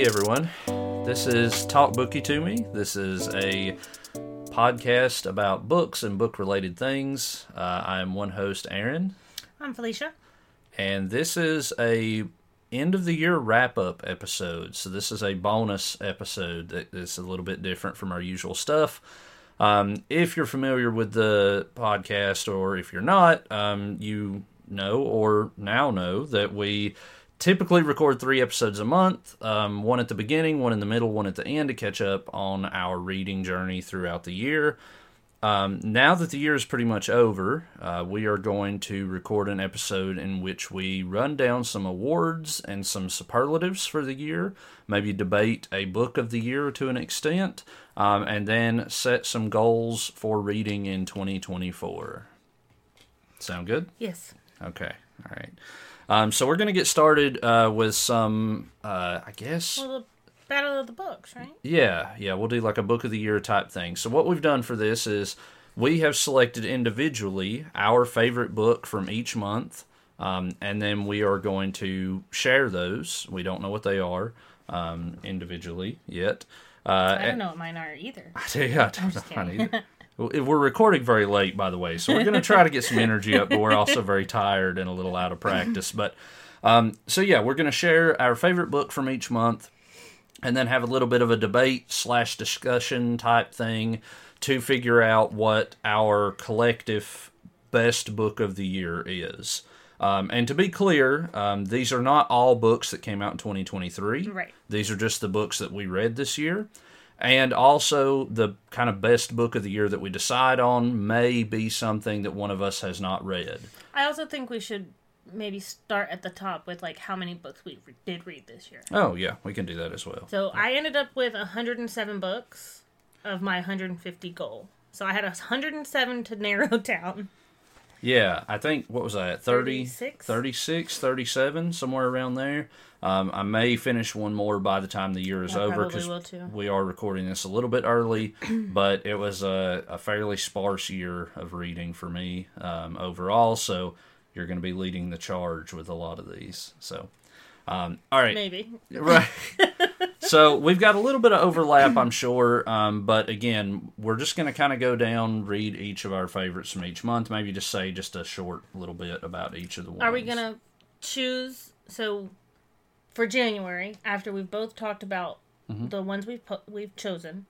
Hey everyone, this is Talk Booky to Me. This is a podcast about books and book related things. Uh, I am one host, Aaron, I'm Felicia. and this is a end of the year wrap up episode. So this is a bonus episode that is a little bit different from our usual stuff. Um, if you're familiar with the podcast, or if you're not, um, you know or now know that we typically record three episodes a month um, one at the beginning, one in the middle, one at the end to catch up on our reading journey throughout the year. Um, now that the year is pretty much over, uh, we are going to record an episode in which we run down some awards and some superlatives for the year, maybe debate a book of the year to an extent, um, and then set some goals for reading in 2024. Sound good? Yes. Okay. All right. Um, so we're going to get started uh, with some, uh, I guess. Well, the Battle of the Books, right? Yeah, yeah, we'll do like a book of the year type thing. So what we've done for this is we have selected individually our favorite book from each month, um, and then we are going to share those. We don't know what they are um, individually yet. Uh, I don't know what mine are either. I you, I don't know mine either. We're recording very late, by the way, so we're going to try to get some energy up, but we're also very tired and a little out of practice. But um, so yeah, we're going to share our favorite book from each month, and then have a little bit of a debate slash discussion type thing to figure out what our collective best book of the year is. Um, and to be clear, um, these are not all books that came out in 2023. Right. These are just the books that we read this year. And also, the kind of best book of the year that we decide on may be something that one of us has not read. I also think we should maybe start at the top with like how many books we re- did read this year. Oh, yeah, we can do that as well. So I ended up with 107 books of my 150 goal. So I had 107 to narrow down. Yeah, I think, what was that, 30, 36? 36, 37, somewhere around there. Um, I may finish one more by the time the year is I over because will too. we are recording this a little bit early, but it was a, a fairly sparse year of reading for me um, overall. So you're going to be leading the charge with a lot of these. So, um, all right. Maybe. Right. so we've got a little bit of overlap, I'm sure. Um, but again, we're just going to kind of go down, read each of our favorites from each month. Maybe just say just a short little bit about each of the ones. Are we going to choose so for January after we've both talked about Mm-hmm. the ones we've po- we've chosen,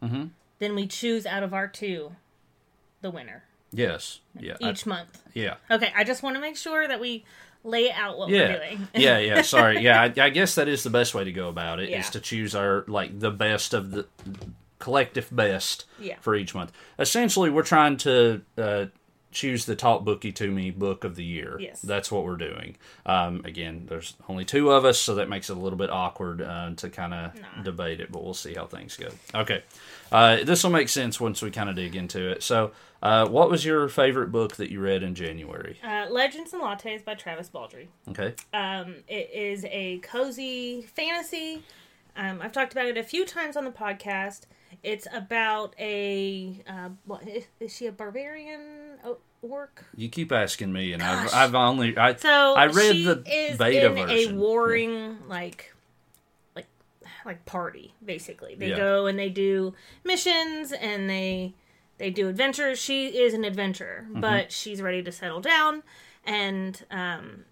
then we choose out of our two the winner Yes. Yeah. I- each month. yeah. Okay, I just want to make sure that we lay out what Yeah. we're doing. yeah. Yeah. Sorry. Yeah. I, I guess that is the best way to go about it is Yeah. to choose our like the best of the collective best Yeah. for each month. Essentially, we're trying to uh, choose the top Booky to Me book of the year. Yes. That's what we're doing. Um, again, there's only two of us, so that makes it a little bit awkward uh, to kind of debate it, but we'll see how things go. Okay. Uh, this will make sense once we kind of dig into it. So, uh, what was your favorite book that you read in January? Uh, Legends and Lattes by Travis Baldree. Okay. Um, it is a cozy fantasy. Um, I've talked about it a few times on the podcast. It's about a uh, what is, she a barbarian orc? You keep asking me, and I've, I've only I So I read she the is beta in version. a warring like like like party basically. They Yeah. go and they do missions and they they do adventures. She is an adventurer, Mm-hmm. but she's ready to settle down and um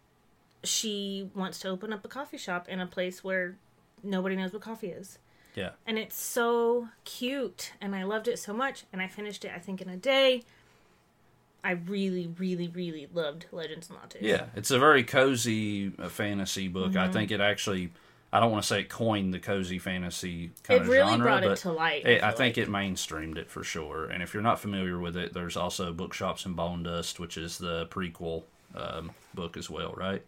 she wants to open up a coffee shop in a place where nobody knows what coffee is. Yeah. And it's so cute and I loved it so much and I finished it I think in a day. I really, really, really loved Legends and Lattes. Yeah, it's a very cozy uh, fantasy book. Mm-hmm. I think it actually, I don't want to say it coined the cozy fantasy kind It of really genre, brought it but to light. it- I feel think like. it mainstreamed it for sure. And if you're not familiar with it, there's also Bookshops and Bone Dust, which is the prequel um, book as well, right?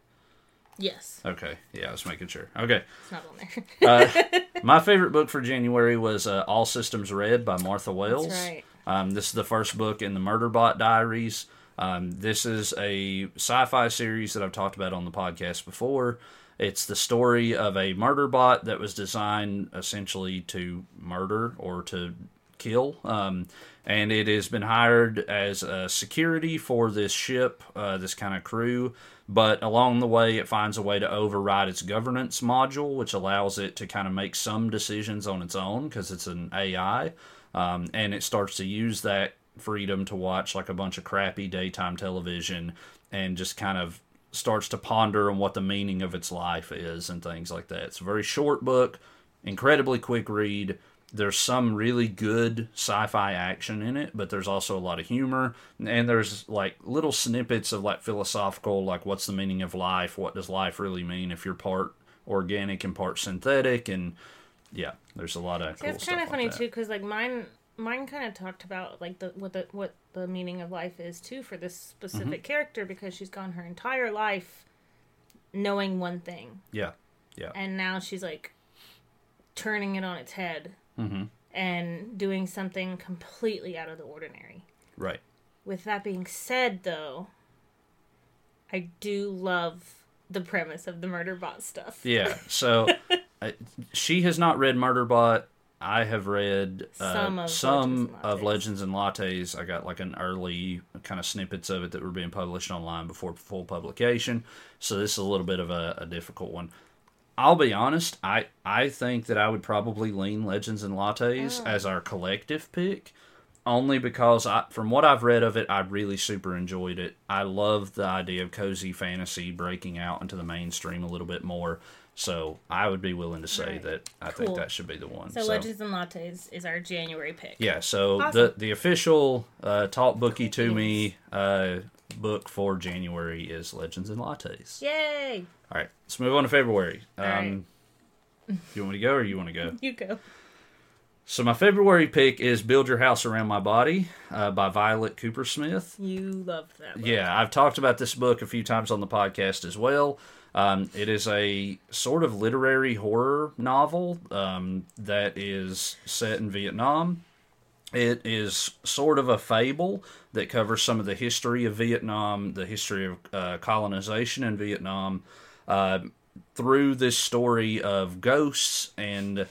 Yes, Okay, yeah, I was making sure. Okay, it's not on there. uh, my favorite book for January was uh, All Systems Red by Martha Wells. That's right. Um, this is the first book in the Murderbot Diaries. Um, this is a sci-fi series that I've talked about on the podcast before. It's the story of a murder bot that was designed essentially to murder or to kill. Um, and it has been hired as a security for this ship, uh, this kind of crew. But along the way, it finds a way to override its governance module, which allows it to kind of make some decisions on its own because it's an AI. Um, and it starts to use that freedom to watch like a bunch of crappy daytime television and just kind of starts to ponder on what the meaning of its life is and things like that. It's a very short book, incredibly quick read. There's some really good sci-fi action in it, but there's also a lot of humor and there's like little snippets of like philosophical like what's the meaning of life? What does life really mean if you're part organic and part synthetic and yeah, there's a lot of cool it's kind of funny that. too, because like mine, mine kind of talked about like the what the what the meaning of life is too for this specific Mm-hmm. character because she's gone her entire life knowing one thing, Yeah. Yeah. and now she's like turning it on its head Mhm. and doing something completely out of the ordinary. Right. With that being said, though, I do love the premise of the murder bot stuff. Yeah. So I, she has not read Murderbot. I have read uh, Some of some Legends and of Lattes. Legends and Lattes. I got like an early kind of snippets of it that were being published online before full publication. So this is a little bit of a, a difficult one. I'll be honest. I I think that I would probably lean Legends and Lattes as our collective pick, only because I, from what I've read of it, I really super enjoyed it. I love the idea of cozy fantasy breaking out into the mainstream a little bit more. So I would be willing to say Alright. that I think that should be the one. So, Legends and Lattes is our January pick. yeah. So Awesome. the the official uh, talk booky to me uh, book for January is Legends and Lattes. Yay! All right, let's move on to February. Um, right. You want me to go or you want to go? You go. So my February pick is "Build Your House Around My Body" uh, by Violet Kupersmith. You love that. Book. Yeah, I've talked about this book a few times on the podcast as well. Um, it is a sort of literary horror novel um, that is set in Vietnam. It is sort of a fable that covers some of the history of Vietnam, the history of uh, colonization in Vietnam, uh, through this story of ghosts and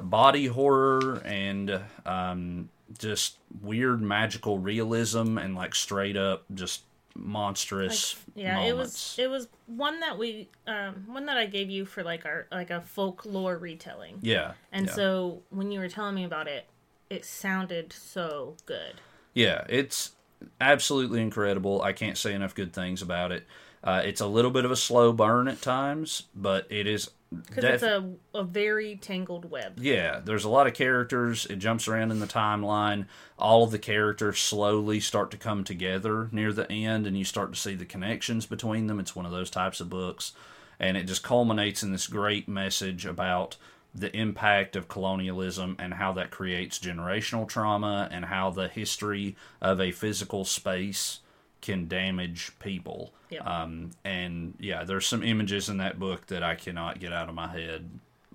body horror and um, just weird magical realism and like straight up just monstrous Yeah, moments. it was it was one that we um one that I gave you for like our like a folklore retelling. yeah, And yeah. so when you were telling me about it, it sounded so good. Yeah, it's absolutely incredible. I can't say enough good things about it. Uh, it's a little bit of a slow burn at times, but it is Because def- it's a, a very tangled web. yeah. There's a lot of characters. It jumps around in the timeline. All of the characters slowly start to come together near the end, and you start to see the connections between them. It's one of those types of books, and it just culminates in this great message about the impact of colonialism and how that creates generational trauma and how the history of a physical space can damage people. Yep. Um, and yeah, there's some images in that book that I cannot get out of my head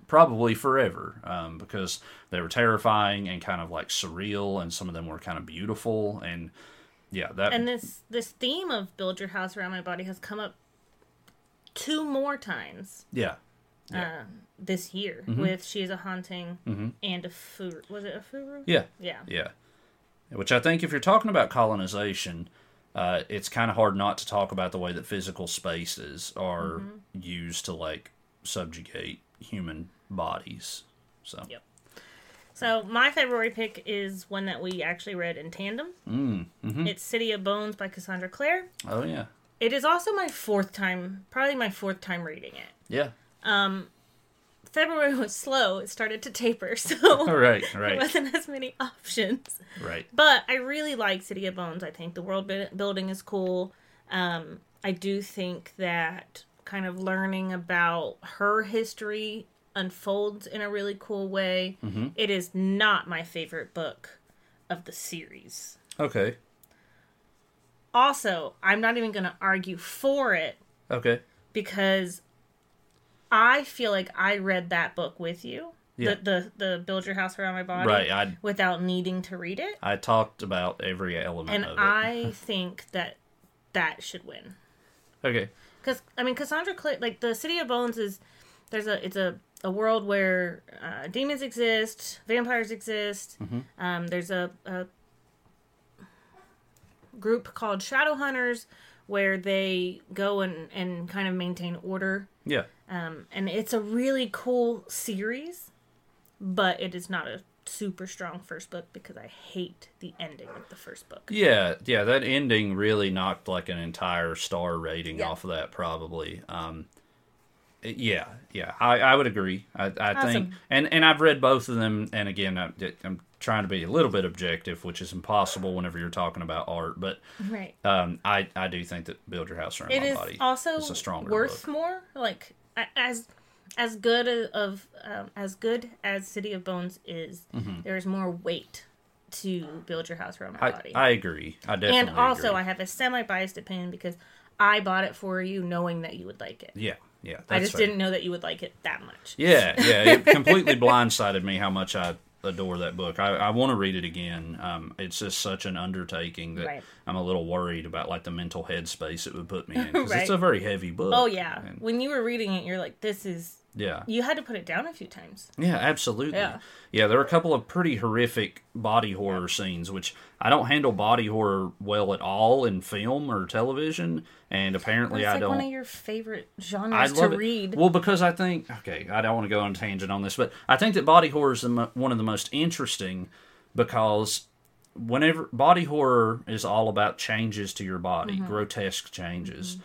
probably forever um, because they were terrifying and kind of like surreal and some of them were kind of beautiful and yeah that And this this theme of build your house around my body has come up two more times yeah Yeah. Mm-hmm. uh, this year with she is a haunting and a furu. Was it a furu? yeah Yeah. yeah which i think if you're talking about colonization uh, it's kind of hard not to talk about the way that physical spaces are Mm-hmm. used to like subjugate human bodies so Yep. So my February pick is one that we actually read in tandem. mm, hmm It's City of Bones by Cassandra Clare. oh yeah It is also my fourth time, probably my fourth time reading it. yeah February was slow; it started to taper, so right there right wasn't as many options. right But I really like City of Bones. I think the world building is cool. Um, I do think that kind of learning about her history unfolds in a really cool way. Mm-hmm. It is not my favorite book of the series. okay Also, I'm not even going to argue for it okay because I feel like I read that book with you. Yeah. The, the the build your house around my body right i without needing to read it. I talked about every element And of it. I think that that should win. okay. Because I mean, Cassandra Clare, like the City of Bones is there's a it's a a world where uh, demons exist, vampires exist. Mm-hmm. Um, there's a, a group called Shadow Hunters where they go and, and kind of maintain order. Yeah. Um, and it's a really cool series, but it is not a super strong first book because I hate the ending of the first book. Yeah, yeah, that ending really knocked like an entire star rating Yeah. off of that, probably. Um, yeah, yeah, I, I would agree. I, I think, and and I've read both of them, and again, I, I'm trying to be a little bit objective, which is impossible whenever you're talking about art. But Right. um, I I do think that Build Your House Around It My is Body also is a stronger worth book. more. Like as as good of um, as good as City of Bones is, there is more weight to build your house around my Mm-hmm. I, body. I agree. I definitely and also, agree. I have a semi biased opinion because I bought it for you, knowing that you would like it. yeah, yeah. I just fair. didn't know that you would like it that much. Yeah, yeah. It completely blindsided me how much I adore that book. I, I want to read it again. Um, it's just such an undertaking that Right. I'm a little worried about like the mental headspace it would put me in 'cause Right. it's a very heavy book. Oh yeah, And- when you were reading it, you're like, "This is." yeah, You had to put it down a few times. yeah, absolutely. Yeah. Yeah. there are a couple of pretty horrific body horror scenes, which I don't handle body horror well at all in film or television, and apparently It's I like don't. one of your favorite genres to it. read. Well, because I think okay, I don't want to go on a tangent on this, but I think that body horror is the mo- one of the most interesting because whenever body horror is all about changes to your body, Mm-hmm. grotesque changes.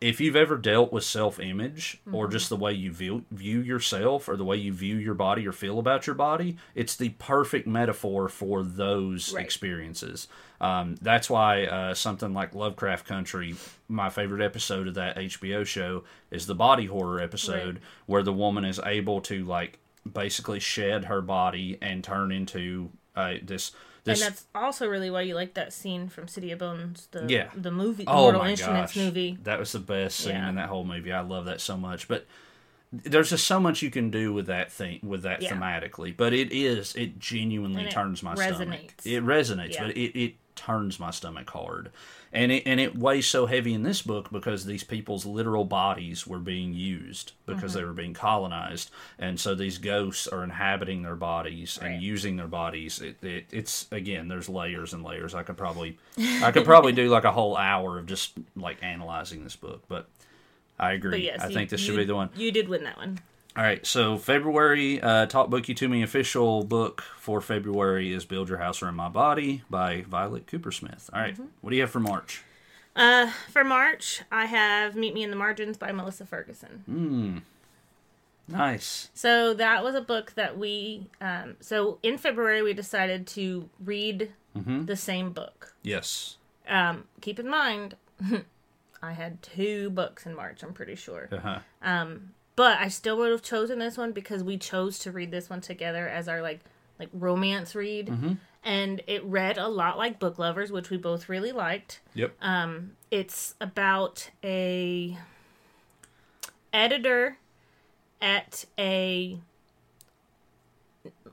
If you've ever dealt with self-image Mm-hmm. or just the way you view, view yourself or the way you view your body or feel about your body, it's the perfect metaphor for those Right. experiences. Um, that's why uh, something like Lovecraft Country, my favorite episode of that HBO show is the body horror episode Right. where the woman is able to like basically shed her body and turn into uh, this and that's also really why you like that scene from City of Bones, the Yeah. the movie, oh Mortal my Instruments gosh movie. that was the best scene Yeah. in that whole movie i love that so much but there's just so much you can do with that thing with that Yeah. thematically but it is it genuinely it turns my stomach it resonates but it, it turns my stomach hard. And it and it weighs so heavy in this book because these people's literal bodies were being used because Mm-hmm. they were being colonized. And so these ghosts are inhabiting their bodies and using their bodies. It, it, it's again there's layers and layers. I could probably i could probably do like a whole hour of just like analyzing this book but i agree. yes, i you- think this should you- be the one. You did win that one. All right, so February, uh, Talk Booky To Me official book for February is Build Your House Around My Body by Violet Kupersmith. All right, Mm-hmm. what do you have for March? Uh, for March, I have Meet Me in the Margins by Melissa Ferguson. Mm. Nice. So that was a book that we, um, so in February we decided to read Mm-hmm. the same book. Yes. Um, keep in mind, I had two books in March. I'm pretty sure. Uh-huh. But I still would have chosen this one because we chose to read this one together as our like like romance read, Mm-hmm. and it read a lot like Book Lovers, which we both really liked. Yep. Um, it's about a editor at a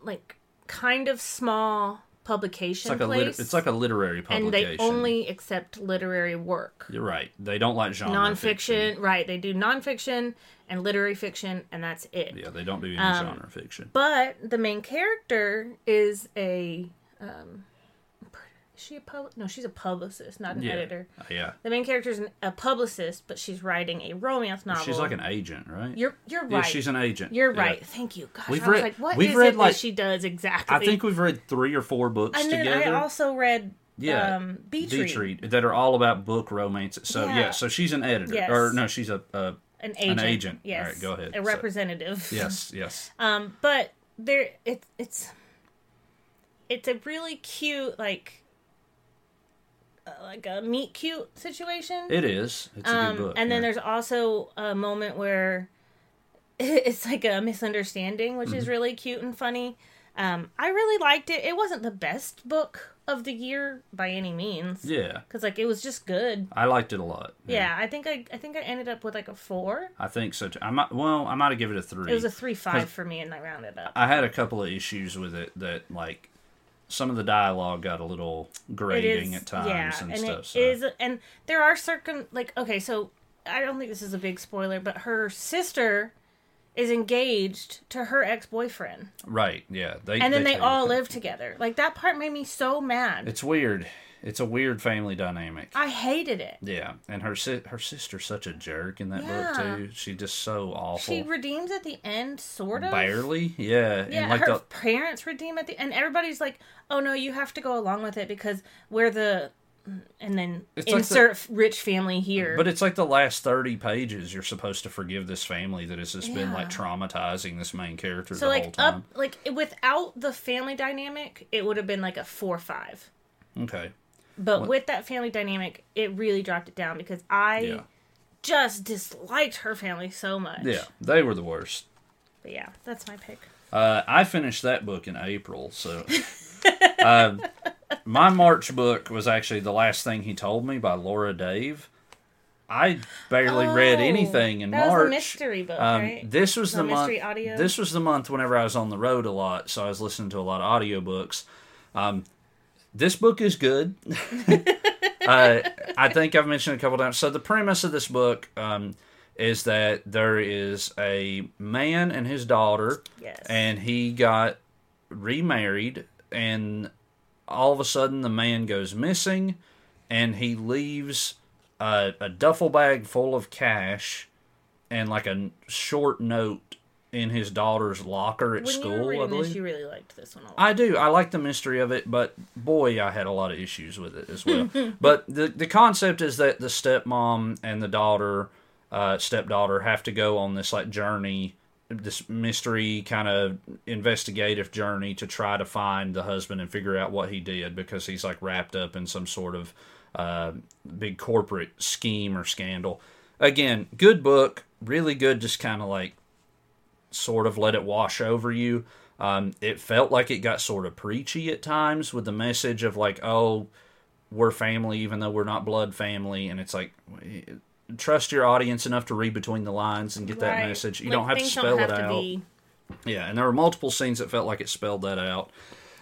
like kind of small publication it's like a lit- place, it's like a literary publication, and they only accept literary work You're right. They don't like genre nonfiction, fiction. right? They do nonfiction and literary fiction, and that's it. Yeah, they don't do any Um, genre fiction. But the main character is a. Um, is she a pub? No, she's a publicist, not an Yeah. editor. Uh, yeah. The main character is a publicist, but she's writing a romance novel. She's like an agent, right? You're you're yeah, right. she's an agent. You're Yeah. right. Thank you. Gosh, We've I was read- like, what we've is read, it like- that she does exactly? I think we've read three or four books And then together. I also read yeah, um, Beach, Beach Read, Read that are all about book romances. So yeah, Yeah. so she's an editor, Yes. or no, she's a, a an agent. agent. Yes. right, go ahead. A So- representative. yes, yes. Um, but there, it's it's it's a really cute like uh, like a meet cute situation. It is. It's a um, good book. and then yeah. there's also a moment where it's like a misunderstanding, which Mm-hmm. is really cute and funny. Um, I really liked it. It wasn't the best book of the year by any means, yeah, because like it was just good. I liked it a lot. Yeah, I think I I think I ended up with like a four. I think so too. I might. Well, I might have given it a three. It was a three five for me, and I rounded up. I had a couple of issues with it that like some of the dialogue got a little grating at times and, stuff. it so. is- and there are certain like okay, so I don't think this is a big spoiler, but her sister is engaged to her ex-boyfriend. Right. Yeah. They, And then they you. all live together. Like that part made me so mad. It's weird. It's a weird family dynamic. I hated it. Yeah, and her si- her sister's such a jerk in that Yeah. book too. She just so awful. She redeems at the end, sort of. Barely, yeah. Yeah, and like her the parents redeem at the and everybody's like, "Oh no, you have to go along with it because we're the," and then It's like insert rich family here. But it's like the last 30 pages, you're supposed to forgive this family that has just been like traumatizing this main character so the whole like time. up like without the family dynamic, it would have been like a four five. Okay. But with that family dynamic, it really dropped it down because I Yeah. just disliked her family so much. Yeah, they were the worst. But yeah, that's my pick. Uh, I finished that book in April, so. uh, my March book was actually The Last Thing He Told Me by Laura Dave. I barely read Oh, anything in that March. was the mystery book, Um, right? This was The the, month. audio? This was the month whenever I was on the road a lot, so I was listening to a lot of audiobooks. Um, this book is good. uh, I think I've mentioned it a couple times. So the premise of this book um, is that there is a man and his daughter, Yes. and he got remarried, and all of a sudden the man goes missing, and he leaves a, a duffel bag full of cash and like a short note in his daughter's locker at when school. I believe. this, you really liked this one a lot. I do. I like the mystery of it, but boy, I had a lot of issues with it as well. but the the concept is that the stepmom and the daughter, uh, stepdaughter, have to go on this like journey, this mystery kind of investigative journey to try to find the husband and figure out what he did because he's like wrapped up in some sort of uh, big corporate scheme or scandal. Again, good book, really good. Just kind of like sort of let it wash over you. Um, it felt like it got sort of preachy at times with the message of like, oh, we're family even though we're not blood family, and it's like, trust your audience enough to read between the lines and get that message. You Like, don't have to spell have it to out. be- Yeah, and there were multiple scenes that felt like it spelled that out.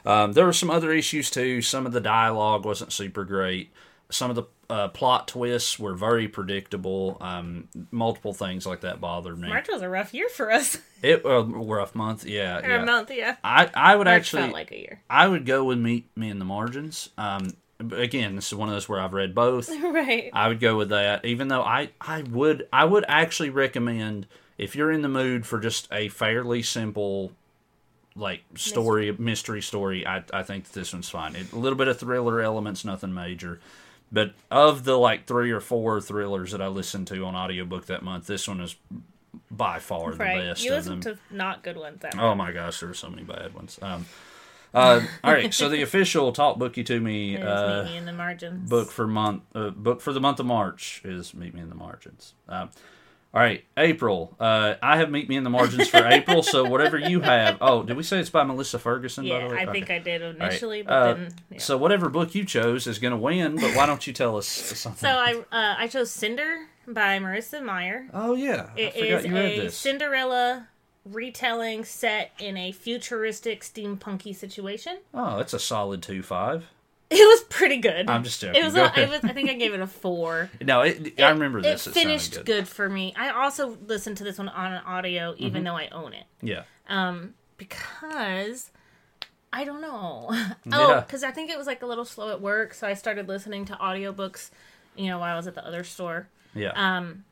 Um, there were some other issues too. Some of the dialogue wasn't super great. Some of the uh, plot twists were very predictable. Um, multiple things like that bothered me. March was a rough year for us. It uh, rough month, yeah. or yeah. a month, yeah. I I would March actually felt like a year. I would go with meet me in the margins. Um, again, this is one of those where I've read both. right. I would go with that, even though I I would I would actually recommend if you're in the mood for just a fairly simple like story mystery story. I I think that this one's fine. It, a little bit of thriller elements, nothing major. But of the like three or four thrillers that I listened to on audiobook that month, this one is by far the best You of them. to not good ones that Oh my gosh, there were so many bad ones. Um, uh, all right, so the official Talk Booky to Me uh, Meet Me in the margins. book for month uh, book for the month of March is Meet Me in the Margins. Um, all right, April. Uh, I have Meet Me in the Margins for April. So whatever you have. Oh, did we say it's by Melissa Ferguson? by Yeah, the way? I Okay. think I did All right, initially, but uh, then yeah. So whatever book you chose is going to win. But why don't you tell us something? So I uh, I chose Cinder by Marissa Meyer. oh yeah, I forgot is you read this. Cinderella retelling set in a futuristic steampunky situation. oh, it's a solid two five. It was pretty good. I'm just joking. It was, a, it was. I think I gave it a four. No, it, I remember this. It It, finished good. good. for me. I also listened to this one on an audio, Mm-hmm. even though I own it, Yeah. um, because I don't know. oh, because I think it was like a little slow at work, so I started listening to audiobooks, you know, while I was at the other store. Yeah. Um,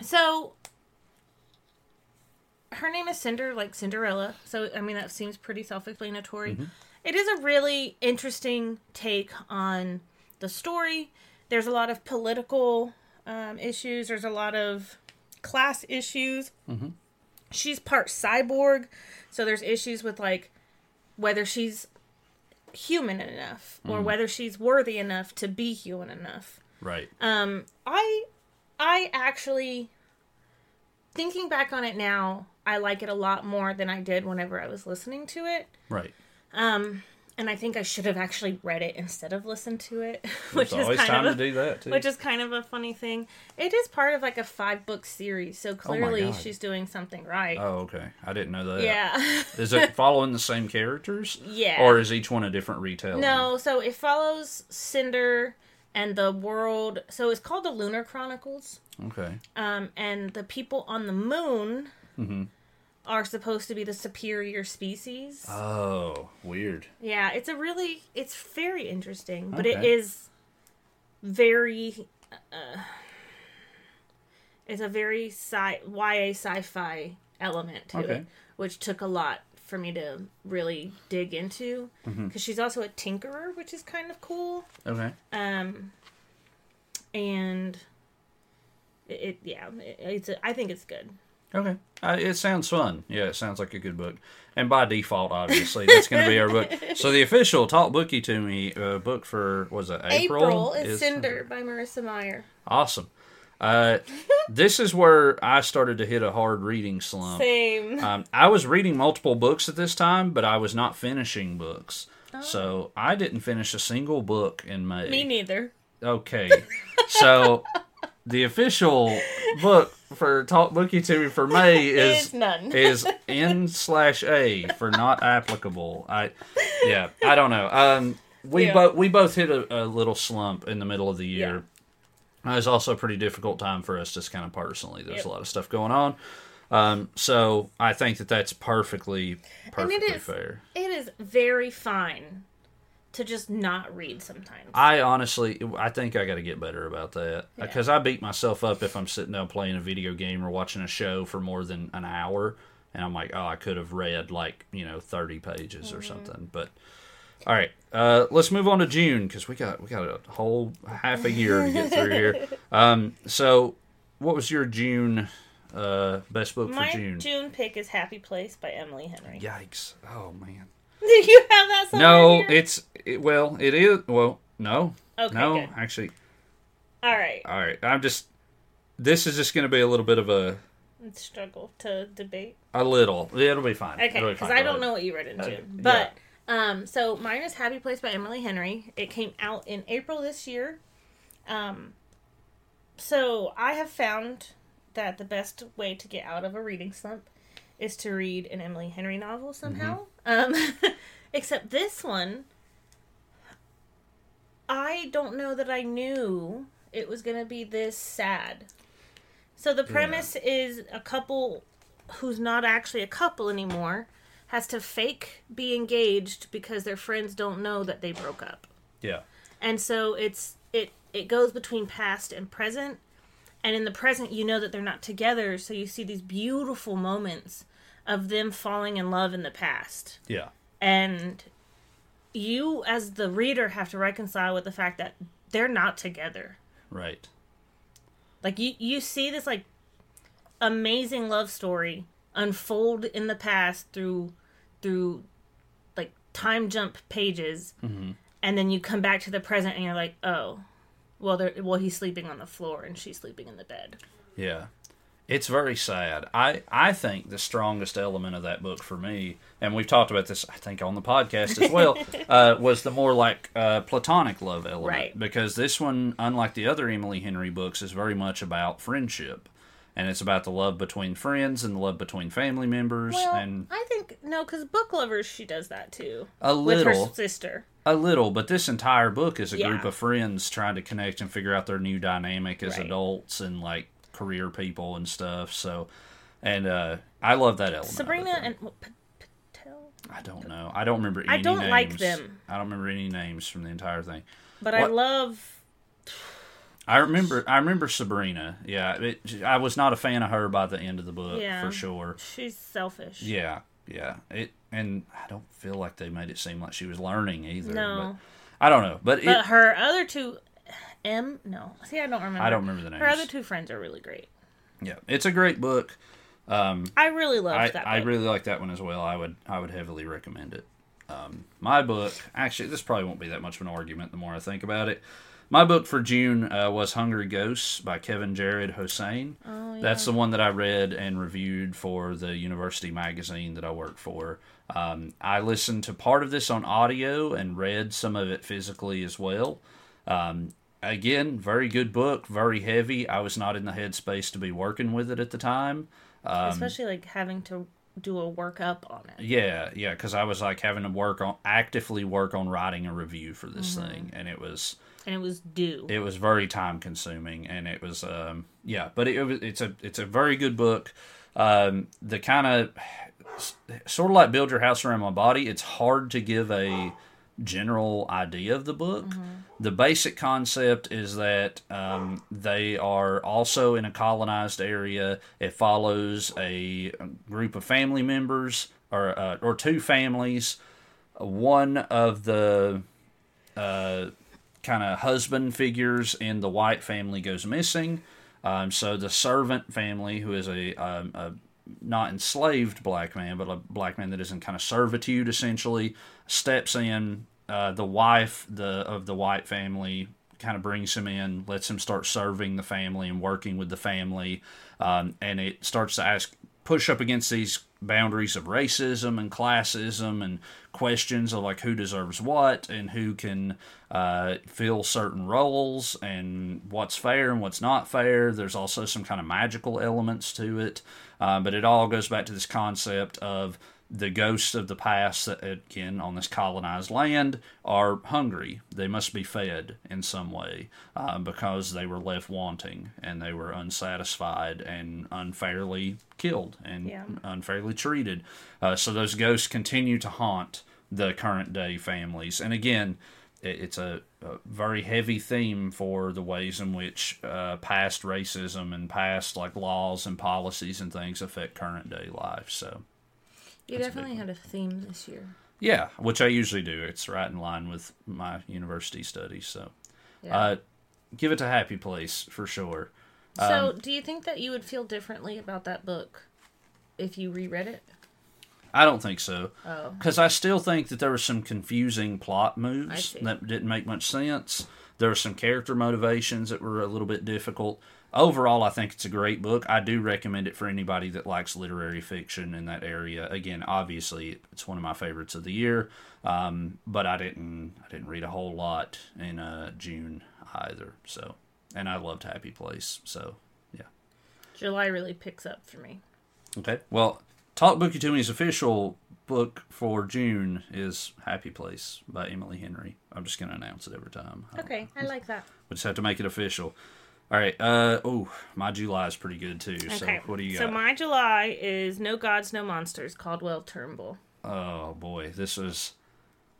so her name is Cinder, like Cinderella. So I mean, that seems pretty self-explanatory. Mm-hmm. It is a really interesting take on the story. There's a lot of political um, issues. There's a lot of class issues. Mm-hmm. She's part cyborg, so there's issues with like whether she's human enough Mm. or whether she's worthy enough to be human enough. right. Um, I, I actually, thinking back on it now, I like it a lot more than I did whenever I was listening to it. Right. Um, and I think I should have actually read it instead of listened to it, which There's is always kind time of to a, do that too. which is kind of a funny thing. It is part of like a five book series, so clearly God. she's doing something right. oh, okay. I didn't know that. yeah, Is it following the same characters? yeah. Or is each one a different retelling? No, so it follows Cinder and the world. So it's called the Lunar Chronicles. Okay. um, and the people on the moon are supposed to be the superior species. Oh, weird. Yeah, it's a really it's very interesting, but it Okay. is very uh, it's a very sci YA sci-fi element to Okay. it, which took a lot for me to really dig into because Mm-hmm. she's also a tinkerer, which is kind of cool. Okay. Um, and it, it yeah, it, it's a, I think it's good. Okay. Uh, it sounds fun. Yeah, it sounds like a good book. And by default, obviously, that's going to be our book. So the official Talk Booky to Me uh, book for, was it April? April, is Cinder by Marissa Meyer. Awesome. Uh, this is where I started to hit a hard reading slump. Same. Um, I was reading multiple books at this time, but I was not finishing books. So I didn't finish a single book in May. Me neither. Okay. So the official book for Talk Booky to Me for May is none. is N slash A for not applicable. I yeah, I don't know. Um we Yeah. both we both hit a, a little slump in the middle of the year. It was also a pretty difficult time for us just kind of personally. There's Yep. a lot of stuff going on. Um, so I think that that's perfectly perfectly is- fair. It is very fine to just not read sometimes. I honestly, I think I got to get better about that because I beat myself up if I'm sitting down playing a video game or watching a show for more than an hour, and I'm like, oh, I could have read like you know 30 pages or something. But all right, uh, let's move on to June because we got we got a whole half a year to get through here. Um, so, what was your June uh, best book My for June? June pick is Happy Place by Emily Henry. Yikes! Oh man. Do you have that somewhere No, it's it, well, it is well, no, Okay, no, good. actually. All right. All right, I'm just. This is just going to be a little bit of a struggle to debate. a little. It'll be fine. Okay, because. I don't know what you read into, Uh, June. yeah. But um, so mine is Happy Place by Emily Henry. It came out in April this year. Um, so I have found that the best way to get out of a reading slump is to read an Emily Henry novel somehow. Mm-hmm. Um, except this one, I don't know that I knew it was going to be this sad. So the premise is a couple who's not actually a couple anymore has to fake be engaged because their friends don't know that they broke up. Yeah. And so it's it it goes between past and present. And in the present you know that they're not together, so you see these beautiful moments of them falling in love in the past. Yeah. And you as the reader have to reconcile with the fact that they're not together. Right. Like you you see this like amazing love story unfold in the past through through like time jump pages mm-hmm. and then you come back to the present and you're like, "Oh, well they're well he's sleeping on the floor and she's sleeping in the bed." Yeah. It's very sad. I, I think the strongest element of that book for me, and we've talked about this, I think, on the podcast as well, uh, was the more like uh, platonic love element. Right. Because this one, unlike the other Emily Henry books, is very much about friendship. And it's about the love between friends and the love between family members Well, and I think no, cuz book lovers she does that too a with little. her sister. A little, but this entire book is a group of friends trying to connect and figure out their new dynamic as Right. adults and like career people and stuff. So, and uh, I love that element. Sabrina and what, Patel, I don't know. I don't remember. Any I don't names. like them. I don't remember any names from the entire thing. but I love I remember. I remember Sabrina. Yeah, it, I was not a fan of her by the end of the book Yeah. for sure. she's selfish. Yeah, yeah. It and I don't feel like they made it seem like she was learning either. No. but I don't know. But, But it, her other two M no. See, I don't remember. I don't remember the name. Her other two friends are really great. Yeah, it's a great book. I really loved I, that. I really like that one as well. I would I would heavily recommend it. Um, my book, actually, this probably won't be that much of an argument. The more I think about it, my book for June uh, was Hungry Ghosts by Kevin Jared Hosein. Oh, yeah. That's the one that I read and reviewed for the university magazine that I work for. Um, I listened to part of this on audio and read some of it physically as well. Um, again, very good book, very heavy. I was not in the headspace to be working with it at the time. Um, especially like having to do a workup on it. Yeah, yeah, because I was like having to work on actively work on writing a review for this Mm-hmm. thing, and it was And it was due. it was very time consuming, and it was um yeah, but it, it was it's a it's a very good book. um, the kind of sort of like build your house around my body. It's hard to give a general idea of the book. The basic concept is that um, they are also in a colonized area. It follows a group of family members or uh, or two families. One of the uh, kind of husband figures in the white family goes missing. Um, so the servant family, who is a, um, a not enslaved black man, but a black man that is in kind of servitude, essentially, steps in. Uh, the wife the of the white family kind of brings him in, lets him start serving the family and working with the family, um, and it starts to ask push up against these boundaries of racism and classism and questions of like who deserves what and who can uh, fill certain roles and what's fair and what's not fair. There's also some kind of magical elements to it, uh, but it all goes back to this concept of the ghosts of the past that again on this colonized land are hungry. They must be fed in some way uh, because they were left wanting and they were unsatisfied and unfairly killed and Yeah. unfairly treated. Uh, so those ghosts continue to haunt the current day families. And again it's a, a very heavy theme for the ways in which uh, past racism and past like laws and policies and things affect current day life. So You That's a definitely had a theme this year. yeah, which I usually do. It's right in line with my university studies. So, Yeah. uh, give it to Happy Place for sure. so, um, do you think that you would feel differently about that book if you reread it? I don't think so Oh, because I still think that there were some confusing plot moves that didn't make much sense. There were some character motivations that were a little bit difficult. Overall, I think it's a great book. I do recommend it for anybody that likes literary fiction in that area. Again, obviously, it's one of my favorites of the year. Um, but I didn't, I didn't read a whole lot in uh, June either. So, and I loved Happy Place. So, yeah. July really picks up for me. Okay. Well, Talk Booky to Me's official book for June is Happy Place by Emily Henry. I'm just going to announce it every time. I Okay, I like that. We just have to make it official. All right. Uh oh, my July is pretty good too. So what do you got? So my July is No Gods, No Monsters, Cadwell Turnbull. oh boy, this is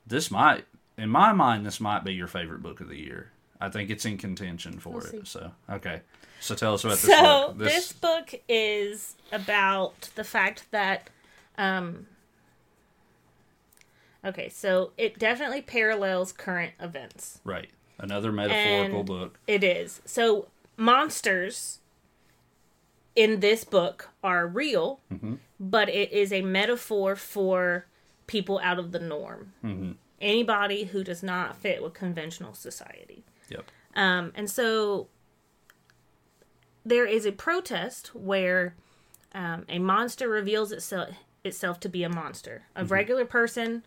this might in my mind this might be your favorite book of the year. I think it's in contention for We'll it. see. So okay. So tell us about this So book. this book is about the fact that, um, okay, so it definitely parallels current events. right. Another metaphorical And- book. It is. So monsters in this book are real, Mm-hmm. but it is a metaphor for people out of the norm. Mm-hmm. Anybody who does not fit with conventional society. Yep. Um, and so there is a protest where um, a monster reveals itself itself to be a monster. A regular person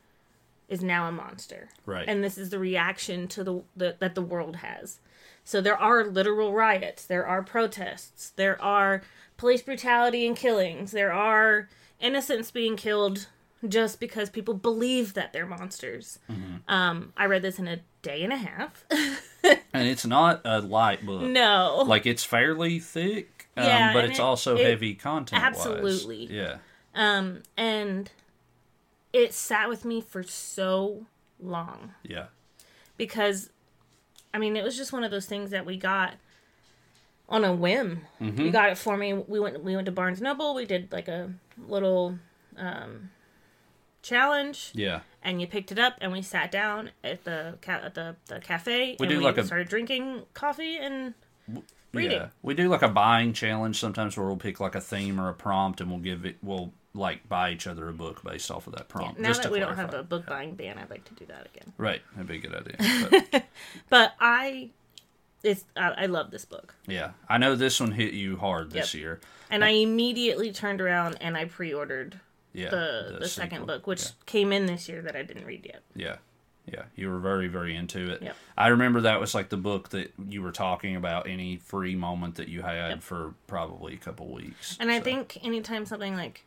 is now a monster, Right. and this is the reaction to the, the that the world has. So there are literal riots, there are protests, there are police brutality and killings, there are innocents being killed just because people believe that they're monsters. Um, I read this in a day and a half. and it's not a light book. no, Like it's fairly thick, um, Yeah, but it's it- also it- heavy content. absolutely. Yeah. Um, and it sat with me for so long Yeah. because, I mean, it was just one of those things that we got on a whim. Mm-hmm. You got it for me. We went we went to Barnes Noble. We did like a little um, challenge, Yeah. and you picked it up, and we sat down at the ca- at the, the cafe, We and do we like a- started drinking coffee and reading. Yeah, we do like a buying challenge sometimes where we'll pick like a theme or a prompt, and we'll give it. We'll like buy each other a book based off of that prompt. Now just that we don't have a book buying ban, I'd like to do that again. right, that'd be a good idea. But, But I, it's I, I love this book, yeah, I know this one hit you hard this Yep. year. and I immediately turned around and I pre-ordered Yeah, the the, second book, which Yeah. came in this year that I didn't read yet. Yeah. Yeah, you were very, very into it. Yep. I remember that was like the book that you were talking about any free moment that you had Yep. for probably a couple weeks. And I think anytime something like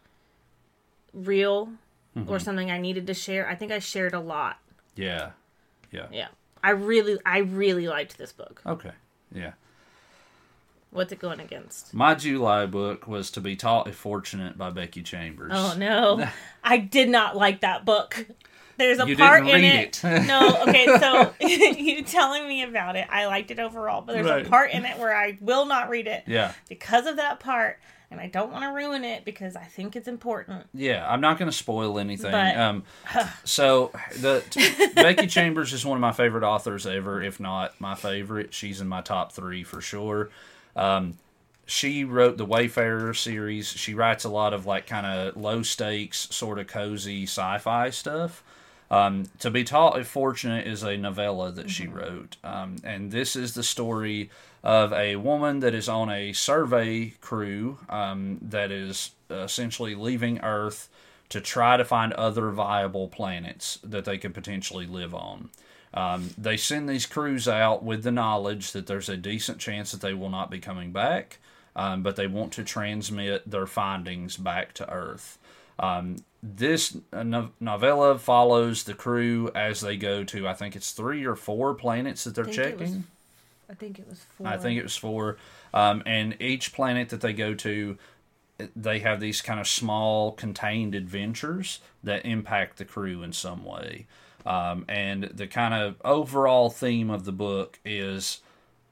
real Mm-hmm. or something I needed to share, I think I shared a lot. yeah, yeah, Yeah, I really, I really liked this book. okay, yeah. What's it going against? My July book was To Be Taught If Fortunate by Becky Chambers. Oh no, I did not like that book. There's a You part in it. it. no, okay, so you telling me about it, I liked it overall, but there's Right. a part in it where I will not read it Yeah. because of that part, and I don't want to ruin it because I think it's important. Yeah, I'm not going to spoil anything. But- um, so the Becky Chambers is one of my favorite authors ever, if not my favorite. She's in my top three for sure. Um, she wrote the Wayfarer series. She writes a lot of like kind of low stakes, sort of cozy sci-fi stuff. Um, to be taught if fortunate is a novella that she wrote, um, and this is the story of a woman that is on a survey crew um, that is essentially leaving Earth to try to find other viable planets that they could potentially live on. Um, they send these crews out with the knowledge that there's a decent chance that they will not be coming back, um, but they want to transmit their findings back to Earth. Um, this uh, novella follows the crew as they go to, I think it's three or four planets that they're think it was checking. I think it was four. I think it was four. Um, and each planet that they go to, they have these kind of small contained adventures that impact the crew in some way. Um, and the kind of overall theme of the book is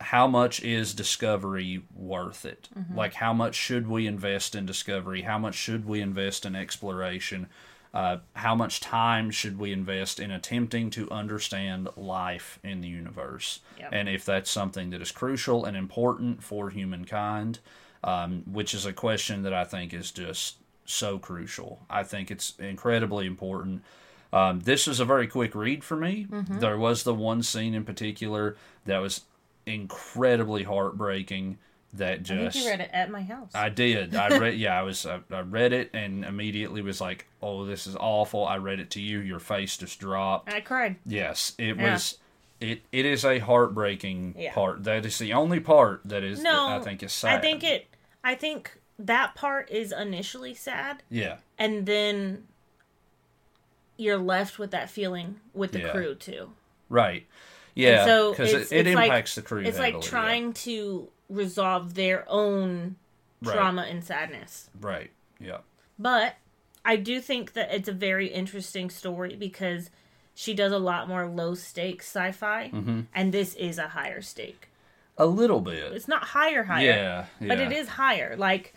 how much is discovery worth it? Like, how much should we invest in discovery? How much should we invest in exploration? Uh, how much time should we invest in attempting to understand life in the universe? Yep. And if that's something that is crucial and important for humankind, um, which is a question that I think is just so crucial. I think it's incredibly important. Um, this was a very quick read for me. There was the one scene in particular that was incredibly heartbreaking. That I just think you read it at my house. I did. I read. Yeah, I was. I, I read it and immediately was like, "Oh, this is awful." I read it to you. Your face just dropped. I cried. Yes, it Yeah. was. It it is a heartbreaking Yeah. part. That is the only part that is. No, that I think is sad. I think it. I think that part is initially sad, Yeah. and then you're left with that feeling with the Yeah. crew too. Right. Yeah. so Because it, it it's like- impacts the crew. It's like yeah. trying to resolve their own Right. trauma and sadness. Right. Yeah. But I do think that it's a very interesting story because she does a lot more low stakes sci-fi, Mm-hmm. and this is a higher stake. A little bit. It's not higher, higher. Yeah. yeah. but it is higher like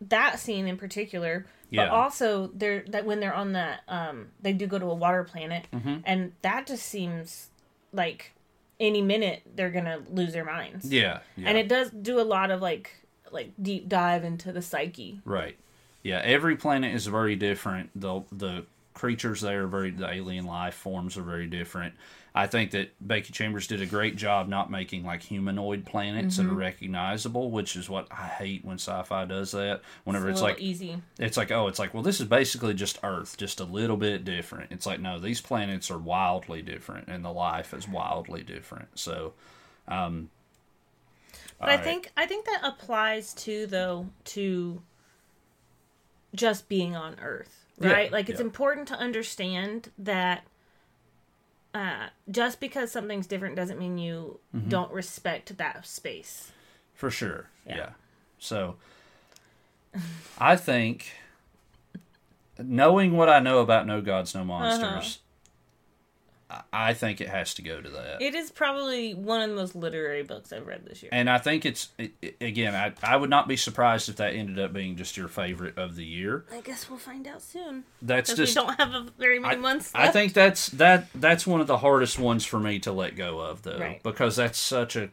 that scene in particular but Yeah. also they're that when they're on that um they do go to a water planet Mm-hmm. and that just seems like any minute they're gonna lose their minds Yeah. Yeah. and it does do a lot of like like deep dive into the psyche Right. Yeah, every planet is very different. The the creatures there are very the alien life forms are very different. I think that Becky Chambers did a great job not making like humanoid planets Mm-hmm. that are recognizable, which is what I hate when sci-fi does that. Whenever it's it's, like easy it's like oh, it's like well this is basically just Earth, just a little bit different. It's like no, these planets are wildly different and the life is wildly different. So um but i think i think that applies to though to just being on earth Yeah, right like it's yeah. important to understand that uh, just because something's different doesn't mean you Mm-hmm. don't respect that space For sure. Yeah. Yeah. So I think knowing what I know about No Gods, No Monsters, I I think it has to go to that. it is probably one of the most literary books i've read this year and I think it's it, it- again. I I would not be surprised if that ended up being just your favorite of the year. i guess we'll find out soon That's because we just. don't have a very many I, months I think that's that that's one of the hardest ones for me to let go of though Right. because that's such a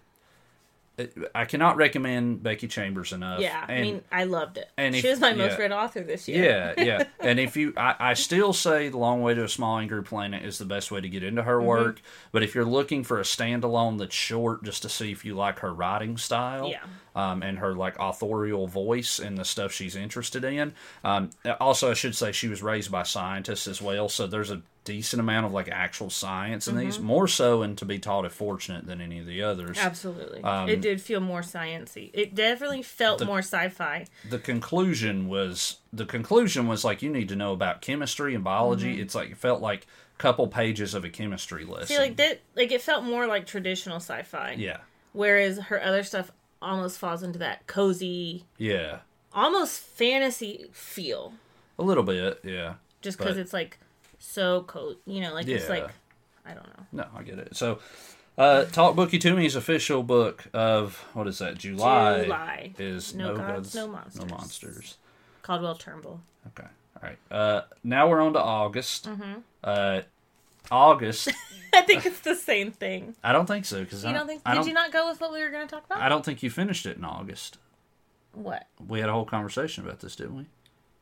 I cannot recommend Becky Chambers enough. yeah i mean i loved it and she if- was my most yeah. read author this year Yeah, yeah. And if you, I, I still say The Long Way to a Small Angry Planet is the best way to get into Mm-hmm. her work. But if you're looking for a standalone that's short, just to see if you like her writing style, Yeah. um, and her like authorial voice and the stuff she's interested in. Um, also, I should say she was raised by scientists as well, so there's a decent amount of like actual science in Mm-hmm. these, more so and to be taught if fortunate than any of the others. Absolutely. Um, it did feel more sciency. It definitely felt more sci-fi. the conclusion was the conclusion was like you need to know about chemistry and biology. Mm-hmm. It's like it felt like a couple pages of a chemistry list. See, like that, like it felt more like traditional sci-fi. yeah, Whereas her other stuff almost falls into that cozy, Yeah, almost fantasy feel, a little bit. Yeah, just because it's like so cozy. You know, like it's Yeah. like I don't know. no, I get it. So, uh, Talk Booky to Me's official book of what is that? July. July. is No no, Gods, gods, No Monsters. no monsters. Cadwell Turnbull. Okay, all right. Uh, now we're on to August. Uh, August. I think it's the same thing. I don't think so because You I don't think? I Did don't, you not go with what we were going to talk about? I don't think you finished it in August. what? We had a whole conversation about this, didn't we?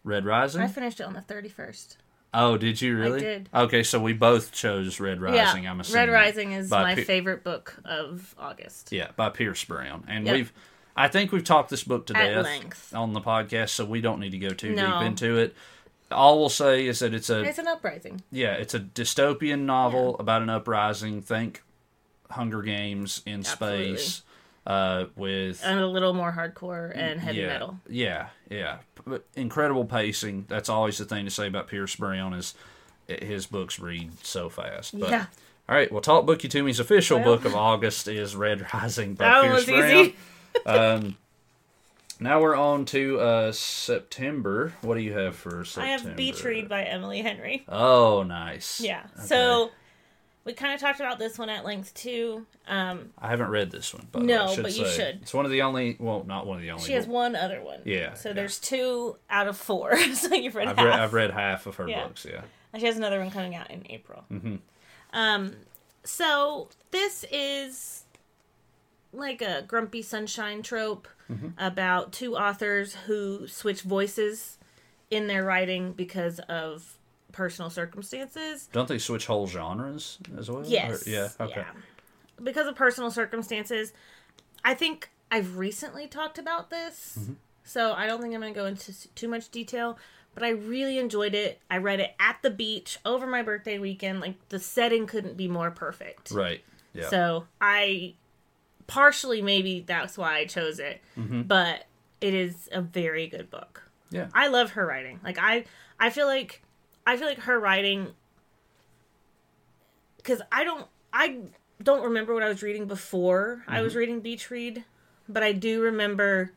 Red Rising. I finished it on the thirty first. Oh, did you really? did. Okay, so we both chose Red Rising. yeah, I'm assuming. Red Rising is my favorite book of August. Yeah, by Pierce Brown, and Yep. we've. I think we've talked this book to At death length. on the podcast, so we don't need to go too No. deep into it. All we'll say is that it's a It's an uprising. yeah, it's a dystopian novel about an uprising. Think Hunger Games in Absolutely. space, uh, with And a little more hardcore and heavy yeah, metal. Yeah, yeah. Incredible pacing. That's always the thing to say about Pierce Brown is his books read so fast. But, Yeah. All right. Well, Talk Booky to Me's official Well. book of August is Red Rising by That Pierce was Brown. Um, now we're on to uh, September. What do you have for September? I have Beach Read by Emily Henry. Oh, nice. Yeah. Okay. So we kind of talked about this one at length too. Um, I haven't read this one, but No, I should but you say. should. It's one of the only. Well, not one of the only. she has one other one. Yeah, So yeah. there's two out of four. so you've read I've half. read. I've read half of her Yeah. books. Yeah. And she has another one coming out in April. Mm-hmm. Um, so this is like a grumpy sunshine trope Mm-hmm. about two authors who switch voices in their writing because of personal circumstances. Don't they switch whole genres as well? Yes. Or- yeah. Okay. Because of personal circumstances. I think I've recently talked about this, Mm-hmm. so I don't think I'm going to go into too much detail. But I really enjoyed it. I read it at the beach over my birthday weekend. Like the setting couldn't be more perfect. Right. Yeah. So I partially maybe that's why I chose it, Mm-hmm. but it is a very good book. yeah. I love her writing. Like I I feel like I feel like her writing cuz I don't I don't remember what I was reading before I Mm-hmm. was reading Beach Read, but I do remember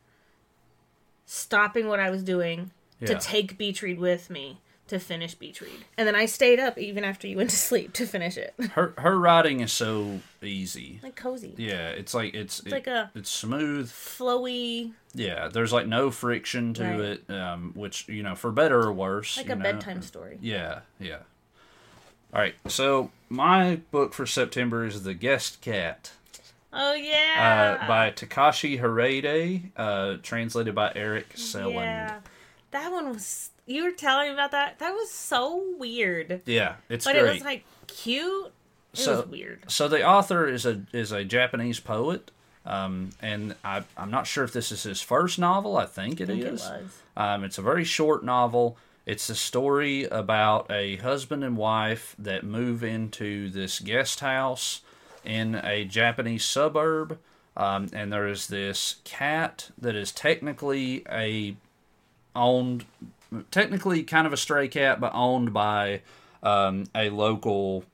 stopping what I was doing to take Beach Read with me to finish Beach Read. And then I stayed up even after you went to sleep to finish it. her her writing is so easy. like cozy. Yeah, it's like it's it's like a- it's smooth. Flowy, Yeah, there's like no friction to Right. it, um, which you know for better or worse. like a know. bedtime story. Yeah, yeah. All right, so my book for September is The Guest Cat Oh yeah. uh, by Takashi Hiraide, uh, translated by Eric Selland. Yeah. That one was you were telling me about that. That was so weird. Yeah, it's But great. it was like cute. It So- was weird. so the author is a is a Japanese poet, um, and I, I'm not sure if this is his first novel. I think it I think is. it was. Um, it's a very short novel. It's a story about a husband and wife that move into this guest house in a Japanese suburb. Um, and there is this cat that is technically a owned, technically kind of a stray cat, but owned by um, a local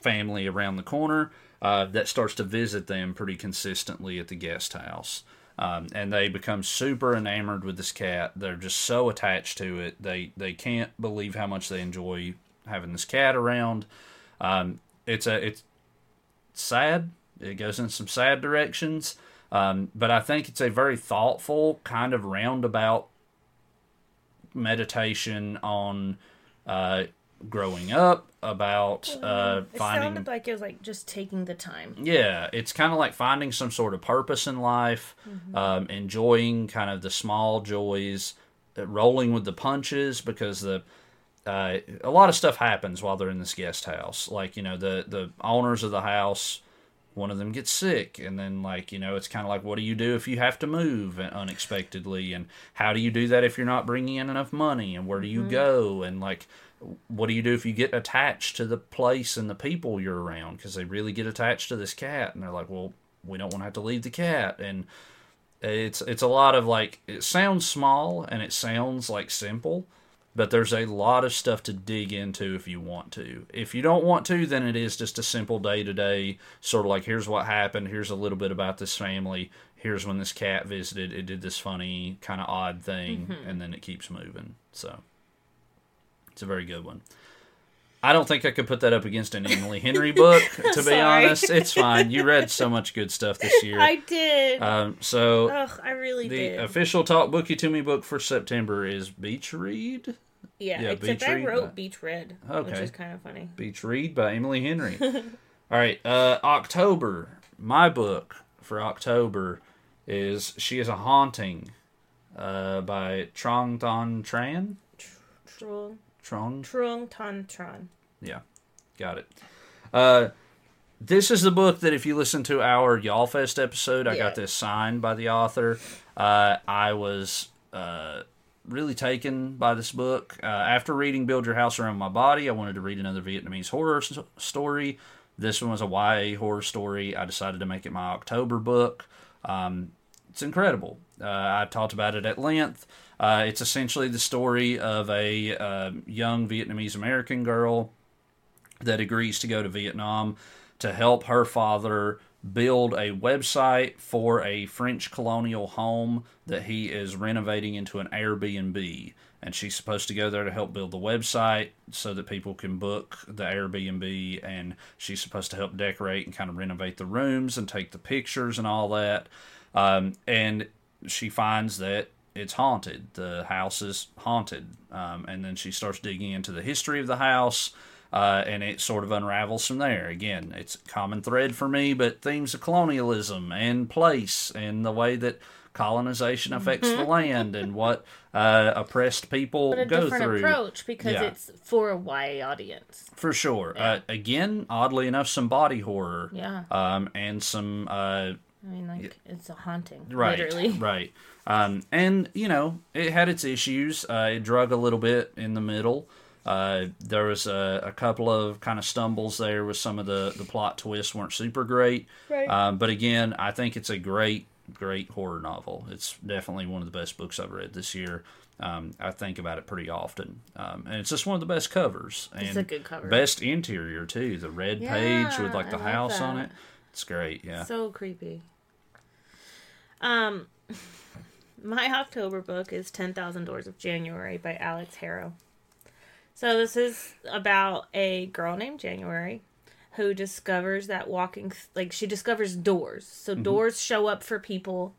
family around the corner uh, that starts to visit them pretty consistently at the guest house. Um, and they become super enamored with this cat. They're just so attached to it. They they can't believe how much they enjoy having this cat around. Um, it's a it's sad. It goes in some sad directions, um, but I think it's a very thoughtful kind of roundabout meditation on uh, growing up, about uh, It finding sounded like it was like just taking the time. yeah, it's kind of like finding some sort of purpose in life, um, enjoying kind of the small joys, uh, rolling with the punches because the uh, a lot of stuff happens while they're in this guest house. Like you know the the owners of the house, one of them gets sick, and then like you know it's kind of like what do you do if you have to move uh, unexpectedly, and how do you do that if you're not bringing in enough money, and where do you mm-hmm. go, and like what do you do if you get attached to the place and the people you're around? Because they really get attached to this cat and they're like well we don't want to have to leave the cat. And it's it's a lot of like it sounds small and it sounds like simple but there's a lot of stuff to dig into if you want to. If you don't want to, then it is just a simple day to day sort of like here's what happened, here's a little bit about this family, here's when this cat visited, it did this funny kind of odd thing, and then it keeps moving. So it's a very good one. I don't think I could put that up against an Emily Henry book, to be honest. It's fine. You read so much good stuff this year. I did. Um, so Ugh, I really the did. official Talk Booky to Me book for September is Beach Read. Yeah, yeah, except Beach I Read, wrote Beach Red, which is kind of funny. Beach Read by Emily Henry. All right, uh, October. My book for October is She is a Haunting uh, by Trong Thon Tran. Trung, Trong? Trung Tan Tron. Yeah, got it. Uh, this is the book that if you listen to our Y'all Fest episode, I Yeah. got this signed by the author. Uh, I was uh, really taken by this book. Uh, after reading Build Your House Around My Body, I wanted to read another Vietnamese horror s- story. This one was a YA horror story. I decided to make it my October book. Um, it's incredible. Uh, I talked about it at length. Uh, it's essentially the story of a uh, young Vietnamese American girl that agrees to go to Vietnam to help her father build a website for a French colonial home that he is renovating into an Airbnb. And she's supposed to go there to help build the website so that people can book the Airbnb. And she's supposed to help decorate and kind of renovate the rooms and take the pictures and all that. Um, and she finds that it's haunted. The house is haunted. Um, and then she starts digging into the history of the house. Uh, and it sort of unravels from there. Again, it's a common thread for me, but themes of colonialism and place and the way that colonization affects the land and what uh, oppressed people But a go different through. approach because Yeah. it's for a YA audience. For sure. Uh, again, oddly enough, some body horror. Yeah. Um, and some uh, I mean, like, it's a haunting. right Literally. right um, and you know it had its issues uh, it drug a little bit in the middle uh, there was a, a couple of kind of stumbles there with some of the, the plot twists weren't super great. Right. um, but again i think it's a great great horror novel. It's definitely one of the best books i've read this year. Um, i think about it pretty often. Um, and it's just one of the best covers. And It's a good cover. best interior too. The red page with like the I house on it. It's great yeah. So creepy. Um, my October book is Ten Thousand Doors of January by Alix Harrow. So this is about a girl named January who discovers that walking, like she discovers doors. So doors show up for people,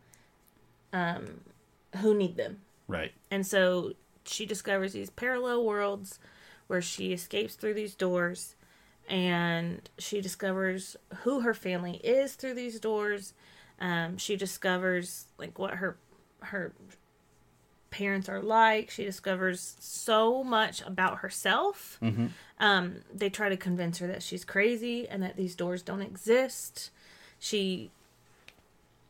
um, who need them. right And so she discovers these parallel worlds where she escapes through these doors and she discovers who her family is through these doors. Um, she discovers like what her her parents are like. She discovers so much about herself. Um, they try to convince her that she's crazy and that these doors don't exist. She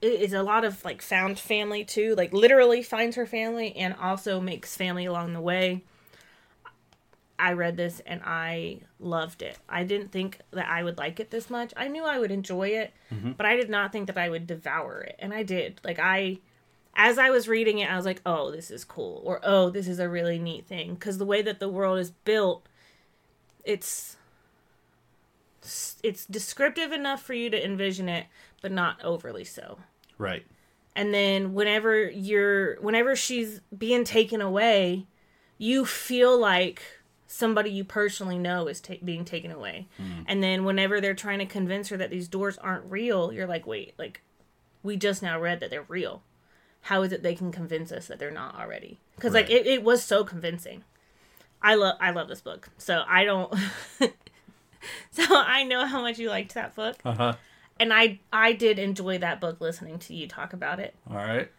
is a lot of like found family too. Like literally finds her family and also makes family along the way. I read this and i loved it. I didn't think that i would like it this much. I knew i would enjoy it but i did not think that i would devour it. And i did. Like i as i was reading it i was like oh this is cool or oh this is a really neat thing because the way that the world is built it's it's descriptive enough for you to envision it but not overly so. Right. And then whenever you're whenever she's being taken away you feel like somebody you personally know is ta- being taken away. Hmm. And then whenever they're trying to convince her that these doors aren't real you're like wait like we just now read that they're real how is it they can convince us that they're not already? Because like it, it was so convincing. I love i love this book. So i don't so i know how much you liked that book. Uh-huh. And i i did enjoy that book listening to you talk about it. All right.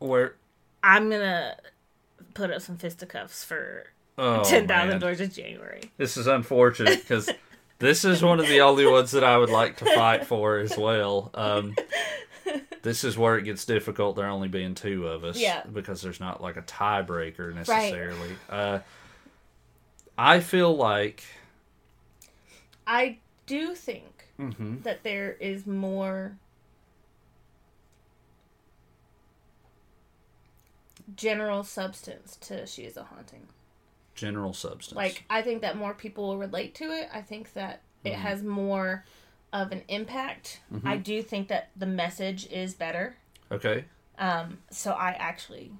Where I'm gonna put up some fisticuffs for oh, ten thousand doors of January. This is unfortunate because this is one of the only ones that I would like to fight for as well. Um, this is where it gets difficult. There only being two of us, Yeah. because there's not like a tiebreaker necessarily. Uh, I feel like I do think Mhm. that there is more general substance to She is a Haunting. general substance. Like I think that more people will relate to it. I think that it Mm-hmm. has more of an impact. I do think that the message is better. okay, Um, so I actually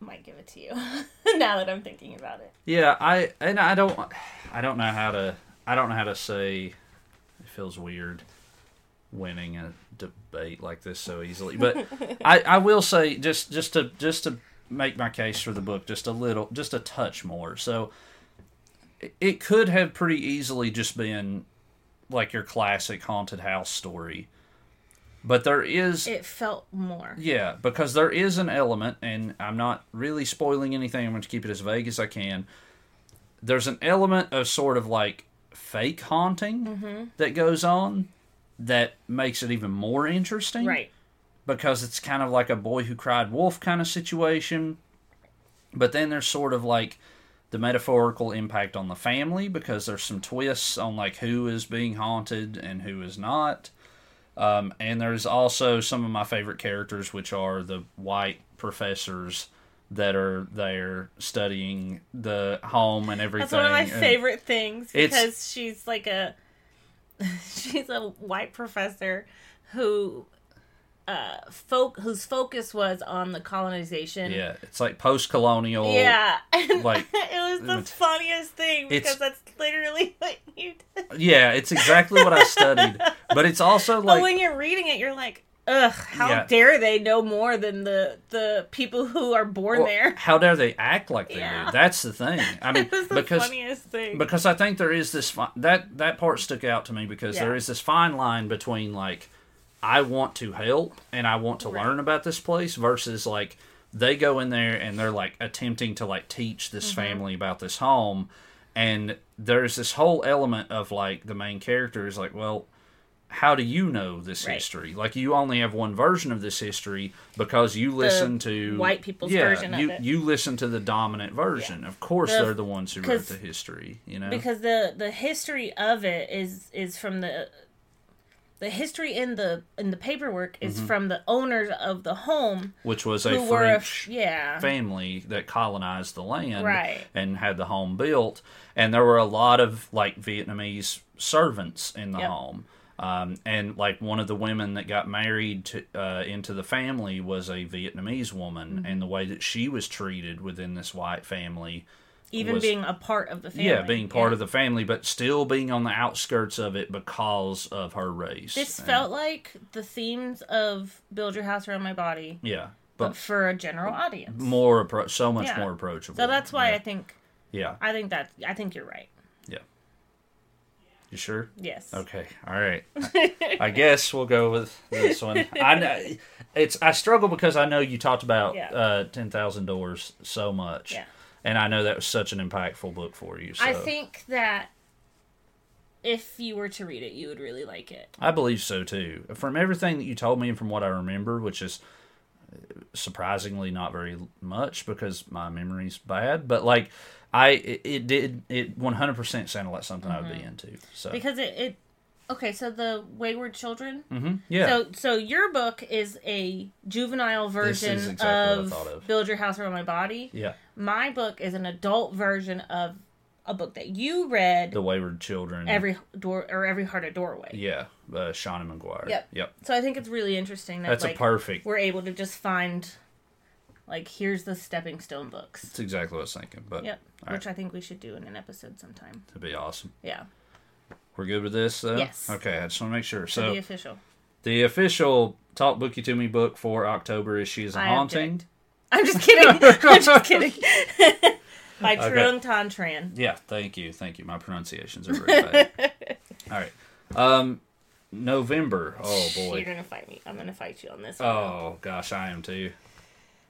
might give it to you now that I'm thinking about it. yeah, I and I don't, I don't know how to, I don't know how to say. It feels weird winning a debate like this so easily, but I, I will say just just to just to make my case for the book just a little, just a touch more. So it- it could have pretty easily just been like your classic haunted house story. But there is It felt more. Yeah, because there is an element, and I'm not really spoiling anything. I'm going to keep it as vague as I can. There's an element of sort of like fake haunting Mm-hmm. that goes on that makes it even more interesting. Right. Because it's kind of like a boy who cried wolf kind of situation. But then there's sort of like the metaphorical impact on the family because there's some twists on like who is being haunted and who is not. Um, and there's also some of my favorite characters, which are the white professors that are there studying the home and everything. That's one of my And- favorite things because she's like a she's a white professor who uh folk whose focus was on the colonization. Yeah, it's like post-colonial. Yeah. Like, it was the it's- funniest thing because that's literally what you did. Yeah, it's exactly what I studied. But it's also but like when you're reading it you're like, ugh, how Yeah. dare they know more than the the people who are born well, there. how dare they act like they Yeah. do? That's the thing. I mean, the because funniest thing. because I think there is this fi- that that part stuck out to me because Yeah. there is this fine line between like I want to help and I want to Right. learn about this place versus like they go in there and they're like attempting to like teach this Mm-hmm. family about this home and there's this whole element of like the main character is like well how do you know this Right. history like you only have one version of this history because you listen to white people's yeah, version of you, it. you listen to the dominant version of course The- they're the ones who wrote the history you know because the the history of it is is from the the history in the in the paperwork is Mm-hmm. from the owners of the home which was a were a, French yeah family that colonized the land Right. and had the home built. And there were a lot of like Vietnamese servants in the Yep. home. Um, and like one of the women that got married to, uh, into the family was a Vietnamese woman, Mm-hmm. and the way that she was treated within this white family even was- being a part of the family yeah, being part of the family, but still being on the outskirts of it because of her race. this And- felt like the themes of build your house around my body yeah, but but for a general audience more appro- so much Yeah. more approachable. so that's why yeah. i think yeah, i think that i think you're right yeah. You sure? yes Okay, all right. I guess we'll go with this one. I know it's. I struggle because I know you talked about Yeah. uh, Ten Thousand Doors so much, Yeah. And I know that was such an impactful book for you. So i think that if you were to read it you would really like it I believe so too. From everything that you told me and from what I remember, which is surprisingly not very much because my memory's bad, but like I, it, it did it one hundred percent sounded like something I would be into. So Mm-hmm. because it, it okay so the wayward children Mhm, yeah, So, so your book is a juvenile version exactly of, of. Build Your House Around My Body. yeah, My book is an adult version of a book that you read the Wayward Children. every door or every heart a doorway. Yeah, uh, Seanan McGuire. Yep. Yep. So I think it's really interesting that That's like a perfect. we're able to just find like here's the stepping stone books. That's exactly what I was thinking. But Yep. Which right, I think we should do in an episode sometime. that'd be awesome. Yeah. We're good with this, though. Yes. Okay, I just want to make sure. So the official. the official Talk Booky to Me book for October is She Is Haunting. object. I'm just kidding. I'm just kidding. By. Trung Tan Tran. Yeah, thank you, thank you. My pronunciations are very bad. All right. Um, November. Oh boy. You're gonna fight me. I'm gonna fight you on this. one. Oh gosh, I am too.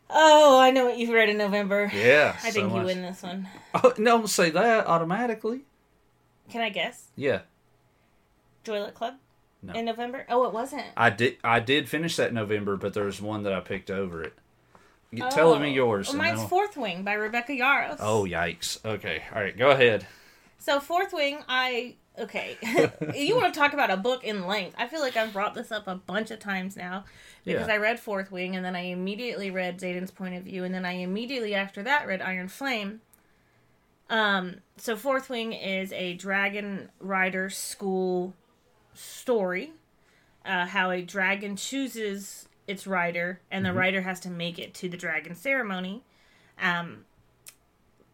Oh, I know what you've read in November. Yeah. I so think you much. win this one. Oh, no, don't say that automatically. Can I guess? Yeah, Joy Luck Club No. in November. Oh, it wasn't. I did. I did finish that November, but there was one that I picked over it. You- Tell me yours. Oh, and mine's I'll- Fourth Wing by Rebecca Yarros. Oh yikes! Okay, all right, go ahead. So Fourth Wing, I okay. you want to talk about a book in length? I feel like I've brought this up a bunch of times now because Yeah. I read Fourth Wing and then I immediately read Xaden's Point of View and then I immediately after that read Iron Flame. Um, so Fourth Wing is a dragon rider school story. Uh, how a dragon chooses its rider, and the rider has to make it to the dragon ceremony. Um,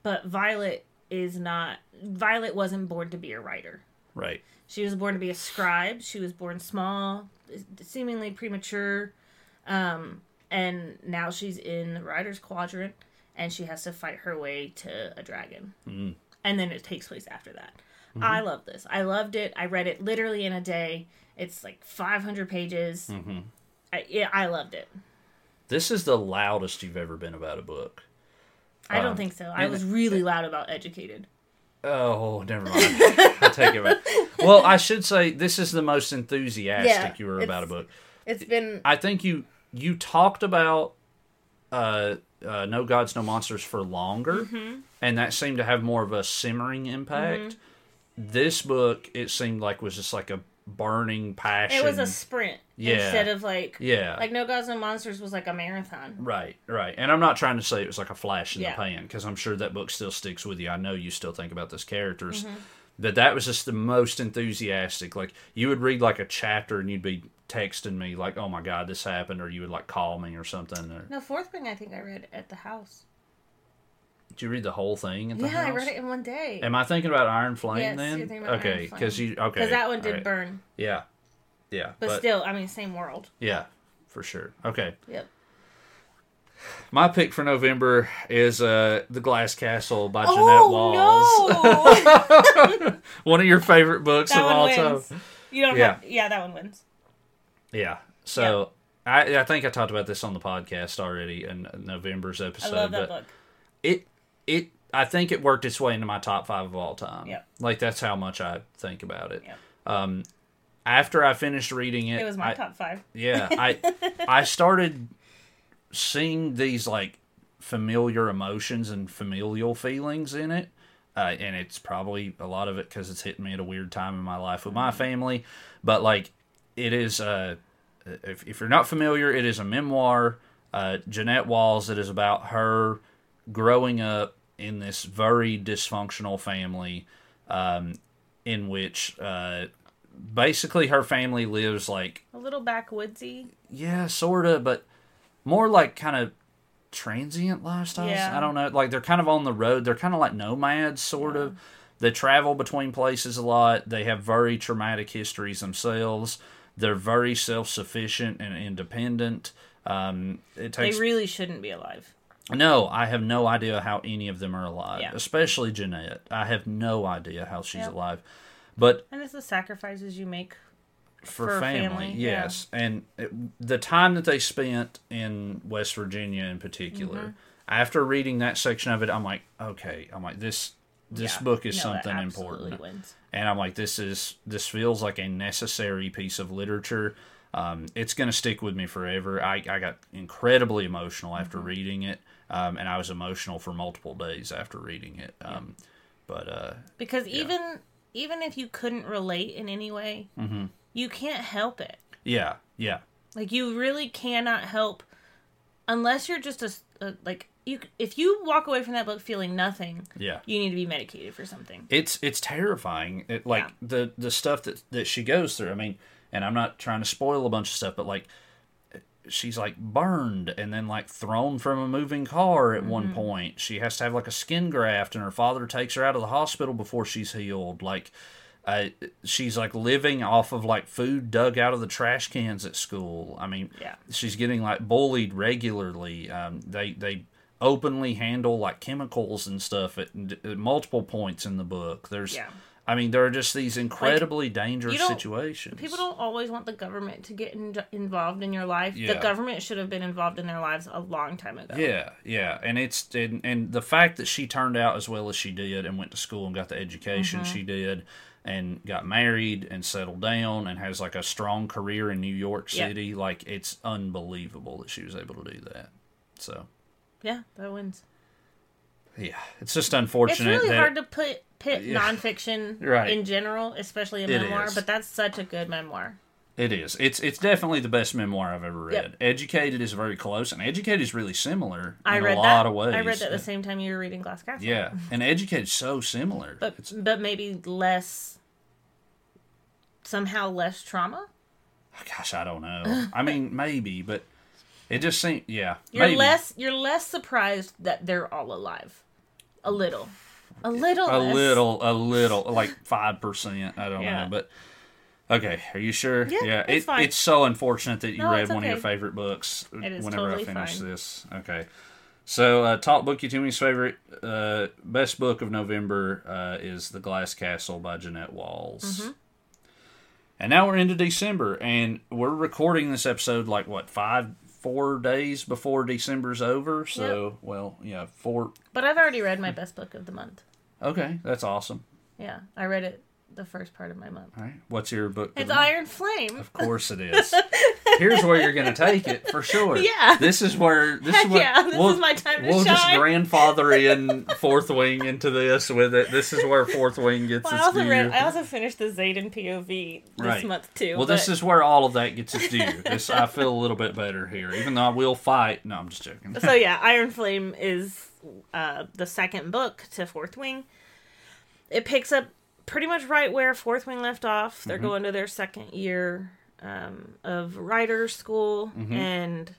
but Violet is not. Violet wasn't born to be a rider. Right. She was born to be a scribe. She was born small, seemingly premature, um, and now she's in the Rider's Quadrant, and she has to fight her way to a dragon. Mm. And then it takes place after that. Mm-hmm. I love this. I loved it. I read it literally in a day. It's like 500 pages. Mm-hmm. I, yeah, I loved it. This is the loudest you've ever been about a book. I don't Um, think so. I was really loud about Educated. Oh, never mind. I take it back. Well, I should say this is the most enthusiastic Yeah, you were about a book. It's been I think you you talked about uh, uh, No Gods, No Monsters for longer, Mm-hmm. and that seemed to have more of a simmering impact. This book, it seemed like was just like a burning passion. it was a sprint Yeah. instead of like yeah, like No Gods No Monsters was like a marathon. right, right. And I'm not trying to say it was like a flash in Yeah. the pan because I'm sure that book still sticks with you. I know you still think about those characters. Mm-hmm. But that was just the most enthusiastic. Like you would read like a chapter and you'd be texting me like, "Oh my god, this happened," or you would like call me or something. Or, No, Fourth Wing I think I read at the house. Did you read the whole thing at the Yeah, I read it in one day. Am I thinking about Iron Flame Yes, then? okay, because you okay Because that one did alright. burn. Yeah, yeah, But, but, still, I mean, same world. yeah, for sure. Okay, Yep. my pick for November is uh the Glass Castle by Jeannette Oh, Walls. no! one of your favorite books that of one all wins. time. You don't Yeah. have. Yeah, that one wins. Yeah. So I I think I talked about this on the podcast already in November's episode. I love that but book. it it I think it worked its way into my top five of all time. Yep. Like that's how much I think about it. Yep. Um, after I finished reading it, It was my I, top five. yeah, I I started seeing these like familiar emotions and familial feelings in it. Uh, and it's probably a lot of it because it's hitting me at a weird time in my life with my family. But like, it is. Uh, if if you're not familiar, it is a memoir. Uh, Jeannette Walls. It is about her growing up in this very dysfunctional family, um, in which uh, basically her family lives like A little backwoodsy. yeah, sort of, but more like kind of transient lifestyles. Yeah. I don't know. Like they're kind of on the road. They're kind of like nomads, sort of. They travel between places a lot. They have very traumatic histories themselves. They're very self sufficient and independent. Um, it They really shouldn't be alive. No. I have no idea how any of them are alive, Yeah. especially Jeannette. I have no idea how she's Yep. alive. But And it's the sacrifices you make. for, for family, family, yeah. yes and it, the time that they spent in west virginia in particular Mm-hmm. after reading that section of it i'm like okay i'm like this this Yeah. book is No, something important Wins. and i'm like this is this feels like a necessary piece of literature um, it's going to stick with me forever I, I got incredibly emotional after Mm-hmm. reading it um, and i was emotional for multiple days after reading it um, but uh, Because even even if you couldn't relate in any way, Mm-hmm. you can't help it. yeah yeah Like you really cannot help unless you're just a, a like you. If you walk away from that book feeling nothing, yeah you need to be medicated for something. it's it's terrifying. It, like Yeah. the the stuff that that she goes through. I mean, and I'm not trying to spoil a bunch of stuff, but like she's like burned and then like thrown from a moving car at one point. She has to have like a skin graft, and her father takes her out of the hospital before she's healed. Like. Uh, she's like living off of like food dug out of the trash cans at school. I mean, Yeah. she's getting like bullied regularly. Um, they they openly handle like chemicals and stuff at, at multiple points in the book. There's, Yeah. I mean, there are just these incredibly dangerous situations. People don't always want the government to get in, involved in your life. Yeah. The government should have been involved in their lives a long time ago. Yeah, yeah, and it's and, and the fact that she turned out as well as she did and went to school and got the education Mm-hmm. she did and got married and settled down and has like a strong career in New York. City, like it's unbelievable that she was able to do that. So Yeah, that wins. Yeah, it's just unfortunate. It's really hard to put pit Yeah. nonfiction Right. in general, especially a memoir, but that's such a good memoir. It is. It's it's definitely the best memoir I've ever read. Yep. Educated is very close, and Educated is really similar in I read a lot that. of ways. I read that the same time you were reading Glass Castle. Yeah, and Educated is so similar. but It's- but maybe less. Somehow less trauma. Oh, gosh, I don't know. I mean, maybe, but it just seems. Yeah, You're maybe. less. You're less surprised that they're all alive. A little. A little. a less. little, a little, like five percent. I don't Yeah. know, but okay. Are you sure? Yeah, it's it, fine. it's so unfortunate that you No, read one of your favorite books whenever totally I finish fine. this. Okay. So, uh, Talk Book You Me's favorite, uh, best book of November uh, is The Glass Castle by Jeannette Walls. Mm-hmm. And now we're into December, and we're recording this episode like what five, four days before December's over. So, well, yeah, four. But I've already read my best book of the month. Okay, that's awesome. Yeah, I read it the first part of my month. All right, what's your book? It's month? Iron Flame. Of course it is. Here's where you're going to take it for sure. Yeah. This is where this Heck is where yeah, this is my time to We'll just grandfather in Fourth Wing into this with it. This is where Fourth Wing gets Well, I also due. read. I also finished the Xaden POV this Right. month too. well, but- this is where all of that gets its due. This I feel a little bit better here, even though I will fight. No, I'm just joking. so yeah, Iron Flame is uh, the second book to Fourth Wing. It picks up pretty much right where Fourth Wing left off. They're going to their second year um, of writer school, and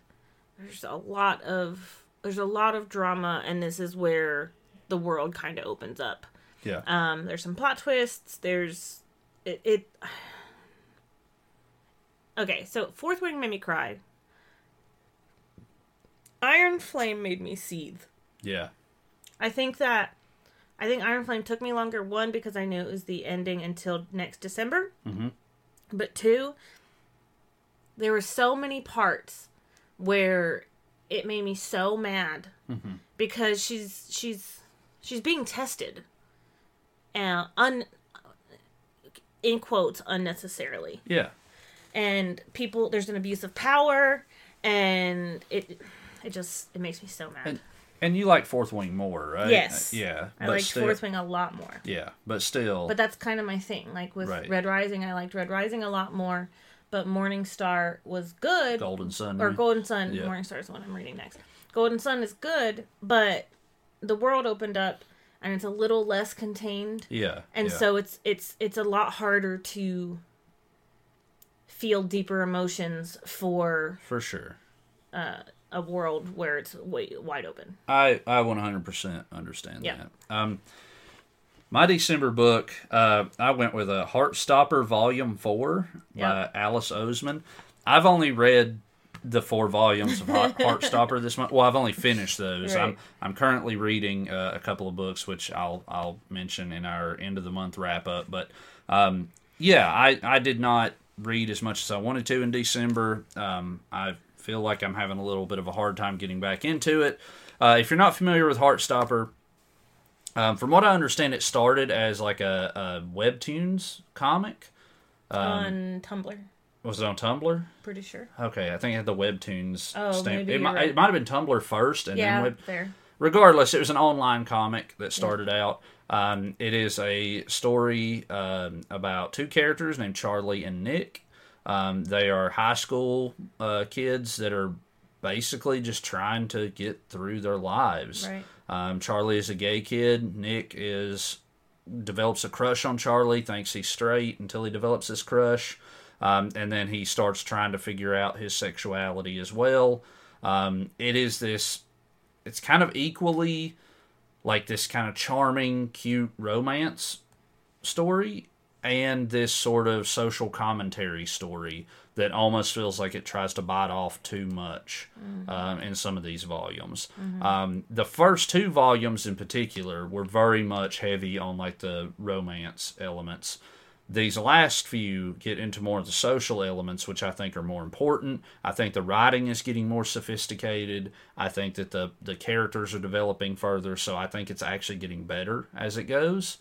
there's a lot of there's a lot of drama, and this is where the world kind of opens up. Yeah, Um, there's some plot twists. There's it, it. Okay, so Fourth Wing made me cry. Iron Flame made me seethe. yeah, I think that I think Iron Flame took me longer. One because I knew it was the ending until next December. Mhm. But two, there were so many parts where it made me so mad because she's she's she's being tested, and un in quotes unnecessarily yeah. and people there's an abuse of power and it it just it makes me so mad And- And you like Fourth Wing more, right? Yes. Uh, yeah. i like still, fourth wing a lot more Yeah, but still. but that's kind of my thing like with Right. red rising i liked red rising a lot more but morning star was good Golden Son. or golden son Yeah. morning star is the one i'm reading next golden son is good but the world opened up and it's a little less contained Yeah. and yeah. so it's it's it's a lot harder to feel deeper emotions for for sure. A world where it's way, wide open. I I 100% understand Yeah. that. Um, my December book, uh, I went with a Heartstopper Volume Four Yep. by Alice Oseman. I've only read the four volumes of Heart- Heartstopper this month. Well, I've only finished those. I'm I'm currently reading uh, a couple of books, which I'll I'll mention in our end of the month wrap up. But um, yeah, I I did not read as much as I wanted to in December. Um, I feel like I'm having a little bit of a hard time getting back into it. Uh, if you're not familiar with Heartstopper, um, from what I understand, it started as like a, a webtoons comic. Um, on Tumblr, Was it on Tumblr? pretty sure. Okay, I think it had the webtoons Oh, stamp. maybe it, might, right. it might have been Tumblr first, and Yeah, then web. there. Regardless, it was an online comic that started out. Um, it is a story um, about two characters named Charlie and Nick. Um, they are high school uh, kids that are basically just trying to get through their lives. Right. Um, Charlie is a gay kid. Nick is develops a crush on Charlie, thinks he's straight until he develops this crush, um, and then he starts trying to figure out his sexuality as well. Um, it is this. It's kind of equally like this kind of charming, cute romance story and this sort of social commentary story that almost feels like it tries to bite off too much um, in some of these volumes. Um, the first two volumes in particular were very much heavy on like the romance elements. These last few get into more of the social elements, which I think are more important. I think the writing is getting more sophisticated. I think that the the characters are developing further, so I think it's actually getting better as it goes.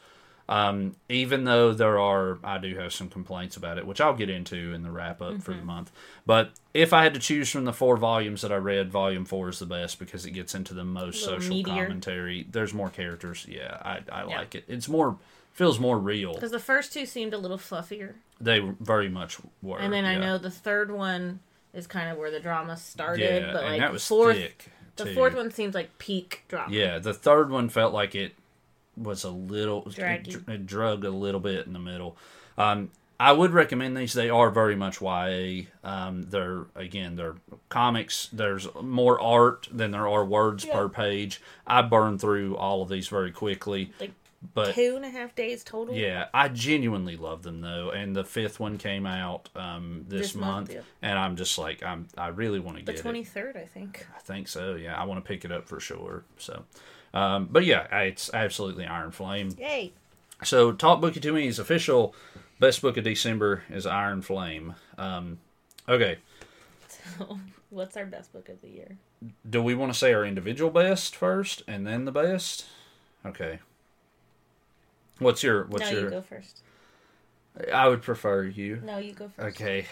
Um, even though there are, I do have some complaints about it, which I'll get into in the wrap up for the month. But if I had to choose from the four volumes that I read, volume four is the best because it gets into the most social meatier. commentary. There's more characters. Yeah, I, I Yeah. like it. It's more feels more real. Because the first two seemed a little fluffier, They very much were. and then I know the third one is kind of where the drama started. yeah, but like and that was fourth, thick. the fourth one seems like peak drama. Yeah, the third one felt like it was a little Draggy. It, it drug a little bit in the middle. Um, I would recommend these. They are very much YA. Um, they're again, they're comics. There's more art than there are words Yeah. per page. I burned through all of these very quickly, Like but two and a half days total. yeah, I genuinely love them though. And the fifth one came out um, this, This month, month, yeah. and I'm just like, I'm I really want to the get it. twenty third, I think. I think so. Yeah, I want to pick it up for sure. So, um, but yeah, it's absolutely Iron Flame. Yay! So, Talk Booky to Me is official. Best book of December is Iron Flame. Um, okay, So, what's our best book of the year? do we want to say our individual best first, and then the best? Okay. What's your what's no, your? you go first. I would prefer you. No, you go first. Okay.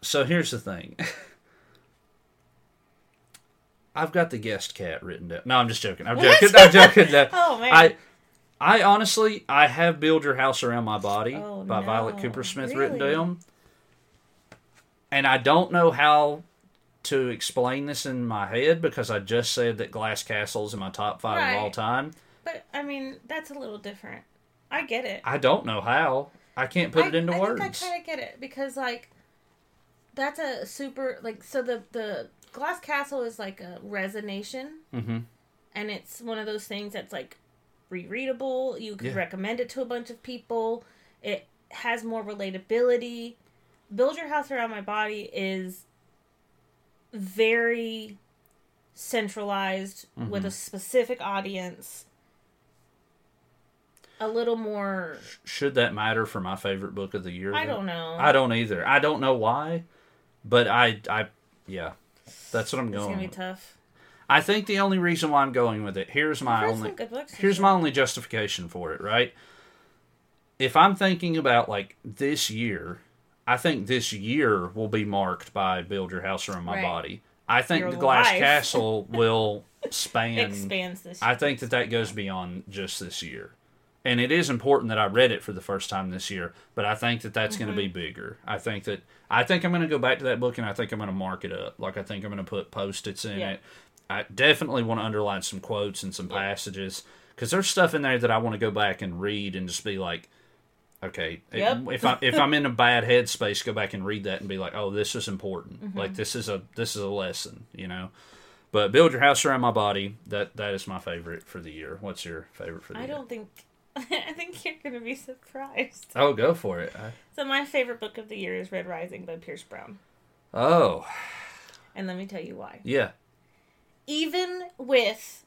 So here's the thing. I've got the guest cat written down. No, I'm just joking. I'm What? joking. I'm joking. No. Oh man. I I honestly I have Build Your House Around My Body Oh, by Violet. Kupersmith written Really? down. And I don't know how to explain this in my head because I just said that Glass Castle is in my top five of all time. but I mean, that's a little different. I get it. I don't know how. I can't put I, it into I words. think I kind of get it because like that's a super like so the the Glass Castle is like a resonation mm-hmm. and it's one of those things that's like rereadable. You could Yeah. recommend it to a bunch of people. It has more relatability. Build Your House Around My Body is very centralized with Mm-hmm. a specific audience. A little more Should that matter for my favorite book of the year? I though? don't know. I don't either. I don't know why, but I, I, yeah, that's what I'm going. it's going. gonna be with. tough. I think the only reason why I'm going with it here's my only good books here's year. my only justification for it. Right? If I'm thinking about like this year, I think this year will be marked by Build Your House Around My Right. Body. I think Your the Glass life. Castle will span. expands this. I think that that goes beyond just this year. And it is important that I read it for the first time this year, but I think that that's going to be bigger. I think that I think I'm going to go back to that book and I think I'm going to mark it up. Like I think I'm going to put post-its in Yeah. it. I definitely want to underline some quotes and some passages because there's stuff in there that I want to go back and read and just be like, okay, Yep. if I if I'm in a bad headspace, go back and read that and be like, oh, this is important. Mm-hmm. Like this is a this is a lesson, you know. But build your house around my body. That that is my favorite for the year. What's your favorite for the I year? don't think. I think you're gonna be surprised. Oh, go for it. I- So my favorite book of the year is Red Rising by Pierce Brown, oh, and let me tell you why. yeah, Even with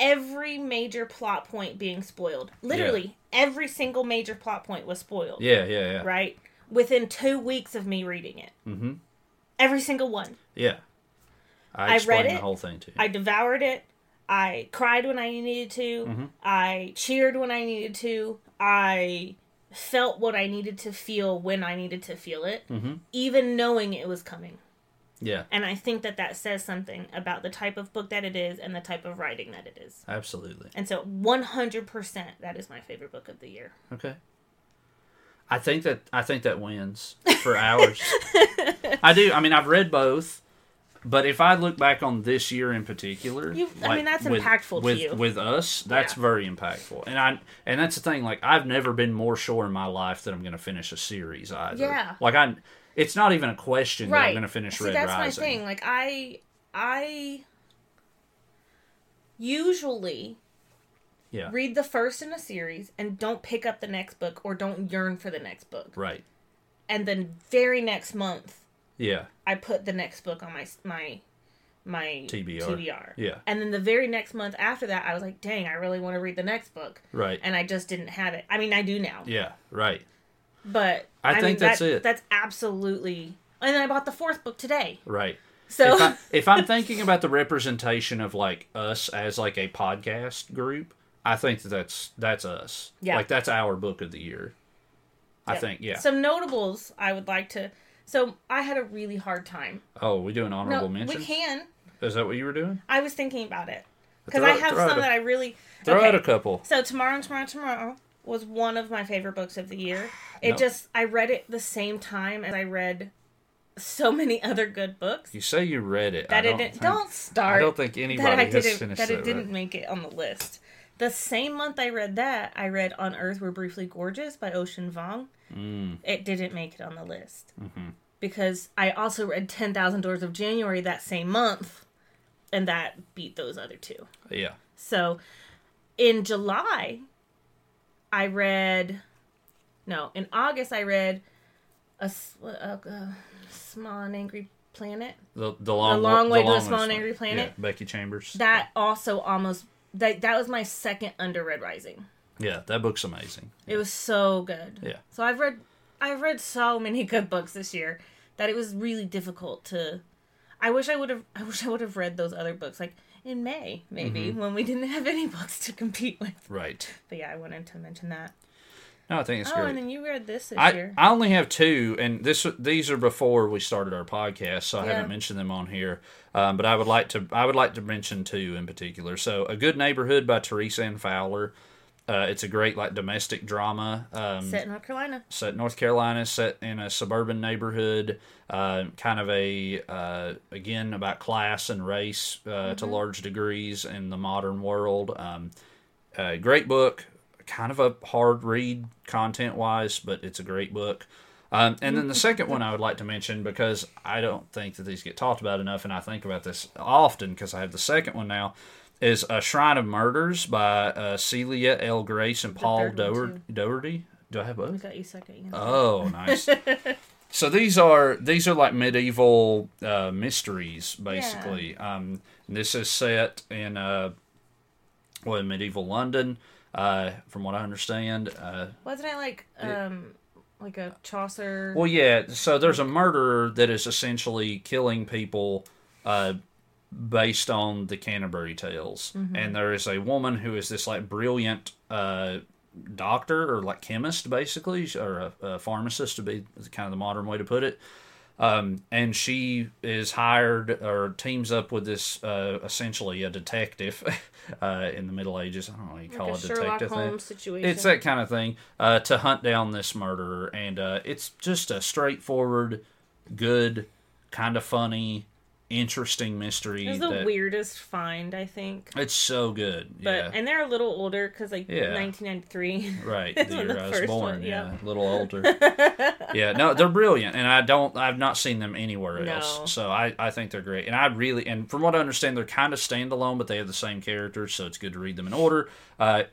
every major plot point being spoiled, literally every single major plot point was spoiled. yeah, yeah, yeah. Right within two weeks of me reading it, Mm-hmm. every single one. Yeah. I, I read explained the it. whole thing too. I devoured it. I cried when I needed to. Mhm. I cheered when I needed to. I felt what I needed to feel when I needed to feel it, Mhm. even knowing it was coming. yeah, And I think that that says something about the type of book that it is and the type of writing that it is. absolutely. And so 100% that is my favorite book of the year. Okay. I think that I think that wins for hours. I do. I mean, I've read both, but if I look back on this year in particular, You- I mean, that's impactful to with, you. With us, that's Yeah. very impactful, and I and that's the thing. Like, I've never been more sure in my life that I'm going to finish a series either. Yeah. Like I, it's not even a question that I'm going to finish See, Red that's Rising. my thing. Like I I usually Yeah. read the first in a series and don't pick up the next book or don't yearn for the next book. Right. And then very next month Yeah. I put the next book on my my my TBR. TBR. Yeah. And then the very next month after that I was like, "Dang, I really want to read the next book." Right. And I just didn't have it. I mean, I do now. Yeah. Right. But I mean, think that's that- it. That's absolutely And then I bought the fourth book today. Right. So if, I, if I'm thinking about the representation of like us as like a podcast group, I think that that's that's us. Yeah. Like that's our book of the year. I think. Yeah. Some notables I would like to. So I had a really hard time. oh, we do an honorable no, mention. we can. Is that what you were doing? I was thinking about it. because I have some a- that I really Throw okay. out a couple. So tomorrow tomorrow tomorrow was one of my favorite books of the year. It No. just I read it the same time as I read so many other good books You say you read it. I that don't it didn't, think- don't start I don't think anybody that I has didn't finished that that. it didn't right. make it on the list. The same month I read that, I read On Earth We're Briefly Gorgeous by Ocean Vuong. Mm. It didn't make it on the list. Mm-hmm. Because I also read 10,000 Doors of January that same month, and that beat those other two. Yeah. So in July, I read. No, in August, I read a small and angry planet. The the long Long Way to a Small and Angry Planet? Yeah, Becky Chambers. That also almost that that was my second under Red Rising. yeah, that book's amazing. It was so good. Yeah. So I've read I've read so many good books this year that it was really difficult to I wish I would have I wish I would have read those other books like in May maybe Mm-hmm. when we didn't have any books to compete with. Right. But yeah, I wanted to mention that. No, I think it's oh, great. and then you read this this I, year. I only have two, and this these are before we started our podcast, so I Yeah. haven't mentioned them on here. Um, but I would like to I would like to mention two in particular. So, A Good Neighborhood by Teresa Ann Fowler. Uh, it's a great like domestic drama. Um, Set in North Carolina. set in North Carolina, set in a suburban neighborhood, uh, kind of a uh, again about class and race uh, to large degrees in the modern world. Um, uh, great book, kind of a hard read content wise, but it's a great book. Um, and then the second one I would like to mention because I don't think that these get talked about enough, and I think about this often because I have the second one now. Is A Shrine of Murders by uh, Celia L. Grace and Paul Doher- Doherty. Do I have both? Got you second. Yeah. Oh, nice. so these are these are like medieval uh, mysteries, basically. Um, this is set in uh, well, in medieval London, uh, from what I understand. Uh, Wasn't it like um like a Chaucer? well, yeah. So there's a murderer that is essentially killing people. Uh, based on the Canterbury Tales, and there is a woman who is this like brilliant uh, doctor or like chemist, basically, or a, a pharmacist to be kind of the modern way to put it. Um, and she is hired or teams up with this uh, essentially a detective uh, in the Middle Ages. I don't know what you call like a it, Sherlock detective. Holmes situation. It's that kind of thing uh, to hunt down this murderer, and uh, it's just a straightforward, good, kind of funny, interesting mystery. It was the that- weirdest find, I think. It's so good. But yeah, and they're a little older because like Yeah. 1993. right. The year the I was born. one- yeah. yeah. a little older. yeah, no, they're brilliant, and I don't. I've not seen them anywhere else, No. so I, I think they're great. And I really, and from what I understand, they're kind of standalone, but they have the same characters, so it's good to read them in order. Uh,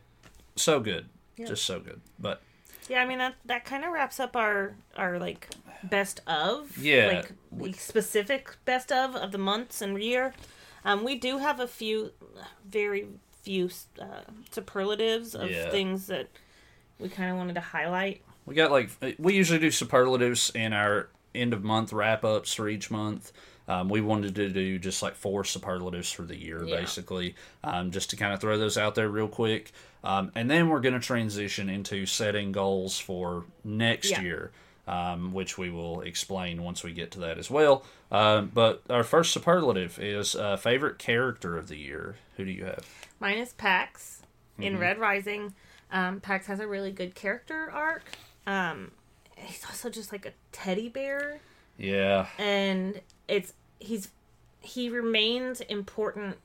so good, just so good. But Yeah, I mean that that kind of wraps up our our like best of. Yeah. Like the specific best of of the months and year. Um, we do have a few, very few uh, superlatives of Yeah. things that we kind of wanted to highlight. We got like we usually do superlatives in our end of month wrap ups for each month. Um, we wanted to do just like four superlatives for the year, Yeah. basically, um, just to kind of throw those out there real quick. Um, and then we're going to transition into setting goals for next Yeah. year, um, which we will explain once we get to that as well. Um, but our first superlative is uh, favorite character of the year. Who do you have? Mine is Pax in Mm-hmm. Red Rising. Um, Pax has a really good character arc. Um, he's also just like a teddy bear, Yeah, and it's he's he remains important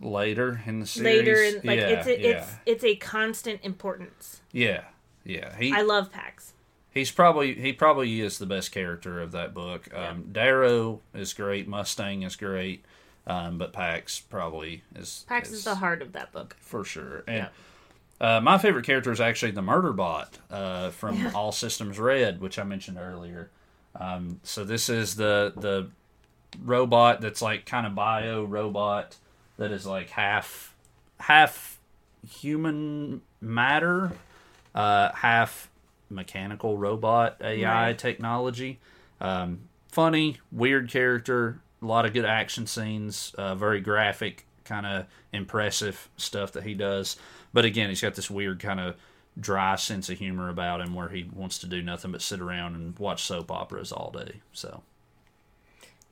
later in the series. later in like yeah, it's a, yeah. it's it's a constant importance. Yeah, yeah. He I love Pax. he's probably he probably is the best character of that book. Um, Darrow is great. Mustang is great. Um, but Pax probably is Pax is the heart of that book. for sure. And uh, my favorite character is actually the Murderbot uh, from Yeah. All Systems Red, which I mentioned earlier. Um, so this is the the robot that's like kind of bio robot that is like half half human matter, uh, half mechanical robot AI Right. technology. Um, funny, weird character, a lot of good action scenes, uh, very graphic, kind of impressive stuff that he does. But again, he's got this weird kind of dry sense of humor about him where he wants to do nothing but sit around and watch soap operas all day. So,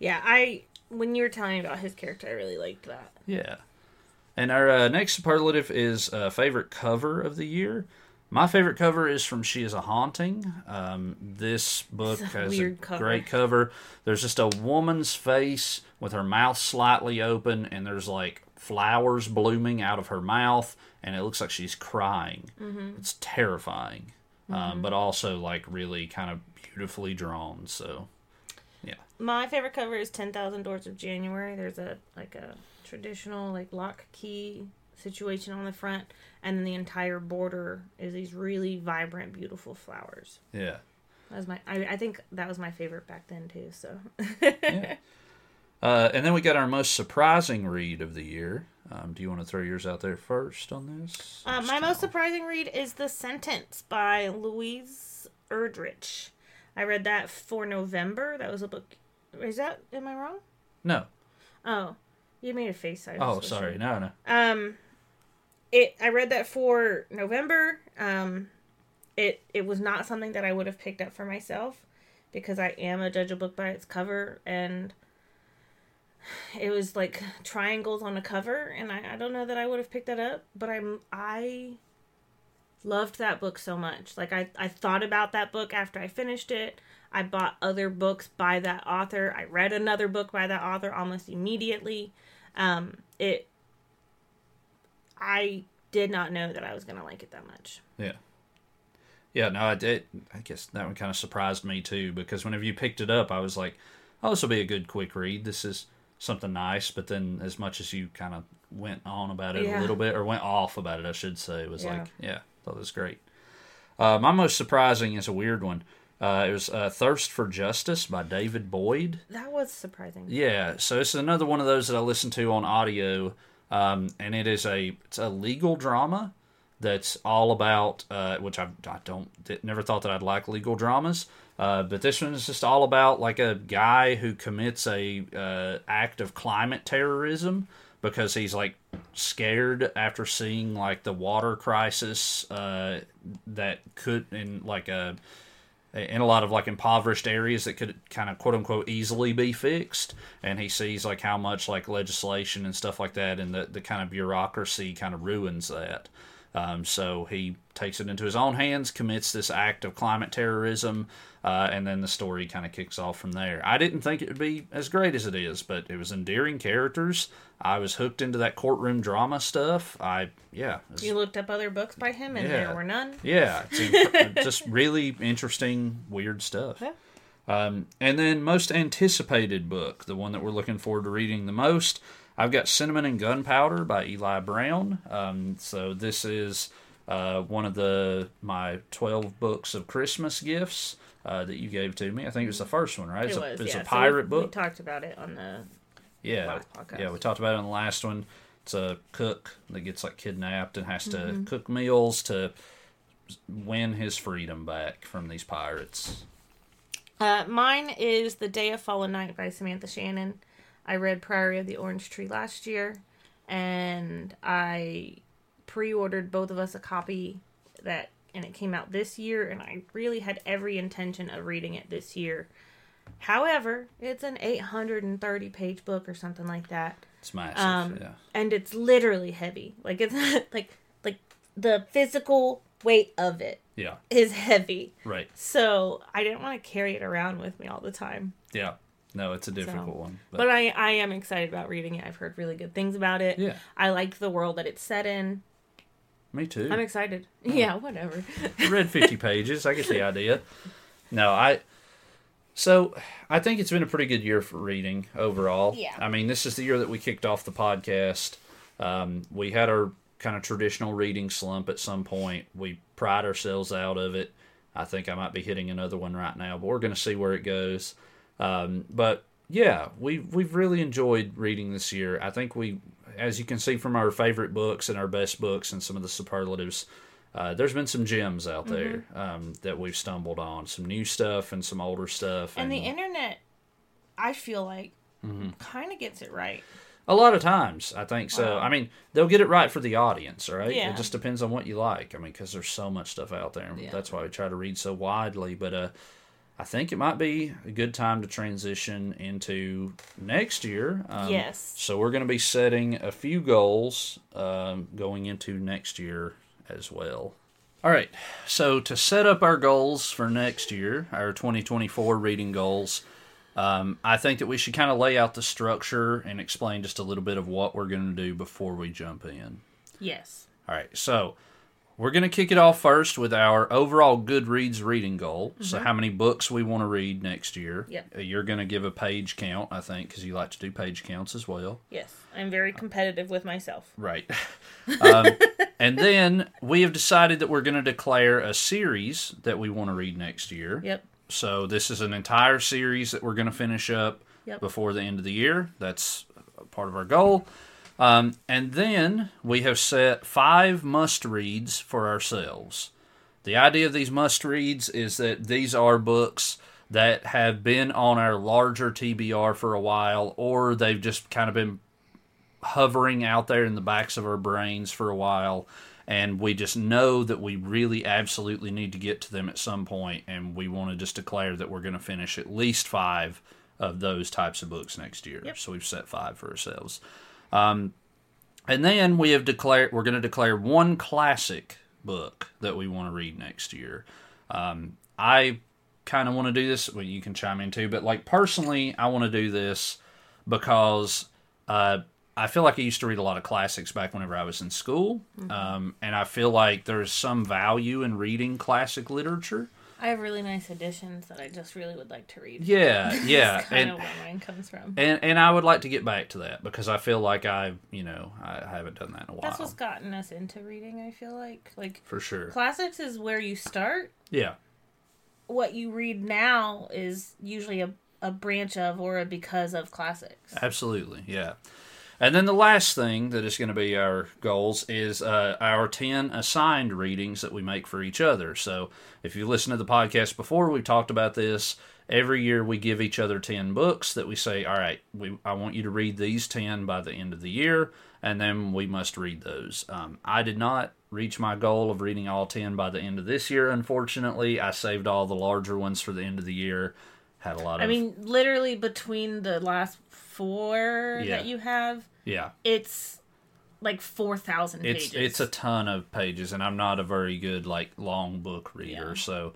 Yeah, I when you were telling me about his character, I really liked that. Yeah. And our uh, next superlative is uh, favorite cover of the year. My favorite cover is from She is a Haunting. Um, this book a has a cover. great cover. There's just a woman's face with her mouth slightly open, and there's like flowers blooming out of her mouth, and it looks like she's crying. Mm-hmm. It's terrifying, um, but also like really kind of beautifully drawn. So, yeah. My favorite cover is Ten Thousand Doors of January. There's a like a traditional like lock key situation on the front, and then the entire border is these really vibrant, beautiful flowers. Yeah. That was my. I, I think that was my favorite back then too. So. Uh, and then we got our most surprising read of the year. Um, do you want to throw yours out there first on this? Uh, my most surprising read is The Sentence by Louise Erdrich. I read that for November. That was a book. Is that am I wrong? No. Oh, you made a face. I Oh, sorry. No, no. Um, it. I read that for November. Um, it it was not something that I would have picked up for myself because I am a judge a book by its cover and. It was like triangles on a cover, and I, I don't know that I would have picked that up, but I'm I loved that book so much. Like I, I thought about that book after I finished it. I bought other books by that author. I read another book by that author almost immediately. Um, it I did not know that I was gonna like it that much. Yeah. Yeah, no, I did. I guess that one kind of surprised me too because whenever you picked it up, I was like, "Oh, this will be a good quick read. This is something nice." But then, as much as you kind of went on about it Yeah. a little bit, or went off about it, I should say, it was Yeah. like, "Yeah, thought it was great." Uh, my most surprising is a weird one. Uh, it was uh, "Thirst for Justice" by David Boyd. That was surprising. Yeah, so this is another one of those that I listen to on audio, um, and it is a it's a legal drama that's all about uh, which I, I don't never thought that I'd like legal dramas, uh, but this one is just all about like a guy who commits a uh, act of climate terrorism because he's like scared after seeing like the water crisis uh, that could in like a in a lot of like impoverished areas that could kind of quote unquote easily be fixed. And he sees like how much like legislation and stuff like that and the, the kind of bureaucracy kind of ruins that. Um, so he takes it into his own hands commits this act of climate terrorism uh, and then the story kind of kicks off from there i didn't think it would be as great as it is but it was endearing characters i was hooked into that courtroom drama stuff i yeah was- You looked up other books by him, and Yeah. there were none. yeah, it's inc- just really interesting, weird stuff. Yeah. Um, and then most anticipated book, the one that we're looking forward to reading the most, I've got Cinnamon and Gunpowder by Eli Brown. Um, so this is uh, one of the my twelve books of Christmas gifts uh, that you gave to me. I think it was the first one, right? It's It a, was. it's yeah. a pirate we, book. We talked about it on the. Yeah, last podcast. yeah, we talked about it on the last one. It's a cook that gets like kidnapped and has to Mm-hmm. cook meals to win his freedom back from these pirates. Uh, mine is The Day of Fallen Night by Samantha Shannon. I read Priory of the Orange Tree last year, and I pre-ordered both of us a copy that, and it came out this year, and I really had every intention of reading it this year. However, it's an 830 page book or something like that. It's massive. Um, yeah, and it's literally heavy. Like it's like like the physical weight of it yeah, is heavy. right. So I didn't want to carry it around with me all the time. Yeah, no, it's a difficult one. But, But I, I am excited about reading it. I've heard really good things about it. yeah, I like the world that it's set in. Me too. I'm excited. Yeah, whatever. Read 50 pages. I get the idea. No, I. So I think it's been a pretty good year for reading overall. Yeah. I mean, this is the year that we kicked off the podcast. Um, we had our kind of traditional reading slump at some point. We pried ourselves out of it. I think I might be hitting another one right now, but we're going to see where it goes. Um, but yeah, we we've really enjoyed reading this year. I think we, as you can see from our favorite books and our best books and some of the superlatives, uh, there's been some gems out there um, that we've stumbled on, some new stuff and some older stuff, And the internet, I feel like, kind of gets it right. a lot of times I think so. Wow. I mean, they'll get it right for the audience, right? Yeah. It just depends on what you like. I mean, because there's so much stuff out there, and Yeah. that's why we try to read so widely. But uh, I think it might be a good time to transition into next year. Um, Yes. So we're going to be setting a few goals um, going into next year as well. All right. So to set up our goals for next year, our 2024 reading goals, um, I think that we should kind of lay out the structure and explain just a little bit of what we're going to do before we jump in. Yes. All right, so we're going to kick it off first with our overall Goodreads reading goal. So, how many books we want to read next year? Yep. Uh, You're going to give a page count, I think, because you like to do page counts as well. Yes. I'm very competitive with myself. Right. um, and then we have decided that we're going to declare a series that we want to read next year. Yep. So, this is an entire series that we're going to finish up Yep. before the end of the year. That's part of our goal. Um, and then we have set five must reads for ourselves. The idea of these must reads is that these are books that have been on our larger TBR for a while, or they've just kind of been hovering out there in the backs of our brains for a while. And we just know that we really absolutely need to get to them at some point, and we want to just declare that we're going to finish at least five of those types of books next year. Yep. So we've set five for ourselves. Um, and then we have declared we're going to declare one classic book that we want to read next year. Um, I kind of want to do this. Well, you can chime in too, but like personally, I want to do this because uh, I feel like I used to read a lot of classics back whenever I was in school, um, and I feel like there's some value in reading classic literature. I have really nice editions that I just really would like to read. Yeah, yeah, kind and of where mine comes from. and and I would like to get back to that because I feel like I, you know, I haven't done that in a while. That's what's gotten us into reading, I feel like. Like, for sure. classics is where you start. Yeah, What you read now is usually a, a branch of or a because of classics. absolutely. Yeah. And then the last thing that is going to be our goals is uh, our 10 assigned readings that we make for each other. So if you listen to the podcast before, we've talked about this. Every year we give each other 10 books that we say, all right, we, I want you to read these 10 by the end of the year, and then we must read those. Um, I did not reach my goal of reading all 10 by the end of this year, unfortunately. I saved all the larger ones for the end of the year. Had a lot of. I mean, literally between the last four Yeah. that you have, yeah. it's like 4,000 pages. it's it's a ton of pages and i'm not a very good like long book reader Yeah. so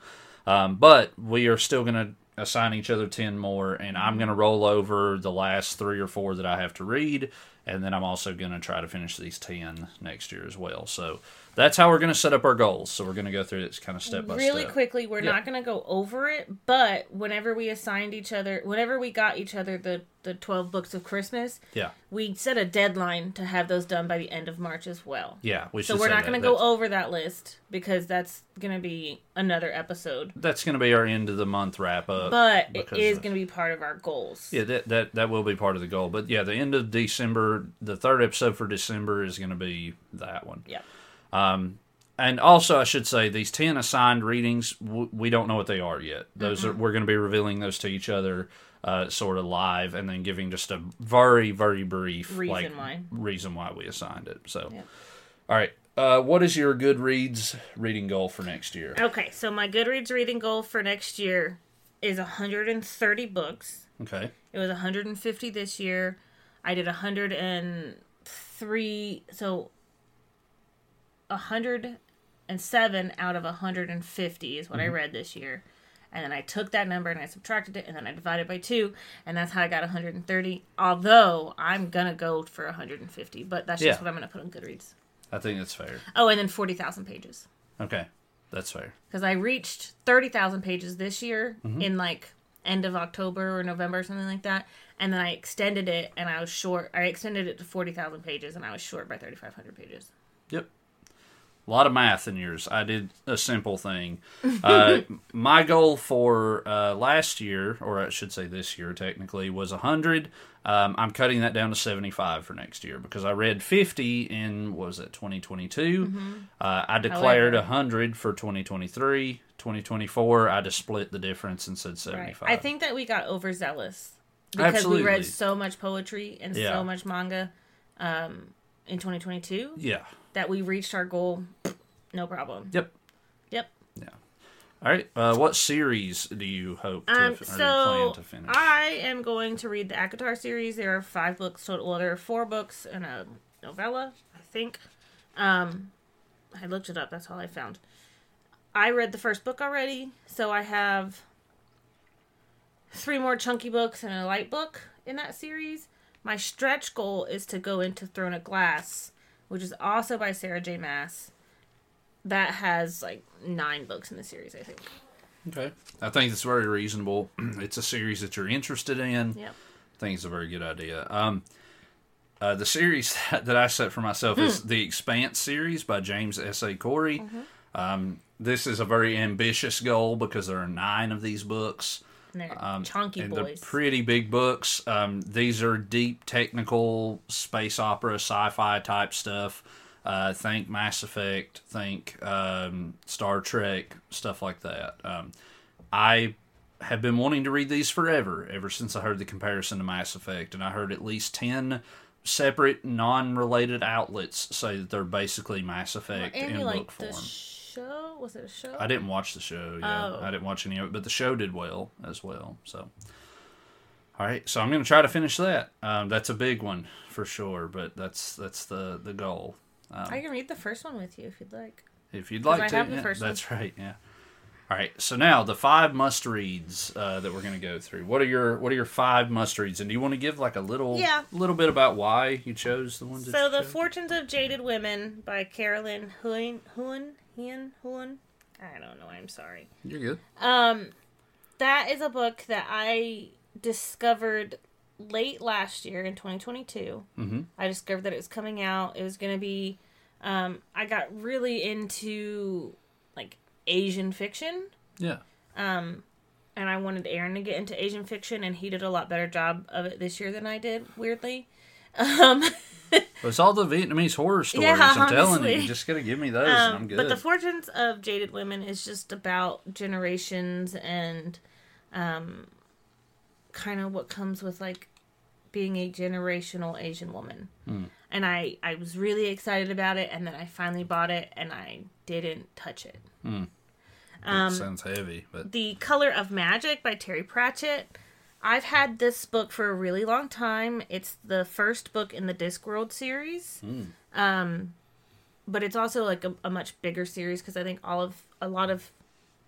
um, but we are still going to assign each other 10 more and i'm going to roll over the last three or four that i have to read and then i'm also going to try to finish these 10 next year as well so that's how we're going to set up our goals so we're going to go through this kind of step by really step really quickly we're Yeah. not going to go over it but whenever we assigned each other whenever we got each other the the 12 books of christmas yeah. we set a deadline to have those done by the end of march as well. Yeah we so we're not going to go That's- over that list because that's going to be another episode. That's going to be our end of the month wrap up but it is going to be part of our goals. Yeah, that, that that will be part of the goal. But yeah, the end of December, the third episode for December is going to be that one. yeah um, And also, I should say these ten assigned readings we don't know what they are yet. Those are we're going to be revealing those to each other, uh, sort of live, and then giving just a very very brief Reason like, why. reason why we assigned it. So, Yeah. all right, uh, what is your Goodreads reading goal for next year? okay so my goodreads reading goal for next year is 130 books Okay, It was 150 this year. I did 103. So 107 out of 150 is what I read this year. And then I took that number and I subtracted it and then I divided by two. And that's how I got 130. Although I'm going to go for 150. But that's just Yeah. what I'm going to put on Goodreads. I think that's fair. Oh, and then 40,000 pages. Okay, that's fair. Because I reached 30,000 pages this year mm-hmm. in like end of October or November or something like that. And then I extended it and I was short. I extended it to 40,000 pages and I was short by 3,500 pages. Yep. A lot of math in yours. I did a simple thing. Uh, my goal for uh, last year, or I should say this year technically, was 100. Um, I'm cutting that down to 75 for next year because I read 50 in, what was it, 2022? Uh, I declared However- 100 for 2023. 2024, I just split the difference and said 75. I think that we got overzealous because Absolutely. we read so much poetry and Yeah. so much manga um, in 2022 Yeah. That we reached our goal. No problem. Yep. Yep. Yeah. All right. Uh, what series do you hope to, Um, so plan to finish? I am going to read the ACOTAR series. There are five books total. Well, there are four books and a novella, I think. Um, I looked it up. That's all I found. I read the first book already, so I have three more chunky books and a light book in that series. My stretch goal is to go into Throne of Glass, which is also by Sarah J. Maas. That has like nine books in the series, I think. Okay. I think it's very reasonable. it's a series that you're interested in. Yep. I think it's a very good idea. Um, uh, the series that I set for myself Hmm. is the Expanse series by James S. A. Corey. Mm-hmm. Um, this is a very ambitious goal because there are nine of these books. And they're Um, chunky and boys. they're pretty big books. Um, these are deep technical space opera, sci-fi type stuff. Uh, think Mass Effect, think um, Star Trek, stuff like that. Um, I have been wanting to read these forever, ever since I heard the comparison to Mass Effect, and I heard at least ten separate, non-related outlets say that they're basically Mass Effect and in book like form. Show? Was it a show? I didn't watch the show. Yeah, Oh. I didn't watch any of it, but the show did well as well. So, all right, so I'm going to try to finish that. Um, that's a big one for sure, but that's that's the the goal. Um, I can read the first one with you if you'd like. if you'd like I to, have the yeah, first one. that's right. Yeah. All right, so now the five must reads uh, that we're going to go through. What are your What are your five must reads, and do you want to give like a little Yeah. little bit about why you chose the ones? So, The chose? Fortunes of Jaded Women by Carolyn Huynh, Huynh. I don't know. I'm sorry. You're good. Um, that is a book that I discovered late last year in 2022. Mm-hmm. I discovered that it was coming out. It was going to be. Um, I got really into like Asian fiction. Yeah. Um, and I wanted Aaron to get into Asian fiction, and he did a lot better job of it this year than I did. Weirdly, um, it's all the Vietnamese horror stories. Yeah, I'm telling you, you just to give me those, and I'm um, good. but the Fortunes of Jaded Women is just about generations and, um, kind of what comes with like being a generational Asian woman. Hmm. And I I was really excited about it, and then I finally bought it, and I didn't touch it. That um, sounds heavy, but The Color of Magic by Terry Pratchett. I've had this book for a really long time. It's the first book in the Discworld series. Um, but it's also like a, a much bigger series because I think all of a lot of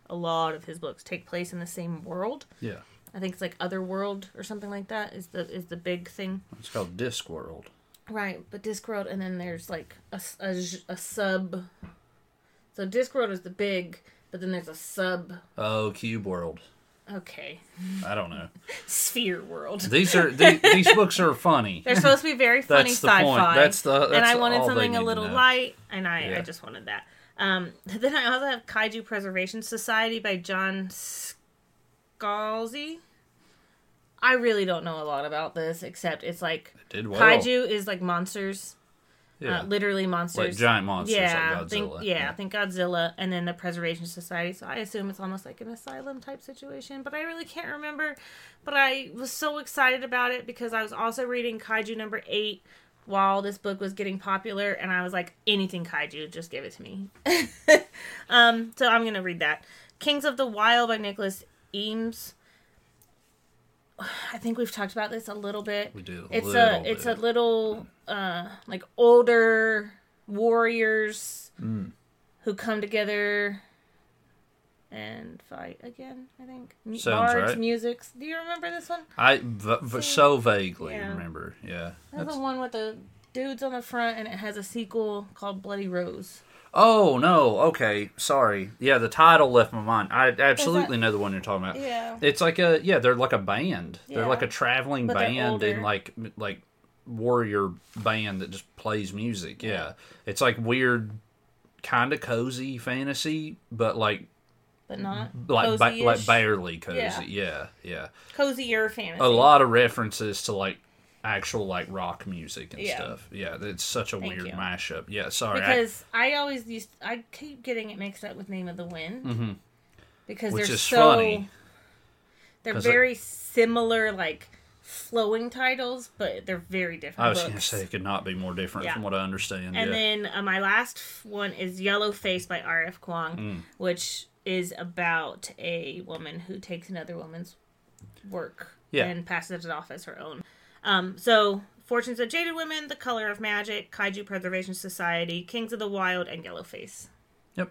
a lot of his books take place in the same world. yeah, I think it's like Otherworld or something like that is the is the big thing. it's called Discworld. Right, but Discworld, and then there's like a sub. So Discworld is the big, but then there's a sub. Oh, Cube World. Okay, I don't know. Sphere World. These are these, these books are funny. They're supposed to be very funny That's the sci-fi. point. That's the- and I wanted something a little light, and I, I just wanted that. Um, then I also have Kaiju Preservation Society by John Scalzi. I really don't know a lot about this, except it's like Did well. kaiju is like monsters, yeah, uh, literally monsters, like giant monsters yeah, like Godzilla. think yeah, I think Godzilla, and then the Preservation Society. So I assume it's almost like an asylum type situation, but I really can't remember. But I was so excited about it because I was also reading Kaiju number eight while this book was getting popular, and I was like, anything Kaiju, just give it to me. um, so I'm gonna read that. Kings of the Wild by Nicholas Eames. I think we've talked about this a little bit. We do. a It's a it's a little uh like older warriors Mm. who come together and fight again. I think Sounds bards, right. musics. Do you remember this one? I v- v- so vaguely Yeah. remember. Yeah. That's That's- the one with the dudes on the front, and it has a sequel called Bloody Rose. Oh no. Okay. Sorry. Yeah, the title left my mind. I absolutely know the one you're talking about. Yeah. It's like a yeah. They're like a band. Yeah. They're like a traveling But band and like like warrior band that just plays music. Yeah. It's like weird, kind of cozy fantasy, but like But not like ba- like barely cozy. Yeah. Yeah. Yeah. cozier fantasy. A lot of references to like actual like rock music and Yeah. stuff. Yeah. It's such a Thank weird you. mashup. Yeah. Sorry. Because I, always used I keep getting it mixed up with Name of the Wind Mhm. because Which they're so funny. They're very similar like flowing titles, but they're very different. I was going to say it could not be more different Yeah. from what I understand. And yeah. then uh, my last one is Yellowface by R.F. Kuang, Mm. which is about a woman who takes another woman's work Yeah. and passes it off as her own. Um, so, Fortunes of Jaded Women, The Color of Magic, Kaiju Preservation Society, Kings of the Wild, and Yellowface. Yep.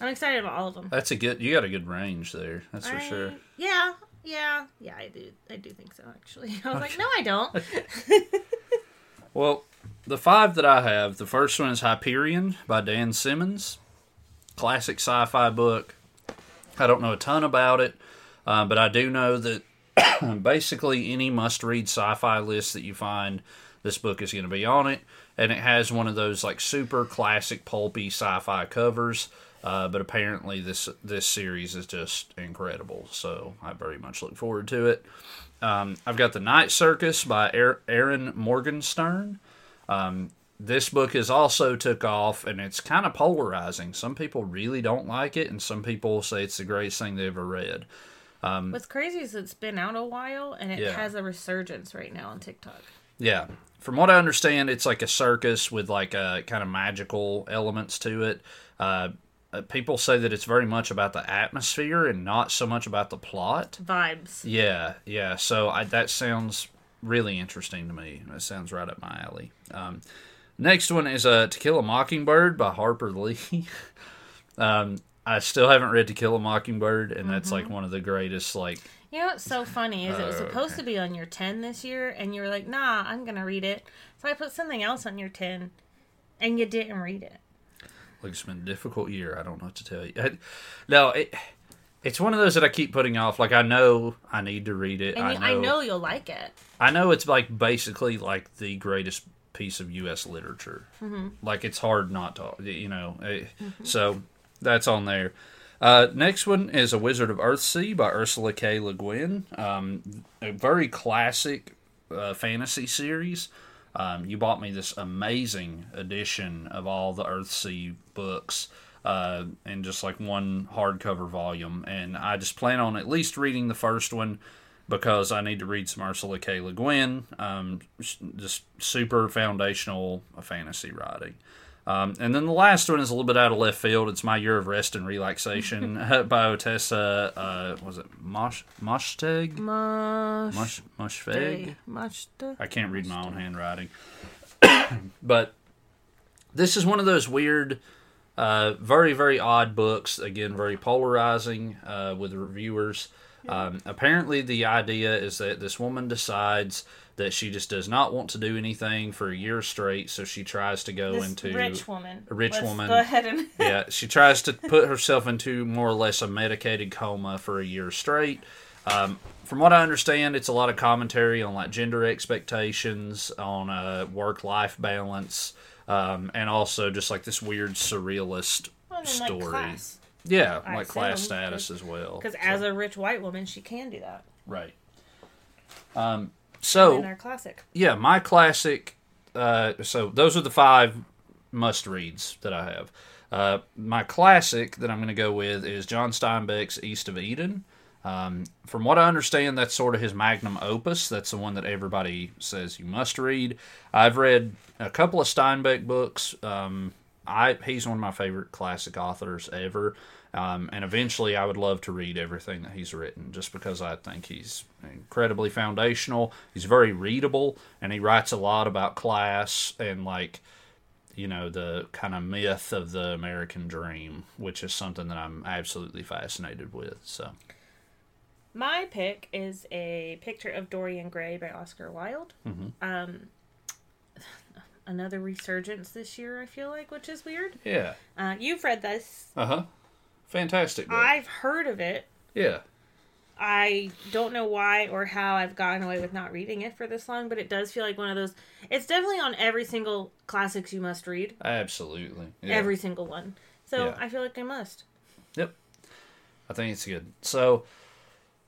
I'm excited about all of them. That's a good. You got a good range there. That's for I- sure. Yeah, yeah, yeah. I do. I do think so. Actually, I was like, no, I don't. Well, the five that I have, the first one is Hyperion by Dan Simmons. Classic sci fi book. I don't know a ton about it, uh, but I do know that basically any must read sci fi list that you find, this book is going to be on it. And it has one of those like super classic pulpy sci fi covers. Uh, but apparently, this this series is just incredible. So I very much look forward to it. Um, I've got The Night Circus by Erin Morgenstern. Um, this book is also took off, and it's kind of polarizing. Some people really don't like it, and some people say it's the greatest thing they ever read. What's crazy is it's been out a while and it Yeah. has a resurgence right now on TikTok. Yeah, from what I understand, it's like a circus with like a kind of magical elements to it. Uh, uh, people say that it's very much about the atmosphere and not so much about the plot. Vibes. Yeah, yeah. So I, that sounds really interesting to me. That sounds right up my alley. Um, next one is uh, To Kill a Mockingbird by Harper Lee. um, I still haven't read To Kill a Mockingbird, and that's like one of the greatest. Like, You know what's so funny is it was Oh, supposed okay. to be on your 10 this year, and you were like, nah, I'm going to read it. So I put something else on your 10, and you didn't read it. like it's been a difficult year. I don't know what to tell you. I- no, it, it's one of those that I keep putting off. Like I know I need to read it. And I know, I know you'll like it. I know it's like basically like the greatest piece of U.S. literature. Mm-hmm. Like it's hard not to, you know. eh, So that's on there. Uh, next one is A Wizard of Earthsea by Ursula K. Le Guin. Um, a very classic uh, fantasy series. Um, you bought me this amazing edition of all the Earthsea books uh, in just like one hardcover volume, and I just plan on at least reading the first one because I need to read some Ursula K. Le Guin. Um, just super foundational fantasy writing. Um, and then the last one is a little bit out of left field. It's My Year of Rest and Relaxation by Ottessa, uh, was it Mosh, Moshteg? Mosh, Moshfegh? Much. I can't read my own handwriting. but this is one of those weird, uh, very, very odd books. Again, very polarizing uh, with reviewers. Um, apparently, the idea is that this woman decides that she just does not want to do anything for a year straight, so she tries to go This into rich woman. a rich Let's woman. Go ahead and. yeah, she tries to put herself into more or less a medicated coma for a year straight. Um, from what I understand, it's a lot of commentary on like gender expectations, on uh, work-life balance, um, and also just like this weird surrealist Well, story. like class. Yeah, I like class status as well. Because So- as a rich white woman, she can do that. right. Um, so In our classic. yeah, my classic. Uh, so those are the five must reads that I have. Uh, my classic that I'm going to go with is John Steinbeck's East of Eden. Um, from what I understand, that's sort of his magnum opus. That's the one that everybody says you must read. I've read a couple of Steinbeck books. Um, I he's one of my favorite classic authors ever. Um, and eventually, I would love to read everything that he's written, just because I think he's incredibly foundational. He's very readable, and he writes a lot about class and like you know the kind of myth of the American dream, which is something that I'm absolutely fascinated with. So My pick is a picture of Dorian Gray by Oscar Wilde. Mm-hmm. Um, another resurgence this year, I feel like, which is weird. yeah, Uh, you've read this. uh huh, fantastic. Book. I've heard of it. yeah, I don't know why or how I've gotten away with not reading it for this long, but it does feel like one of those. It's definitely on every single classics you must read. absolutely. Yeah. Every single one. So Yeah. I feel like I must. Yep. I think it's good. So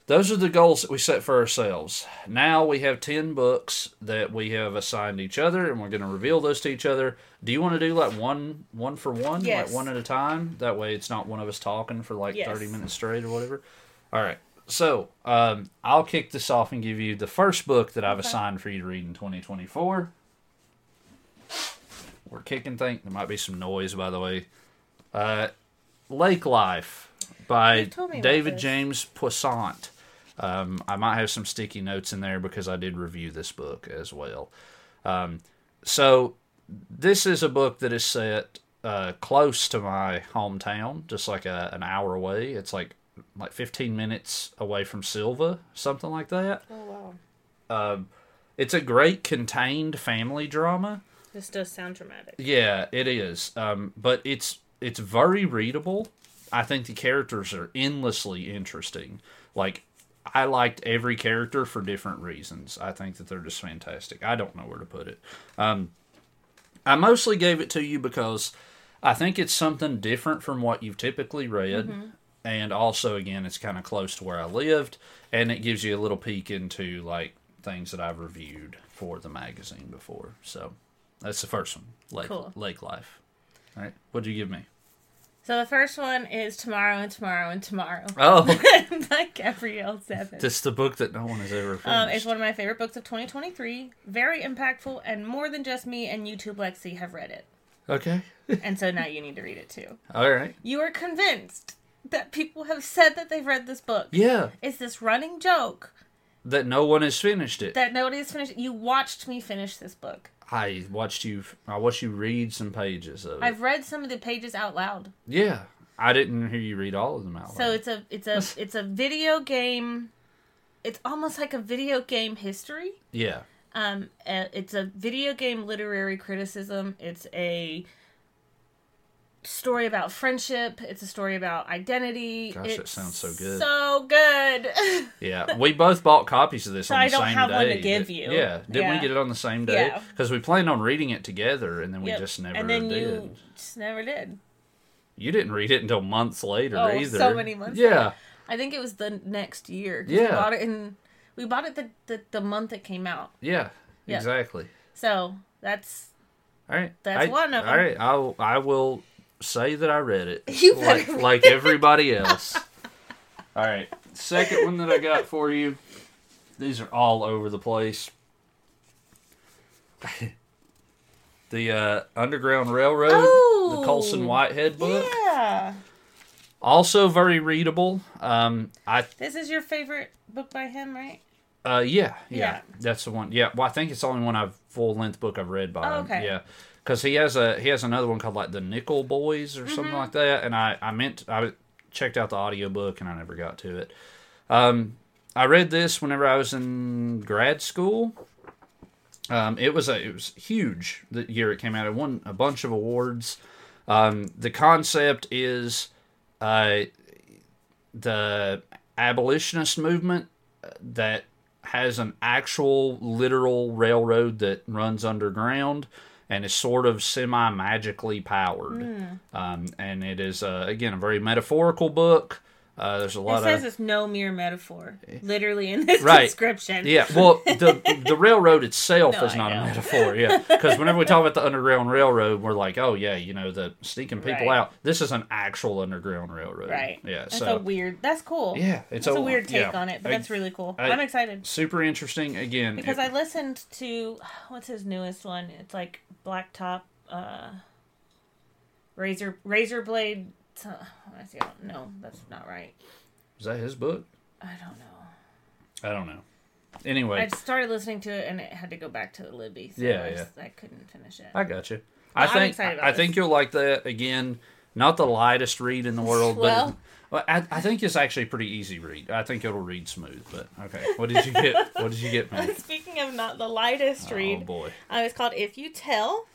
those are the goals that we set for ourselves. Now we have 10 books that we have assigned each other and we're going to reveal those to each other. Do you want to do like one one for one, Yes. like one at a time? That way it's not one of us talking for like Yes. 30 minutes straight or whatever. All right. So, um, I'll kick this off and give you the first book that I've Okay. assigned for you to read in 2024. We're kicking things. There might be some noise, by the way. Uh, Lake Life by You've told me about David. James Poissant. Um, I might have some sticky notes in there because I did review this book as well. Um, so this is a book that is set uh, close to my hometown, just like a, an hour away. It's like like 15 minutes away from Sylva, something like that. Oh wow. Um, it's a great contained family drama. This does sound dramatic. Yeah, it is. Um, but it's it's very readable. I think the characters are endlessly interesting. Like I liked every character for different reasons. I think that they're just fantastic. I don't know where to put it. Um, I mostly gave it to you because I think it's something different from what you've typically read. And also, again, it's kind of close to where I lived, and it gives you a little peek into like things that I've reviewed for the magazine before. So that's the first one, Lake Cool. Lake Life. All right, what'd you give me? So the first one is Tomorrow and Tomorrow and Tomorrow Oh, by Gabrielle Zevin. this is the book that no one has ever finished. Um, it's one of my favorite books of 2023. Very impactful, and more than just me and YouTube Lexi have read it. okay, And so now you need to read it too. all right, You are convinced that people have said that they've read this book. yeah, It's this running joke that no one has finished it. that nobody has finished. It. You watched me finish this book. I watched you. I watched you read some pages of it. I've read some of the pages out loud. Yeah, I didn't hear you read all of them out loud. So loud. it's a it's a it's a video game. It's almost like a video game history. yeah, Um, it's a video game literary criticism. It's a story about friendship. It's a story about identity. Gosh, that it's sounds so good. So good. yeah. We both bought copies of this So on the I don't same have day. one to give you. Yeah, didn't we get it on the same day? Yeah. Because we planned on reading it together, and then we Yep. just never and then did. you just never did. You didn't read it until months later Oh, either. so many months Yeah, I think it was the next year. Yeah. We bought it in. We bought it the, the the month it came out. yeah, Yeah. exactly. So that's All right, That's I, one of them. right, I'll I will say that I read it. You like read like everybody else. all right, second one that I got for you. These are all over the place. the uh, Underground Railroad, Oh. the Colson Whitehead book, yeah. also very readable. Um, I This is your favorite book by him, right? Uh, yeah, yeah, Yeah. that's the one. Yeah, well, I think it's the only one I've full length book I've read by Oh, him. Yeah, because he has a he has another one called like the Nickel Boys or something Mm-hmm. like that, and I I meant I checked out the audiobook and I never got to it. Um, I read this whenever I was in grad school. Um, it was a it was huge the year it came out. It won a bunch of awards. Um, the concept is uh, the abolitionist movement uh, that has an actual literal railroad that runs underground and is sort of semi magically powered. Hmm. Um, and it is uh, again a very metaphorical book. Uh, there's a lot. Of. It says of it's no mere metaphor, literally in this Right. description. yeah. Well, the the railroad itself No, is not a metaphor. Yeah, because whenever we talk about the underground railroad, we're like, oh yeah, you know, the sneaking people Right. out. This is an actual underground railroad. Right. Yeah. That's so a weird. That's cool. yeah, it's That's a weird take yeah. on it, but I- that's really cool. I- I, am excited super interesting. Again, because it- I listened to what's his newest one. It's like Blacktop, uh, Razor Razor Blade. Uh, I see. No, that's not right. is that his book? I don't know. I don't know. Anyway, I started listening to it and it had to go back to Libby. So Yeah, I, just, I couldn't finish it. I got you. I think I about think you'll like that again. Not the lightest read in the world, Well- but I, I think it's actually a pretty easy read. I think it'll read smooth. But okay, what did you get? what did you get, man? Speaking of not the lightest Oh read, boy, uh, it's called If You Tell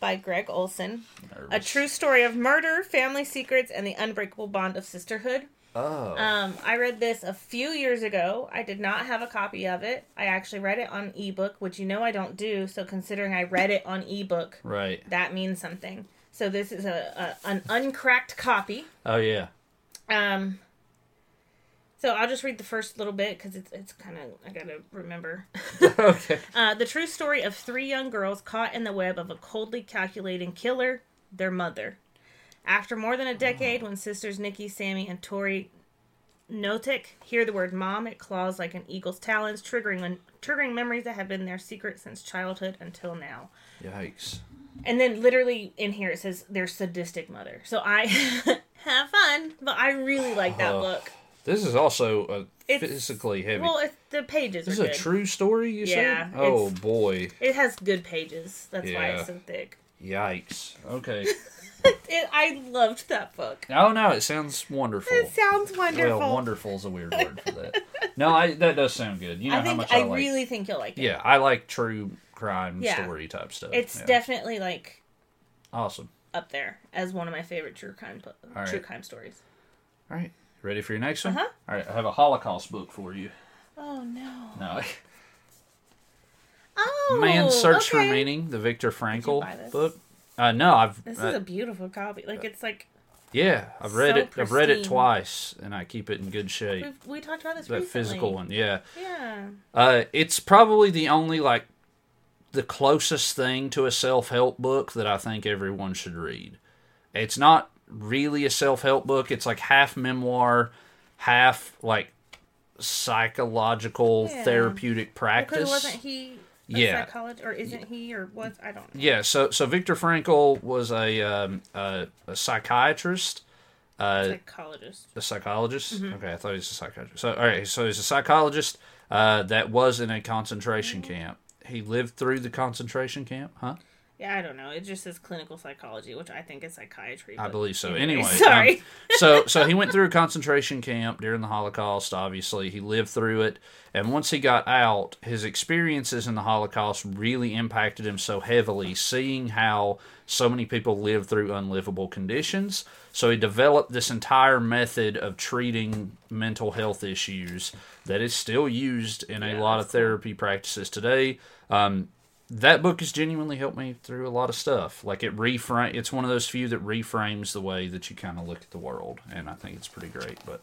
by Gregg Olsen. A true story of murder, family secrets, and the unbreakable bond of sisterhood. Oh, Um, I read this a few years ago. I did not have a copy of it. I actually read it on ebook, which you know I don't do. So considering I read it on ebook, right. that means something. So this is a, a an uncracked copy. Oh yeah. Um. So I'll just read the first little bit because it's it's kind of I gotta remember. okay. Uh, the true story of three young girls caught in the web of a coldly calculating killer, their mother. After more than a decade, when sisters Nikki, Sammy, and Tori Knotek hear the word mom, it claws like an eagle's talons, triggering triggering memories that have been their secret since childhood until now. Yikes. And then literally in here it says their sadistic mother. So I have fun. But I really like that Oh, book. This is also a It's- physically heavy. Well, it's, the pages this is are a true story, you Yeah, said? Oh boy. it has good pages. That's why Yeah. it's so thick. Yikes. Okay. It, I loved that book. oh no, it sounds wonderful. It sounds wonderful. Well, wonderful is a weird word for that. No, I that does sound good. You know I how much I, like I, like. really think you'll like it. Yeah, I like true crime Yeah. story type stuff. It's yeah. definitely like awesome. up there as one of my favorite true crime true right. crime stories. All right, ready for your next one? Uh-huh. All right, I have a Holocaust book for you. Oh no. No, Oh, Man's Search for. Meaning, the Viktor Frankl book. Uh, no, I've This uh, is a beautiful copy. Like it's like yeah, I've read so it. I've read it twice, and I keep it in good shape. we've, we talked about this That recently. physical one, yeah. Yeah. Uh, it's probably the only like the closest thing to a self help book that I think everyone should read. It's not really a self help book. It's like half memoir, half like psychological Yeah. therapeutic Because practice. wasn't he a Yeah. psychologist or isn't he or was I don't know. yeah, so so Viktor Frankl was a um, a, a psychiatrist. Uh, Psychologist. a psychologist. Mm-hmm. Okay, I thought he was a psychiatrist. So, all right, so he's a psychologist uh, that was in a concentration Mm-hmm. camp. He lived through the concentration camp, huh? Yeah, I don't know. It just says clinical psychology, which I think is psychiatry. I believe so. anyway, Anyway, sorry. um, so so he went through a concentration camp during the Holocaust. Obviously, he lived through it, and once he got out, his experiences in the Holocaust really impacted him so heavily. Seeing how so many people lived through unlivable conditions, so he developed this entire method of treating mental health issues that is still used in a Yeah, lot of therapy practices today. Um, that book has genuinely helped me through a lot of stuff. Like it reframe, it's one of those few that reframes the way that you kind of look at the world, and I think it's pretty great. But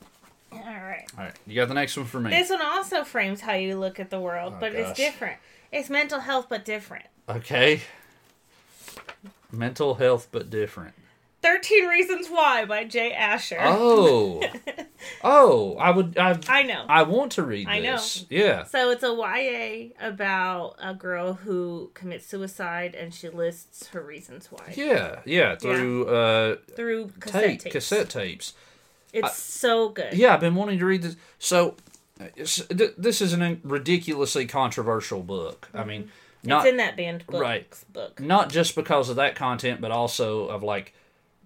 All right. all right, you got the next one for me. This one also frames how you look at the world, Oh, but gosh. it's different. It's mental health, but different. Okay, mental health but different. 13 Reasons Why by Jay Asher. Oh, oh, I would, I, I know. I want to read I know. this. Yeah, So it's a YA about a girl who commits suicide and she lists her reasons why yeah, yeah. Through uh, through cassette tape, tapes. cassette tapes. It's so good. Yeah, I've been wanting to read this. So, th- this is a ridiculously controversial book. I mean, not Mm-hmm. it's in that banned books right. book. not just because of that content, but also of like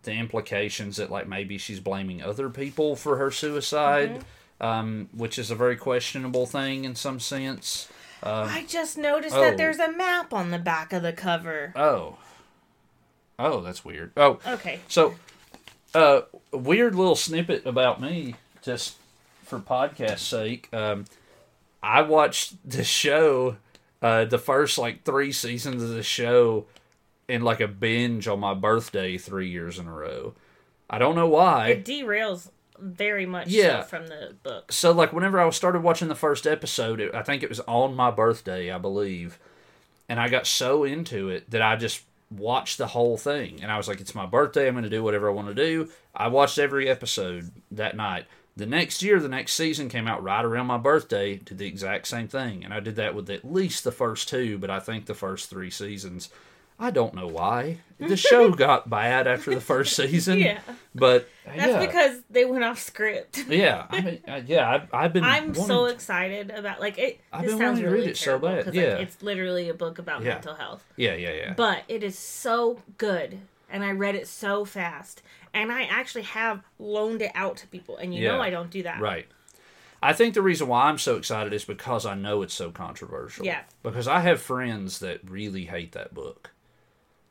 the implications that like maybe she's blaming other people for her suicide, Mm-hmm. um, which is a very questionable thing in some sense. I just noticed oh. that there's a map on the back of the cover. Oh, oh, that's weird. Oh, Okay. So, uh, a weird little snippet about me, just for podcast sake. Um, I watched the show, uh, the first like three seasons of the show, in like a binge on my birthday three years in a row. I don't know why. It derails very much Yeah. so from the book. so like whenever I started watching the first episode, it, I think it was on my birthday, I believe, and I got so into it that I just watched the whole thing. And I was like, "It's my birthday. I'm going to do whatever I want to do." I watched every episode that night. The next year, the next season came out right around my birthday. Did the exact same thing, and I did that with at least the first two, but I think the first three seasons. I don't know why the show got bad after the first season. Yeah. but That's yeah, because they went off script. yeah, I mean, uh, yeah, I've, I've been. I'm wanting so excited about like it. I've this been sounds wanting to really read it so bad, yeah. like, it's literally a book about Yeah. mental health. Yeah, yeah, yeah. but it is so good and i read it so fast and i actually have loaned it out to people and you know i don't do that Right. I think the reason why I'm so excited is because I know it's so controversial. Yeah. Because I have friends that really hate that book.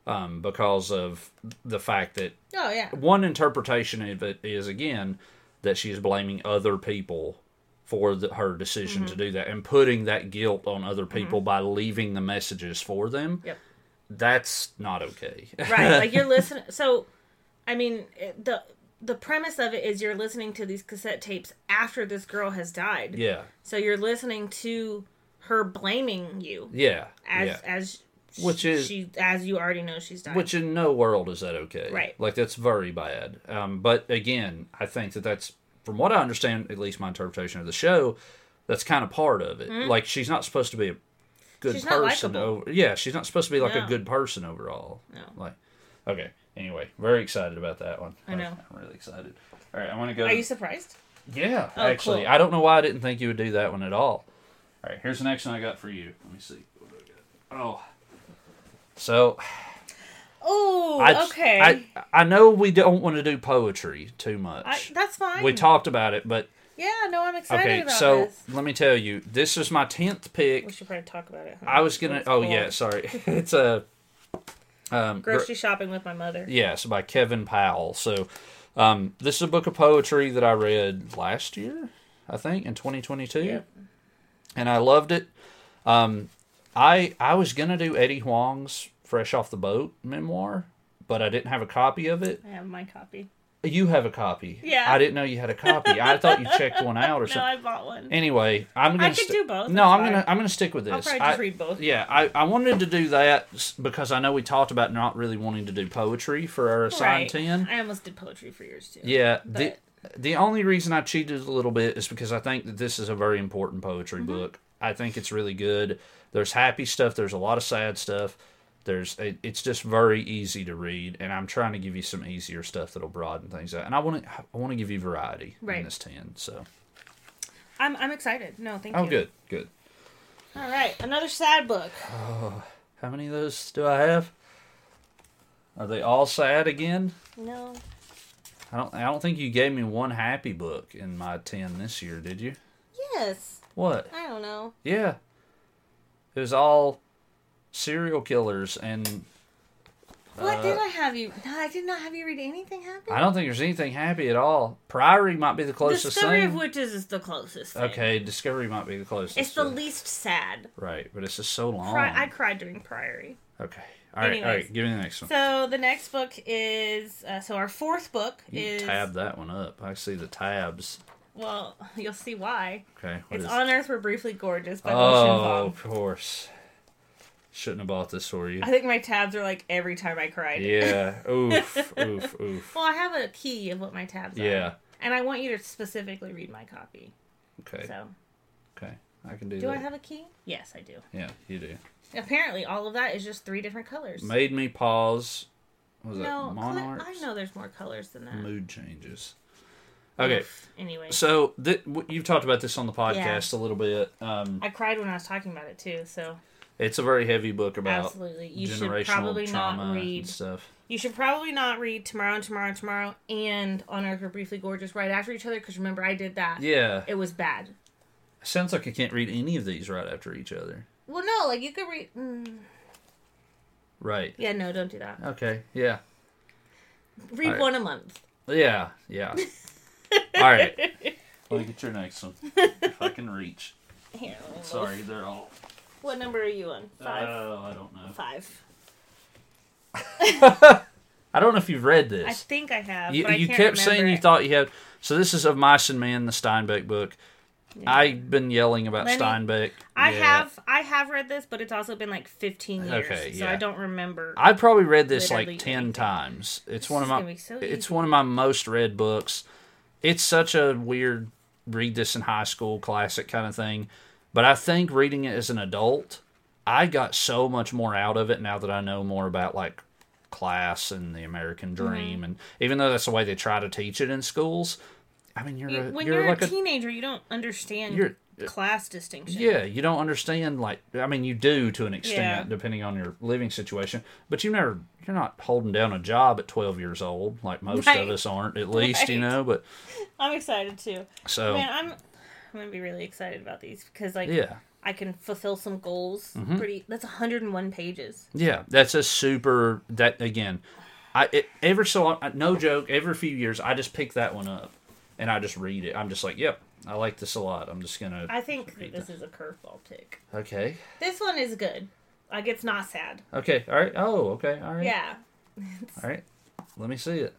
Um, because of the fact that oh yeah one interpretation of it is again that she's blaming other people for the, her decision Mm-hmm. to do that and putting that guilt on other people by leaving the messages for them. Yep. That's not okay. right like you're listening so i mean the the premise of it is you're listening to these cassette tapes after this girl has died yeah. so you're listening to her blaming you Yeah. as yeah. as Which is- she as you already know she's died Which in no world is that okay. Right. Like that's very bad. Um, but again, I think that that's from what I understand, at least my interpretation of the show, that's kind of part of it. Like she's not supposed to be a good Mm-hmm. She's person. Over, yeah, she's not supposed to be like a good person overall. No. Like, okay. Anyway, very excited about that one. I know. I'm really excited. All right, I want to go. Are you surprised? Yeah, Oh, actually, cool. I don't know why I didn't think you would do that one at all. All right, here's the next one I got for you. Let me see. What do I got? Oh, so Oh, okay. I I know we don't want to do poetry too much. I, that's fine. we talked about it, but Yeah, no, I'm excited okay. about So this. let me tell you, this is my tenth pick. We should probably talk about it. huh? I was gonna. It's Oh cool. yeah, sorry. it's a um, gr- Grocery shopping with my mother. Yes, by Kevin Powell. So, um, this is a book of poetry that I read last year, I think, in 2022, Yep. and I loved it. Um, I I was gonna do Eddie Huang's Fresh Off the Boat memoir, but I didn't have a copy of it. I have my copy. You have a copy. Yeah. I didn't know you had a copy. I thought you checked one out or No, something. No, I bought one. Anyway, I'm gonna. I could do both, No, I'm fine. gonna. I'm gonna stick with this. I'll probably I- just read both. yeah, I, I wanted to do that because I know we talked about not really wanting to do poetry for our assigned Right. 10. I almost did poetry for yours too. Yeah, the the only reason I cheated a little bit is because I think that this is a very important poetry Mm-hmm. book. I think it's really good. There's happy stuff. There's a lot of sad stuff. There's it, it's just very easy to read, and I'm trying to give you some easier stuff that'll broaden things out. And I want to I want to give you variety Right. in this ten. So I'm I'm excited. No, thank oh, you. Oh, good, good. All right, another sad book. Oh, how many of those do I have? Are they all sad again? No, I don't. I don't think you gave me one happy book in my ten this year, did you? yes, What? I don't know. Yeah. It was all serial killers, and What Uh, did I have you? No, I did not have you read anything happy. I don't think there's anything happy at all. Priory might be the closest Discovery thing. of Witches is the closest. Thing. okay, Discovery might be the closest. It's the thing. least sad. right, but it's just so long. Cry, I cried during Priory. Okay, all right, all right. Give me the next one. So the next book is uh, so our fourth book You is tab that one up. I see the tabs. Well you'll see why. Okay, what It's is- On Earth We're Briefly Gorgeous by Oh, of course. Shouldn't have bought this for you. I think my tabs are like every time I cried. Yeah. Oof. oof. Oof. Well, I have a key of what my tabs are. Yeah. And I want you to specifically read my copy. Okay. So, Okay. I can do, do that. I have a key? Yes, I do. Yeah, you do. Apparently, all of that is just three different colors. Made me pause. Was no, that monarchs? I know there's more colors than that. Mood changes. Okay, Oof. Anyway, so th- you've talked about this on the podcast a little bit. Um, I cried when I was talking about it too. So it's a very heavy book about absolutely, you should probably trauma not read. and stuff. You should probably not read Tomorrow and Tomorrow and Tomorrow and On Earth We're Briefly Gorgeous right after each other because remember I did that. Yeah, It was bad. sounds like I can't read any of these right after each other. Well, no, like you could read. Mm, Right. yeah, no, don't do that. Okay. Yeah. Read Alright. one a month. Yeah. Yeah. All right. Let me get your next one if I can reach. Here, let me. Sorry, they're all. What number are you on? Five. Oh, I don't know. Five. I don't know if you've read this. I think I have. You, but I you can't kept saying remember you it. thought you had. So this is of Mice and Men, the Steinbeck book. I've been yelling about Let me- Steinbeck. I Yeah. have I have read this, but it's also been like 15 years, Okay, so. I don't remember. I probably read this like ten anything. times. It's This one of my. so it's easy. one of my most read books. It's such a weird read this in high school classic kind of thing, but I think reading it as an adult, I got so much more out of it now that I know more about like class and the American Mm-hmm. dream, and even though that's the way they try to teach it in schools, I mean you're You- a, when you're, you're, like a a teenager, you don't understand You're- class distinction. Yeah, you don't understand like I mean you do to an extent Yeah. depending on your living situation, but you never you're not holding down a job at 12 years old like most Right. of us aren't at least, you know, but I'm excited too. so Man, I'm I'm gonna be really excited about these because like yeah. I can fulfill some goals. Mm-hmm. Pretty. That's 101 pages. Yeah, that's a super that again. I it, ever so no joke, every few years I just pick that one up and I just read it. I'm just like, "Yep, I like this a lot. I'm just going to I think that this is a curveball pick. Okay. This one is good. Like it's not sad. Okay. All right. Oh, okay. All right. Yeah. All right. Let me see it.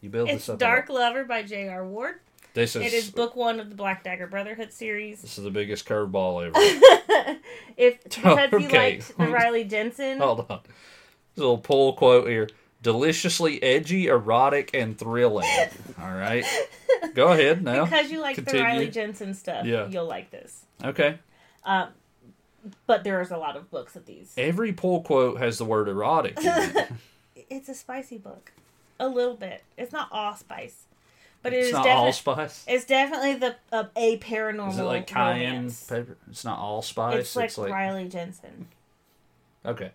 You build It's this up. a Dark. Lover by J.R. Ward. This is It is book one of the Black Dagger Brotherhood series. This is the biggest curveball ever. If because you Okay. liked the Riley Jenson, Hold on. This little pull quote here. Deliciously edgy, erotic, and thrilling. All right. Go ahead now. because you like the Riley Jenson stuff, Yeah. you'll like this. Okay. Um, but there's a lot of books of these. Every pull quote has the word erotic in it. it's a spicy book, a little bit. It's not all spice, but it it's is not definitely all spice. it's definitely the uh, a paranormal. Is it like cayenne romance. pepper? It's not all spice. It's like, Riley Jenson. okay.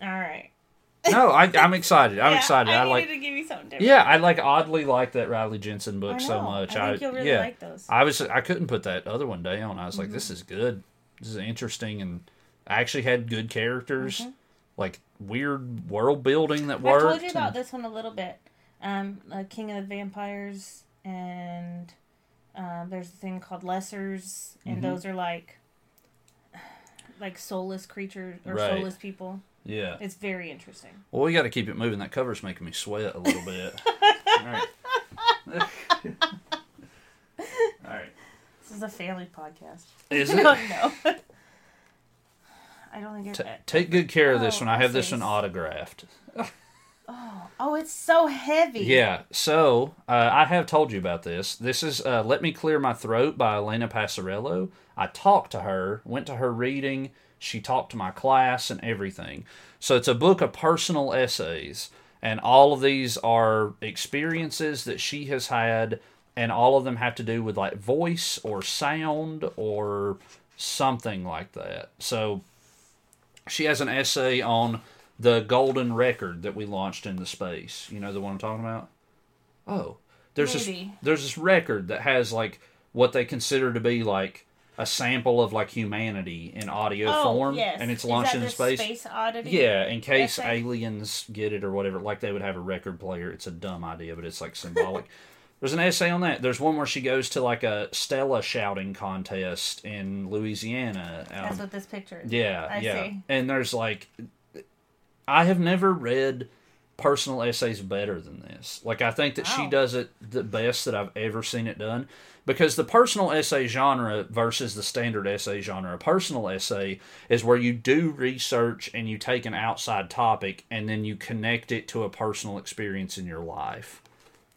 All right. No, I, I'm excited. I'm Yeah, excited. I, I, like. to give you something different. Yeah, I like oddly like that Riley Jenson book I so much. I think you'll really yeah, like those. I was I couldn't put that other one down. I was like, Mm-hmm. this is good. This is interesting, and I actually had good characters, like weird world building that Mm-hmm. I told you about and- this one a little bit. Um, uh, King of the Vampires, and um, there's a thing called Lessers, and Mhm. those are like like soulless creatures or Right. soulless people. Yeah. It's very interesting. Well, we got to keep it moving. That cover's making me sweat a little bit. All right. All right. This is a family podcast. Is it? don't. I don't think it's. T- take good care of this Oh, one. I have this one autographed. oh, it's so heavy. Yeah. So uh, I have told you about this. This is uh, "Let Me Clear My Throat" by Elena Passarello. I talked to her, went to her reading. She talked to my class and everything. So it's a book of personal essays, and all of these are experiences that she has had, and all of them have to do with like voice or sound or something like that. So she has an essay on the golden record that we launched into space. You know the one I'm talking about? Oh, there's this there's this record that has like what they consider to be like a sample of like humanity in audio Oh, form, yes. and it's launched into space. Space. Yeah, in case essay? aliens get it or whatever, like they would have a record player. It's a dumb idea, but it's like symbolic. There's an essay on that. There's one where she goes to like a Stella shouting contest in Louisiana. That's Um, what this picture is. yeah, I yeah. see. And there's like, I have never read personal essays better than this. Like, I think that she does it the best that I've ever seen it done. Because the personal essay genre versus the standard essay genre, a personal essay is where you do research and you take an outside topic and then you connect it to a personal experience in your life.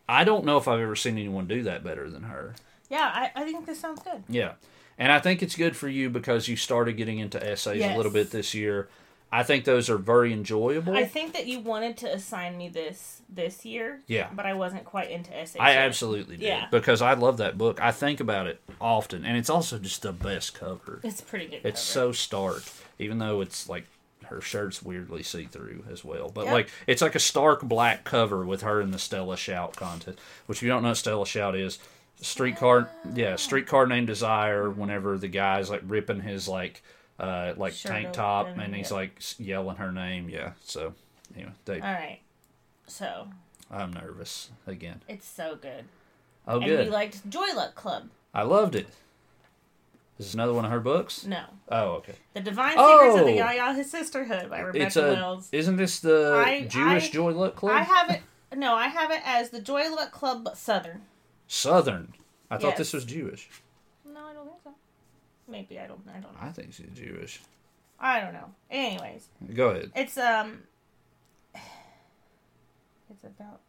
I don't know if I've ever seen anyone do that better than her. Yeah, I, I think this sounds good. Yeah. And I think it's good for you because you started getting into essays a little bit this year. I think those are very enjoyable. I think that you wanted to assign me this this year. Yeah. But I wasn't quite into essays. I yet. absolutely did Yeah. because I love that book. I think about it often, and it's also just the best cover. It's pretty good. It's cover. so stark, even though it's like her shirt's weirdly see through as well. But Yep. like it's like a stark black cover with her in the Stella Shout contest. Which if you don't know what Stella Shout is, streetcar yeah, streetcar named Desire. Whenever the guy's like ripping his like uh like Shirt tank top open, and he's yeah. like yelling her name. Yeah. So anyway, they, All right. So I'm nervous again. it's so good. Oh and good. you liked Joy Luck Club? I loved it. This is another one of her books. No. Oh okay. The Divine Secrets of Oh! the Ya-Ya Sisterhood by Rebecca It's a Wells. isn't this the I- Jewish I- Joy Luck Club? I have it. No, I have it as the Joy Luck Club but Southern. Southern. I thought Yes. this was Jewish. No, I don't think so. Maybe I don't. I don't know. I think she's Jewish. I don't know. Anyways, Go ahead. it's um. It's about.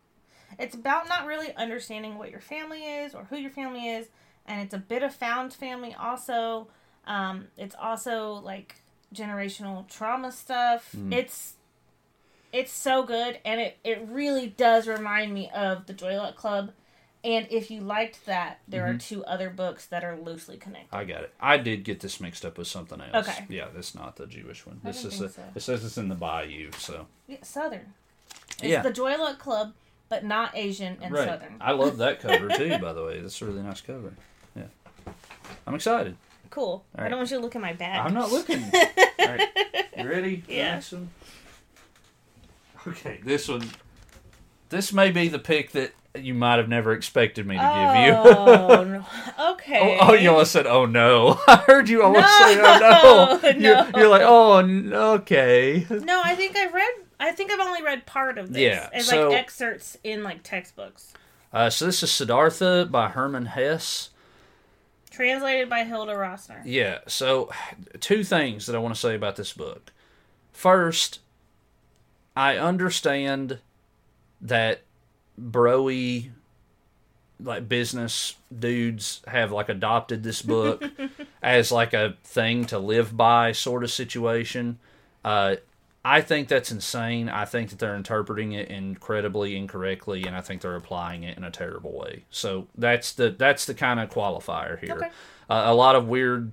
It's about not really understanding what your family is or who your family is, and it's a bit of found family also. Um, it's also like generational trauma stuff. Mm. It's it's so good, and it it really does remind me of the Joy Luck Club. And if you liked that, there Mm-hmm. are two other books that are loosely connected. I got it. I did get this mixed up with something else. Okay. Yeah, that's not the Jewish one. I This is think a, so. it says it's in the Bayou, so Yeah, Southern. It's Yeah. the Joy Luck Club, but not Asian and right. Southern. I love that cover too. By the way, that's a really nice cover. Yeah, I'm excited. Cool. I don't want you to look at my bag. I'm not looking. All right, you ready? for the Yeah. Next one? Okay, this one. This may be the pick that you might have never expected me to give you. Oh, no. okay. Oh, oh, you almost said, "Oh no!" I heard you almost say, "Oh no!" No, You're, you're like, "Oh, okay." No, I think I've read. I think I've only read part of this. Yeah, It's so- like excerpts in like textbooks, Uh, so this is Siddhartha by Hermann Hesse. translated by Hilda Rosner. Yeah. So, two things that I want to say about this book. First, I understand that broy like business dudes have like adopted this book as like a thing to live by sort of situation. Uh, I think that's insane. I think that they're interpreting it incredibly incorrectly, and I think they're applying it in a terrible way. So that's the that's the kind of qualifier here. Okay. Uh, a lot of weird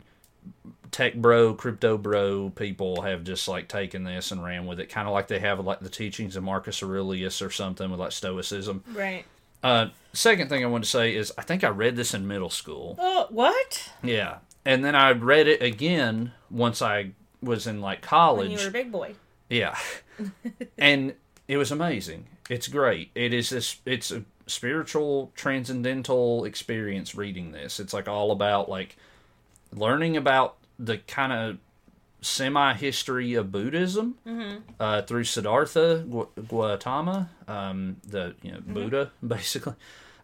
tech bro, crypto bro people have just like taken this and ran with it, kind of like they have like the teachings of Marcus Aurelius or something with like Stoicism. Right. Uh, second thing I want to say is I think I read this in middle school. Oh, what? Yeah, and then I read it again once I was in like college. When college. you were a big boy. Yeah. and it was amazing. It's great. It is this it's a spiritual transcendental experience reading this. It's like all about like learning about the kind of semi history of Buddhism uh, through Siddhartha Gu- Gautama, um, the you know Buddha basically.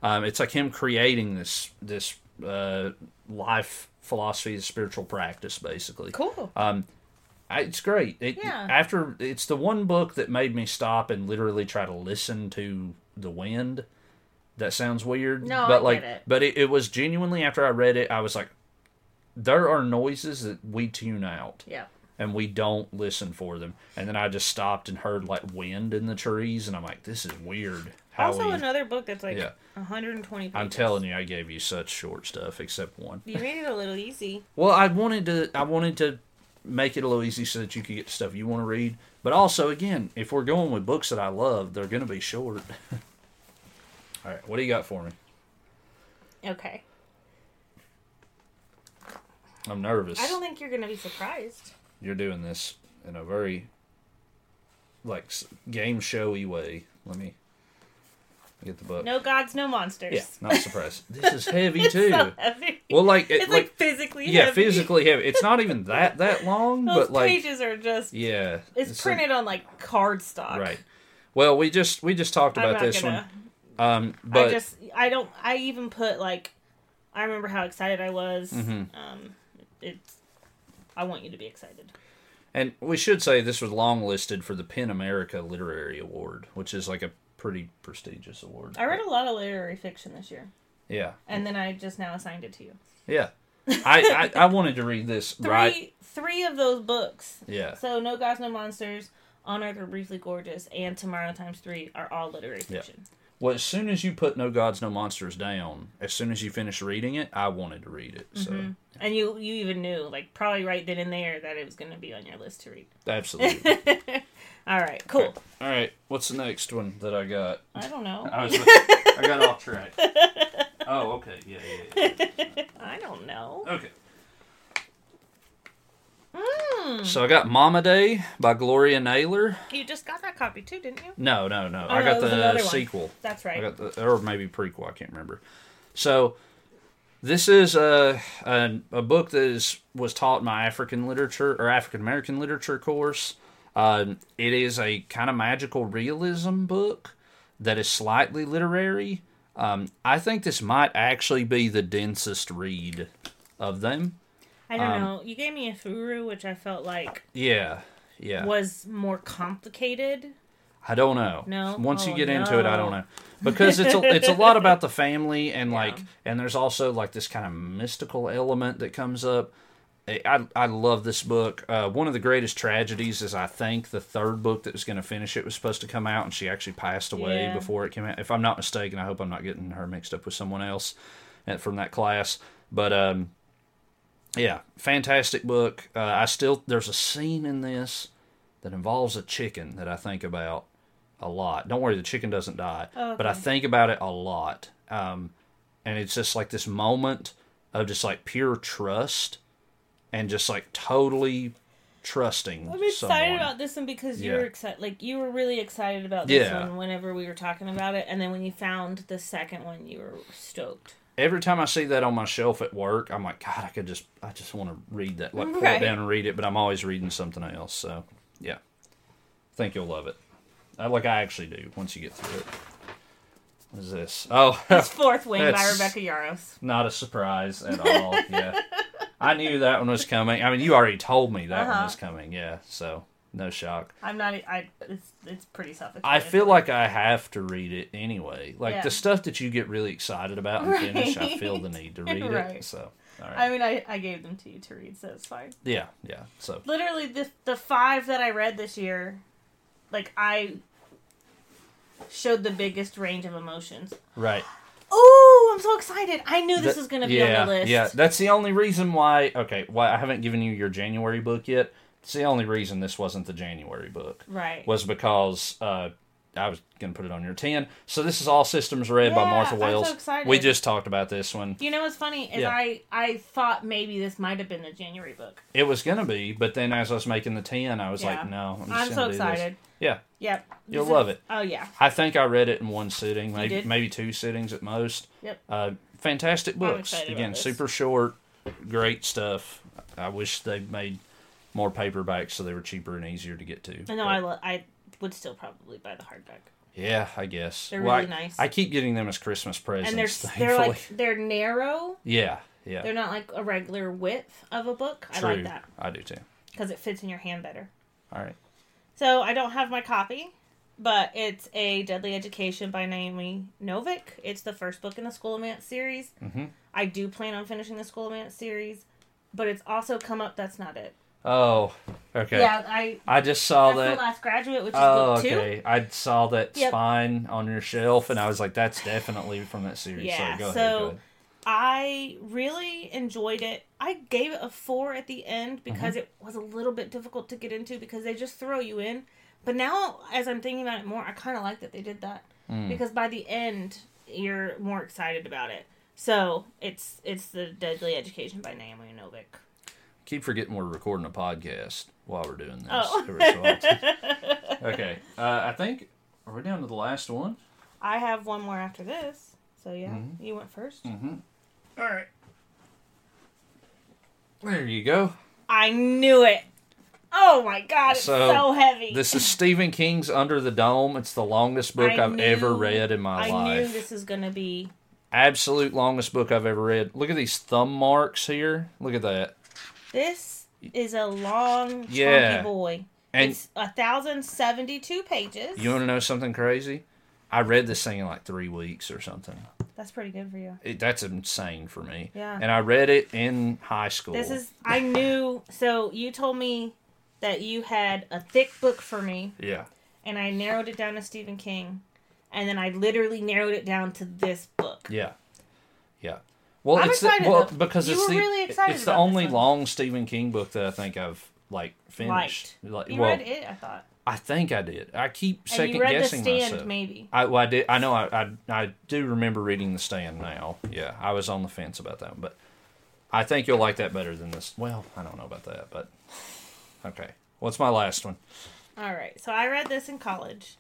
Um, it's like him creating this this uh, life philosophy, spiritual practice, basically. Cool. I, it's great. It, Yeah. After it's the one book that made me stop and literally try to listen to the wind. That sounds weird. No, but I like, get it. but it, it was genuinely after I read it, I was like, there are noises that we tune out yeah. and we don't listen for them. And then I just stopped and heard like wind in the trees, and I'm like, this is weird. How also, we, another book that's like Yeah. 120 pages. I'm telling you, I gave you such short stuff, except one. You made it a little easy. Well, I wanted to I wanted to make it a little easy so that you could get stuff you want to read. But also, again, if we're going with books that I love, they're going to be short. All right, what do you got for me? Okay. I'm nervous. I don't think you're going to be surprised. You're doing this in a very like game showy way. Let me get the book. No gods, no monsters. Yeah, not surprised. this is heavy too. so heavy. Well, like it, it's like, like physically yeah, heavy. physically heavy. It's not even that that long, Those but like pages are just. yeah, It's, like- printed on like cardstock. right. Well, we just we just talked about this gonna. one. Um, but I just I don't I even put like I remember how excited I was. Mm-hmm. Um, it's I want you to be excited. And we should say this was long listed for the PEN America Literary Award, which is like a pretty prestigious award. I read a lot of literary fiction this year, Yeah, and then I just now assigned it to you. yeah. I, I I wanted to read this Three right. three of those books. Yeah, So No Gods, No Monsters, On Earth We're Briefly Gorgeous, and Tomorrow Times Three are all literary Yeah. Fiction. Well, as soon as you put No Gods, No Monsters down, as soon as you finished reading it, I wanted to read it. So Mm-hmm. And you you even knew like probably right then and there that it was going to be on your list to read. absolutely. All right, cool. All right, what's the next one that I got? I don't know. I was I got off track. Oh, okay. Yeah, yeah, yeah. I don't know. Okay. Mm. So I got Mama Day by Gloria Naylor. You just got that copy too, didn't you? No, no, no. Oh, I got another the one. sequel. That's I right. got the, or maybe prequel. I can't remember. So, this is a a, a book that is was taught in my African literature or African American literature course. Um, it is a kind of magical realism book that is slightly literary. Um, I think this might actually be the densest read of them. I don't um, know. You gave me a Furu, which I felt like Yeah, yeah. was more complicated. I don't know. No? Once you Oh, get into it, I don't know because it's a, it's a lot about the family and Yeah. like and there's also like this kind of mystical element that comes up. I I, love this book. Uh, one of the greatest tragedies is I think the third book that was going to finish it was supposed to come out and she actually passed away Yeah. before it came out. If I'm not mistaken, I hope I'm not getting her mixed up with someone else uh, from that class. But um, yeah, fantastic book. Uh, I still there's a scene in this that involves a chicken that I think about a lot. Don't worry, the chicken doesn't die, Oh, but I think about it a lot. Um, and it's just like this moment of just like pure trust and just like totally trusting. I'm excited someone. about this one because you Yeah. were excited. Like you were really excited about this Yeah. one whenever we were talking about it, and then when you found the second one, you were stoked. Every time I see that on my shelf at work, I'm like, God, I could just, I just want to read that, like pull it down and read it. But I'm always reading something else. So, yeah, think you'll love it. I, like I actually do once you get through it. What is this? Oh, It's Fourth Wing by Rebecca Yarros. not a surprise at all. yeah, I knew that one was coming. I mean, you already told me that one Uh-huh. was coming. Yeah, so no shock. I'm not. I. It's it's pretty self. I feel like I have to read it anyway. Like Yeah. the stuff that you get really excited about and finish, I feel the need to read Right. it. So, all right. I mean, I, I gave them to you to read, so it's fine. yeah, yeah. So, Literally, the the five that I read this year, like I showed the biggest range of emotions. right. Oh, I'm so excited! I knew this Th- was going to be yeah, on the list. Yeah, that's the only reason why. Okay, why I haven't given you your January book yet. It's the only reason this wasn't the January book Right. was because uh, I was going to put it on your ten. So this is All Systems Red by Yeah, Martha I'm so Wells. excited. We just talked about this one. You know what's funny is Yeah. I I thought maybe this might have been the January book. It was going to be, but then as I was making the ten, I was Yeah. like, no, I'm, just I'm so do this. excited. Yeah, Yep. You'll This love is- it. Oh yeah. I think I read it in one sitting, maybe maybe two sittings at most. Yep. Uh, fantastic books. excited Again, super short, great stuff. I wish they made more paperbacks so they were cheaper and easier to get to. I know But, I lo- I would still probably buy the hardback. Yeah, I guess They're Well, really I- nice. I keep getting them as Christmas presents. And they're thankfully. they're like they're narrow. yeah, yeah. They're not like a regular width of a book. I like that I do too. because it fits in your hand better. All right. So I don't have my copy, but it's a Deadly Education by Naomi Novik. It's the first book in the Scholomance series. Mhm. I do plan on finishing the Scholomance series, but it's also come up. That's not it. Oh, okay. Yeah, I. I just saw that. the last graduate, which is Oh, book two. okay. I saw that Yep. spine on your shelf, and I was like, "That's definitely from that series." Yeah, so- ahead. I really enjoyed it. I gave it a four at the end Mm-hmm. because it was a little bit difficult to get into because they just throw you in. But now, as I'm thinking about it more, I kind of like that they did that Mm. because by the end, you're more excited about it. So it's it's the Deadly Education by Naomi Novik. Keep forgetting we're recording a podcast while we're doing this. Oh. so okay, uh, I think are we down to the last one? I have one more after this. So yeah, Mm-hmm. you went first. Mm. All right. There you go. I knew it. Oh my god, it's so, So, heavy. This is Stephen King's Under the Dome. It's the longest book I I've ever read in my I life. knew this is gonna be Absolute longest book I've ever read. Look at these thumb marks here. Look at that. This is a long, chunky Yeah. boy. And it's a thousand seventy-two pages. you want to know something crazy? I read this thing in like three weeks or something. That's pretty good for you. It, that's insane for me. Yeah. And I read it in high school. This is. I knew. So you told me that you had a thick book for me, yeah. and I narrowed it down to Stephen King, and then I literally narrowed it down to this book. Yeah. Yeah. Well, I'm it's the, excited, well though. because You it's were the really excited it's the about this only one. long Stephen King book that I think I've like finished. Like, You well, read it, I thought, I think I did. I keep and second you read The guessing Stand, myself. maybe. I, well, I did. I know. I, I I do remember reading The Stand now. Yeah, I was on the fence about that, one, but I think you'll like that better than this. Well, I don't know about that, but okay. What's my last one? All right. So I read this in college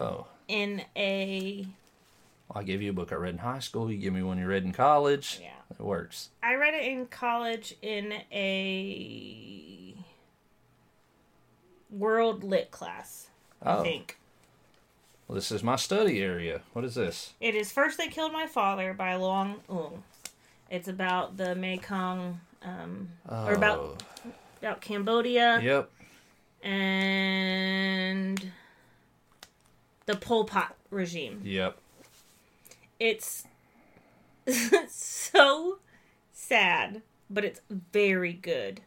Oh, in a. I give you a book I read in high school. You give me one you read in college. Yeah. It works. I read it in college in a world lit class. I Oh, think well, this is my study area. What is this? it is "First They Killed My Father" by Loung Ung. It's about the Mekong, um, Oh, or about about Cambodia Yep. and the Pol Pot regime. Yep. It's so sad, but it's very good.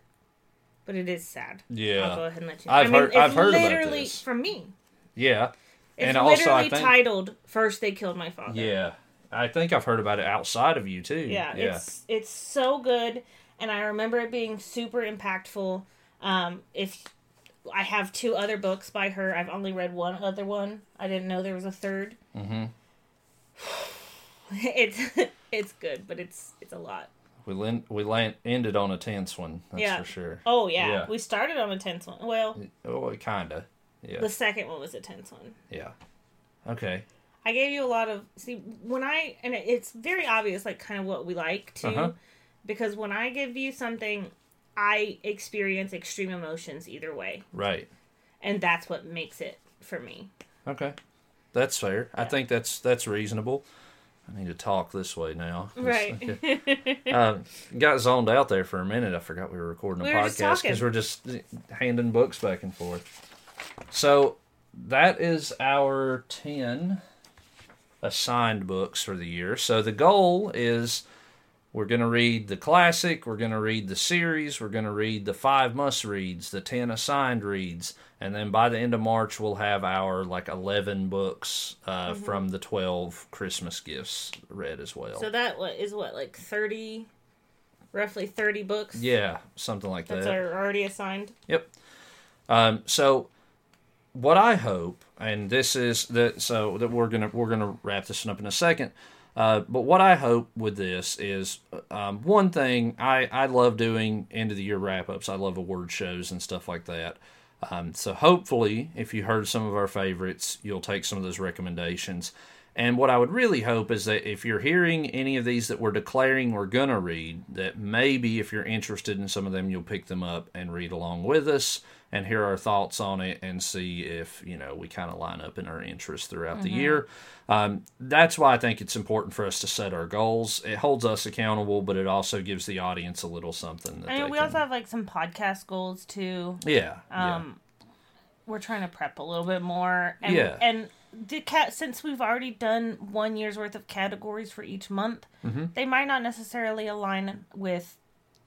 But it is sad. Yeah. I'll go ahead and let you know. I've I mean, heard- it's I've heard about literally this. from me. Yeah. It's And also, I literally think- titled "First They Killed My Father." Yeah. I think I've heard about it outside of you too. yeah, Yeah. it's it's so good, and I remember it being super impactful. Um, if I have two other books by her, I've only read one other one. I didn't know there was a third. Mhm. it's it's good, but it's it's a lot. We we land, ended on a tense one. That's Yeah. for sure. Oh yeah. Yeah. we started on a tense one. Well, Oh, kinda. Yeah. the second one was a tense one. Yeah. Okay. I gave you a lot of see when I and it's very obvious like kind of what we like too, Uh-huh. because when I give you something, I experience extreme emotions either way, Right. and that's what makes it for me. Okay. That's fair. I think that's that's reasonable. I need to talk this way now. Right. uh, got zoned out there for a minute. I forgot we were recording a We were podcast because we're just handing books back and forth. So that is our 10 assigned books for the year. So the goal is we're going to read the classic, we're going to read the series, we're going to read the five must reads, the 10 assigned reads, and then by the end of March we'll have our like 11 books uh, Mm-hmm. from the 12 Christmas gifts read as well. So that is what like thirty, roughly thirty books. yeah, something like That's that. are already assigned. Yep. Um, so what I hope, and this is that so that we're gonna we're gonna wrap this one up in a second. Uh, but what I hope with this is um, one thing I, I love doing end of the year wrap ups. I love award shows and stuff like that. Um, so hopefully, if you heard some of our favorites, you'll take some of those recommendations. And what I would really hope is that if you're hearing any of these that we're declaring we're going to read, that maybe if you're interested in some of them, you'll pick them up and read along with us and hear our thoughts on it and see if, you know, we kind of line up in our interests throughout the year. Um, that's why I think it's important for us to set our goals. It holds us accountable, but it also gives the audience a little something that they we can, also have like some podcast goals too. yeah, yeah. Um, we're trying to prep a little bit more. And, Yeah. And the cat since we've already done one year's worth of categories for each month, Mm-hmm. they might not necessarily align with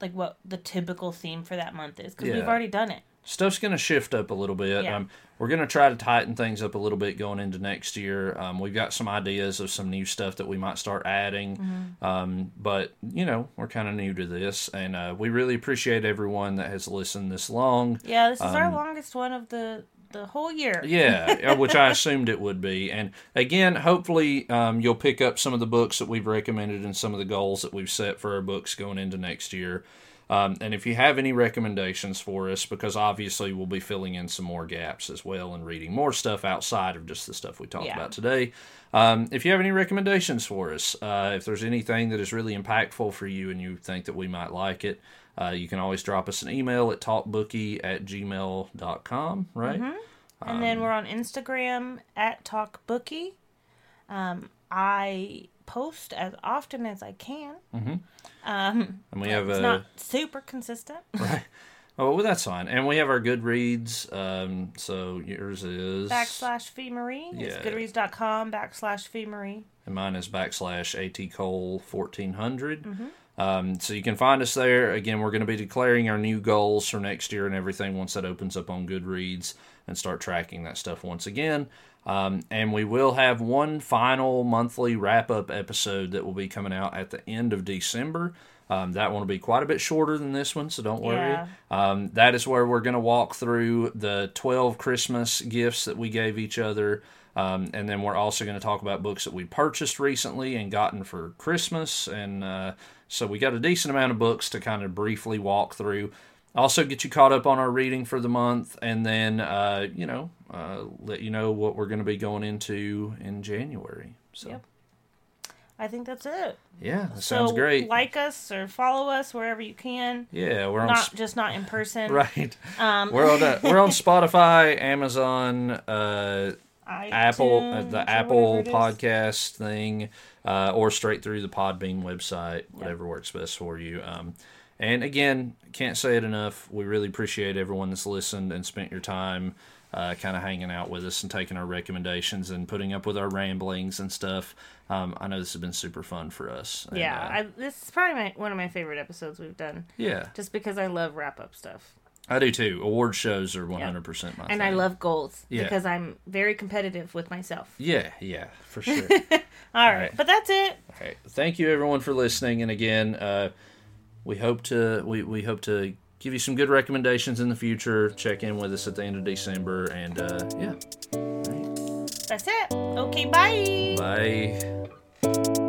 like what the typical theme for that month is because Yeah. we've already done it. stuff's going to shift up a little bit. Yeah. Um, we're going to try to tighten things up a little bit going into next year. Um, we've got some ideas of some new stuff that we might start adding. Mm-hmm. Um, but, you know, we're kind of new to this. And uh, we really appreciate everyone that has listened this long. Yeah, this is our Um, longest one of the the whole year. Yeah, uh, which I assumed it would be. And again, hopefully, um, you'll pick up some of the books that we've recommended and some of the goals that we've set for our books going into next year. Um, and if you have any recommendations for us, because obviously we'll be filling in some more gaps as well and reading more stuff outside of just the stuff we talked Yeah. about today. Um, if you have any recommendations for us, uh, if there's anything that is really impactful for you and you think that we might like it, uh, you can always drop us an email at talkbooky at gmail.com, right? And Um, then we're on Instagram at TalkBooky. Um, I post as often as I can. Um, And we have it's a not super consistent. Right. Oh, well, that's fine. And we have our Goodreads. Um, so yours is backslash Fee Marie. Yeah. It's goodreads.com backslash Fee Marie. and mine is backslash at cole fourteen Mm-hmm. Um, so you can find us there. Again, we're going to be declaring our new goals for next year and everything once that opens up on Goodreads and start tracking that stuff once again. Um, and we will have one final monthly wrap up episode that will be coming out at the end of December. Um, that one will be quite a bit shorter than this one, so don't worry. Yeah. Um, that is where we're going to walk through the 12 Christmas gifts that we gave each other. Um, and then we're also going to talk about books that we purchased recently and gotten for Christmas. And uh, so we got a decent amount of books to kind of briefly walk through. Also, get you caught up on our reading for the month, and then, uh, you know, uh, let you know what we're going to be going into in January. So, Yep. I think that's it. yeah, that sounds great. Like us or follow us wherever you can. yeah, we're on Not Sp- just not in person. right. Um, We're on uh, we're on Spotify, Amazon, uh, Apple, uh, the Apple whatever it is. podcast thing, uh, or straight through the Podbean website, whatever works best for you. Um, and again, can't say it enough. We really appreciate everyone that's listened and spent your time uh, kind of hanging out with us and taking our recommendations and putting up with our ramblings and stuff. Um, I know this has been super fun for us. And, Yeah, uh, I, this is probably my, one of my favorite episodes we've done, yeah, just because I love wrap up stuff, I do too. Award shows are 100% my and thing. I love goals Yeah. because I'm very competitive with myself. Yeah, yeah, for sure. All right, right. but that's it. Okay. Thank you everyone for listening. And again, uh, we hope to we, we hope to give you some good recommendations in the future. Check in with us at the end of December. And uh, yeah. That's it. Okay, bye. Bye.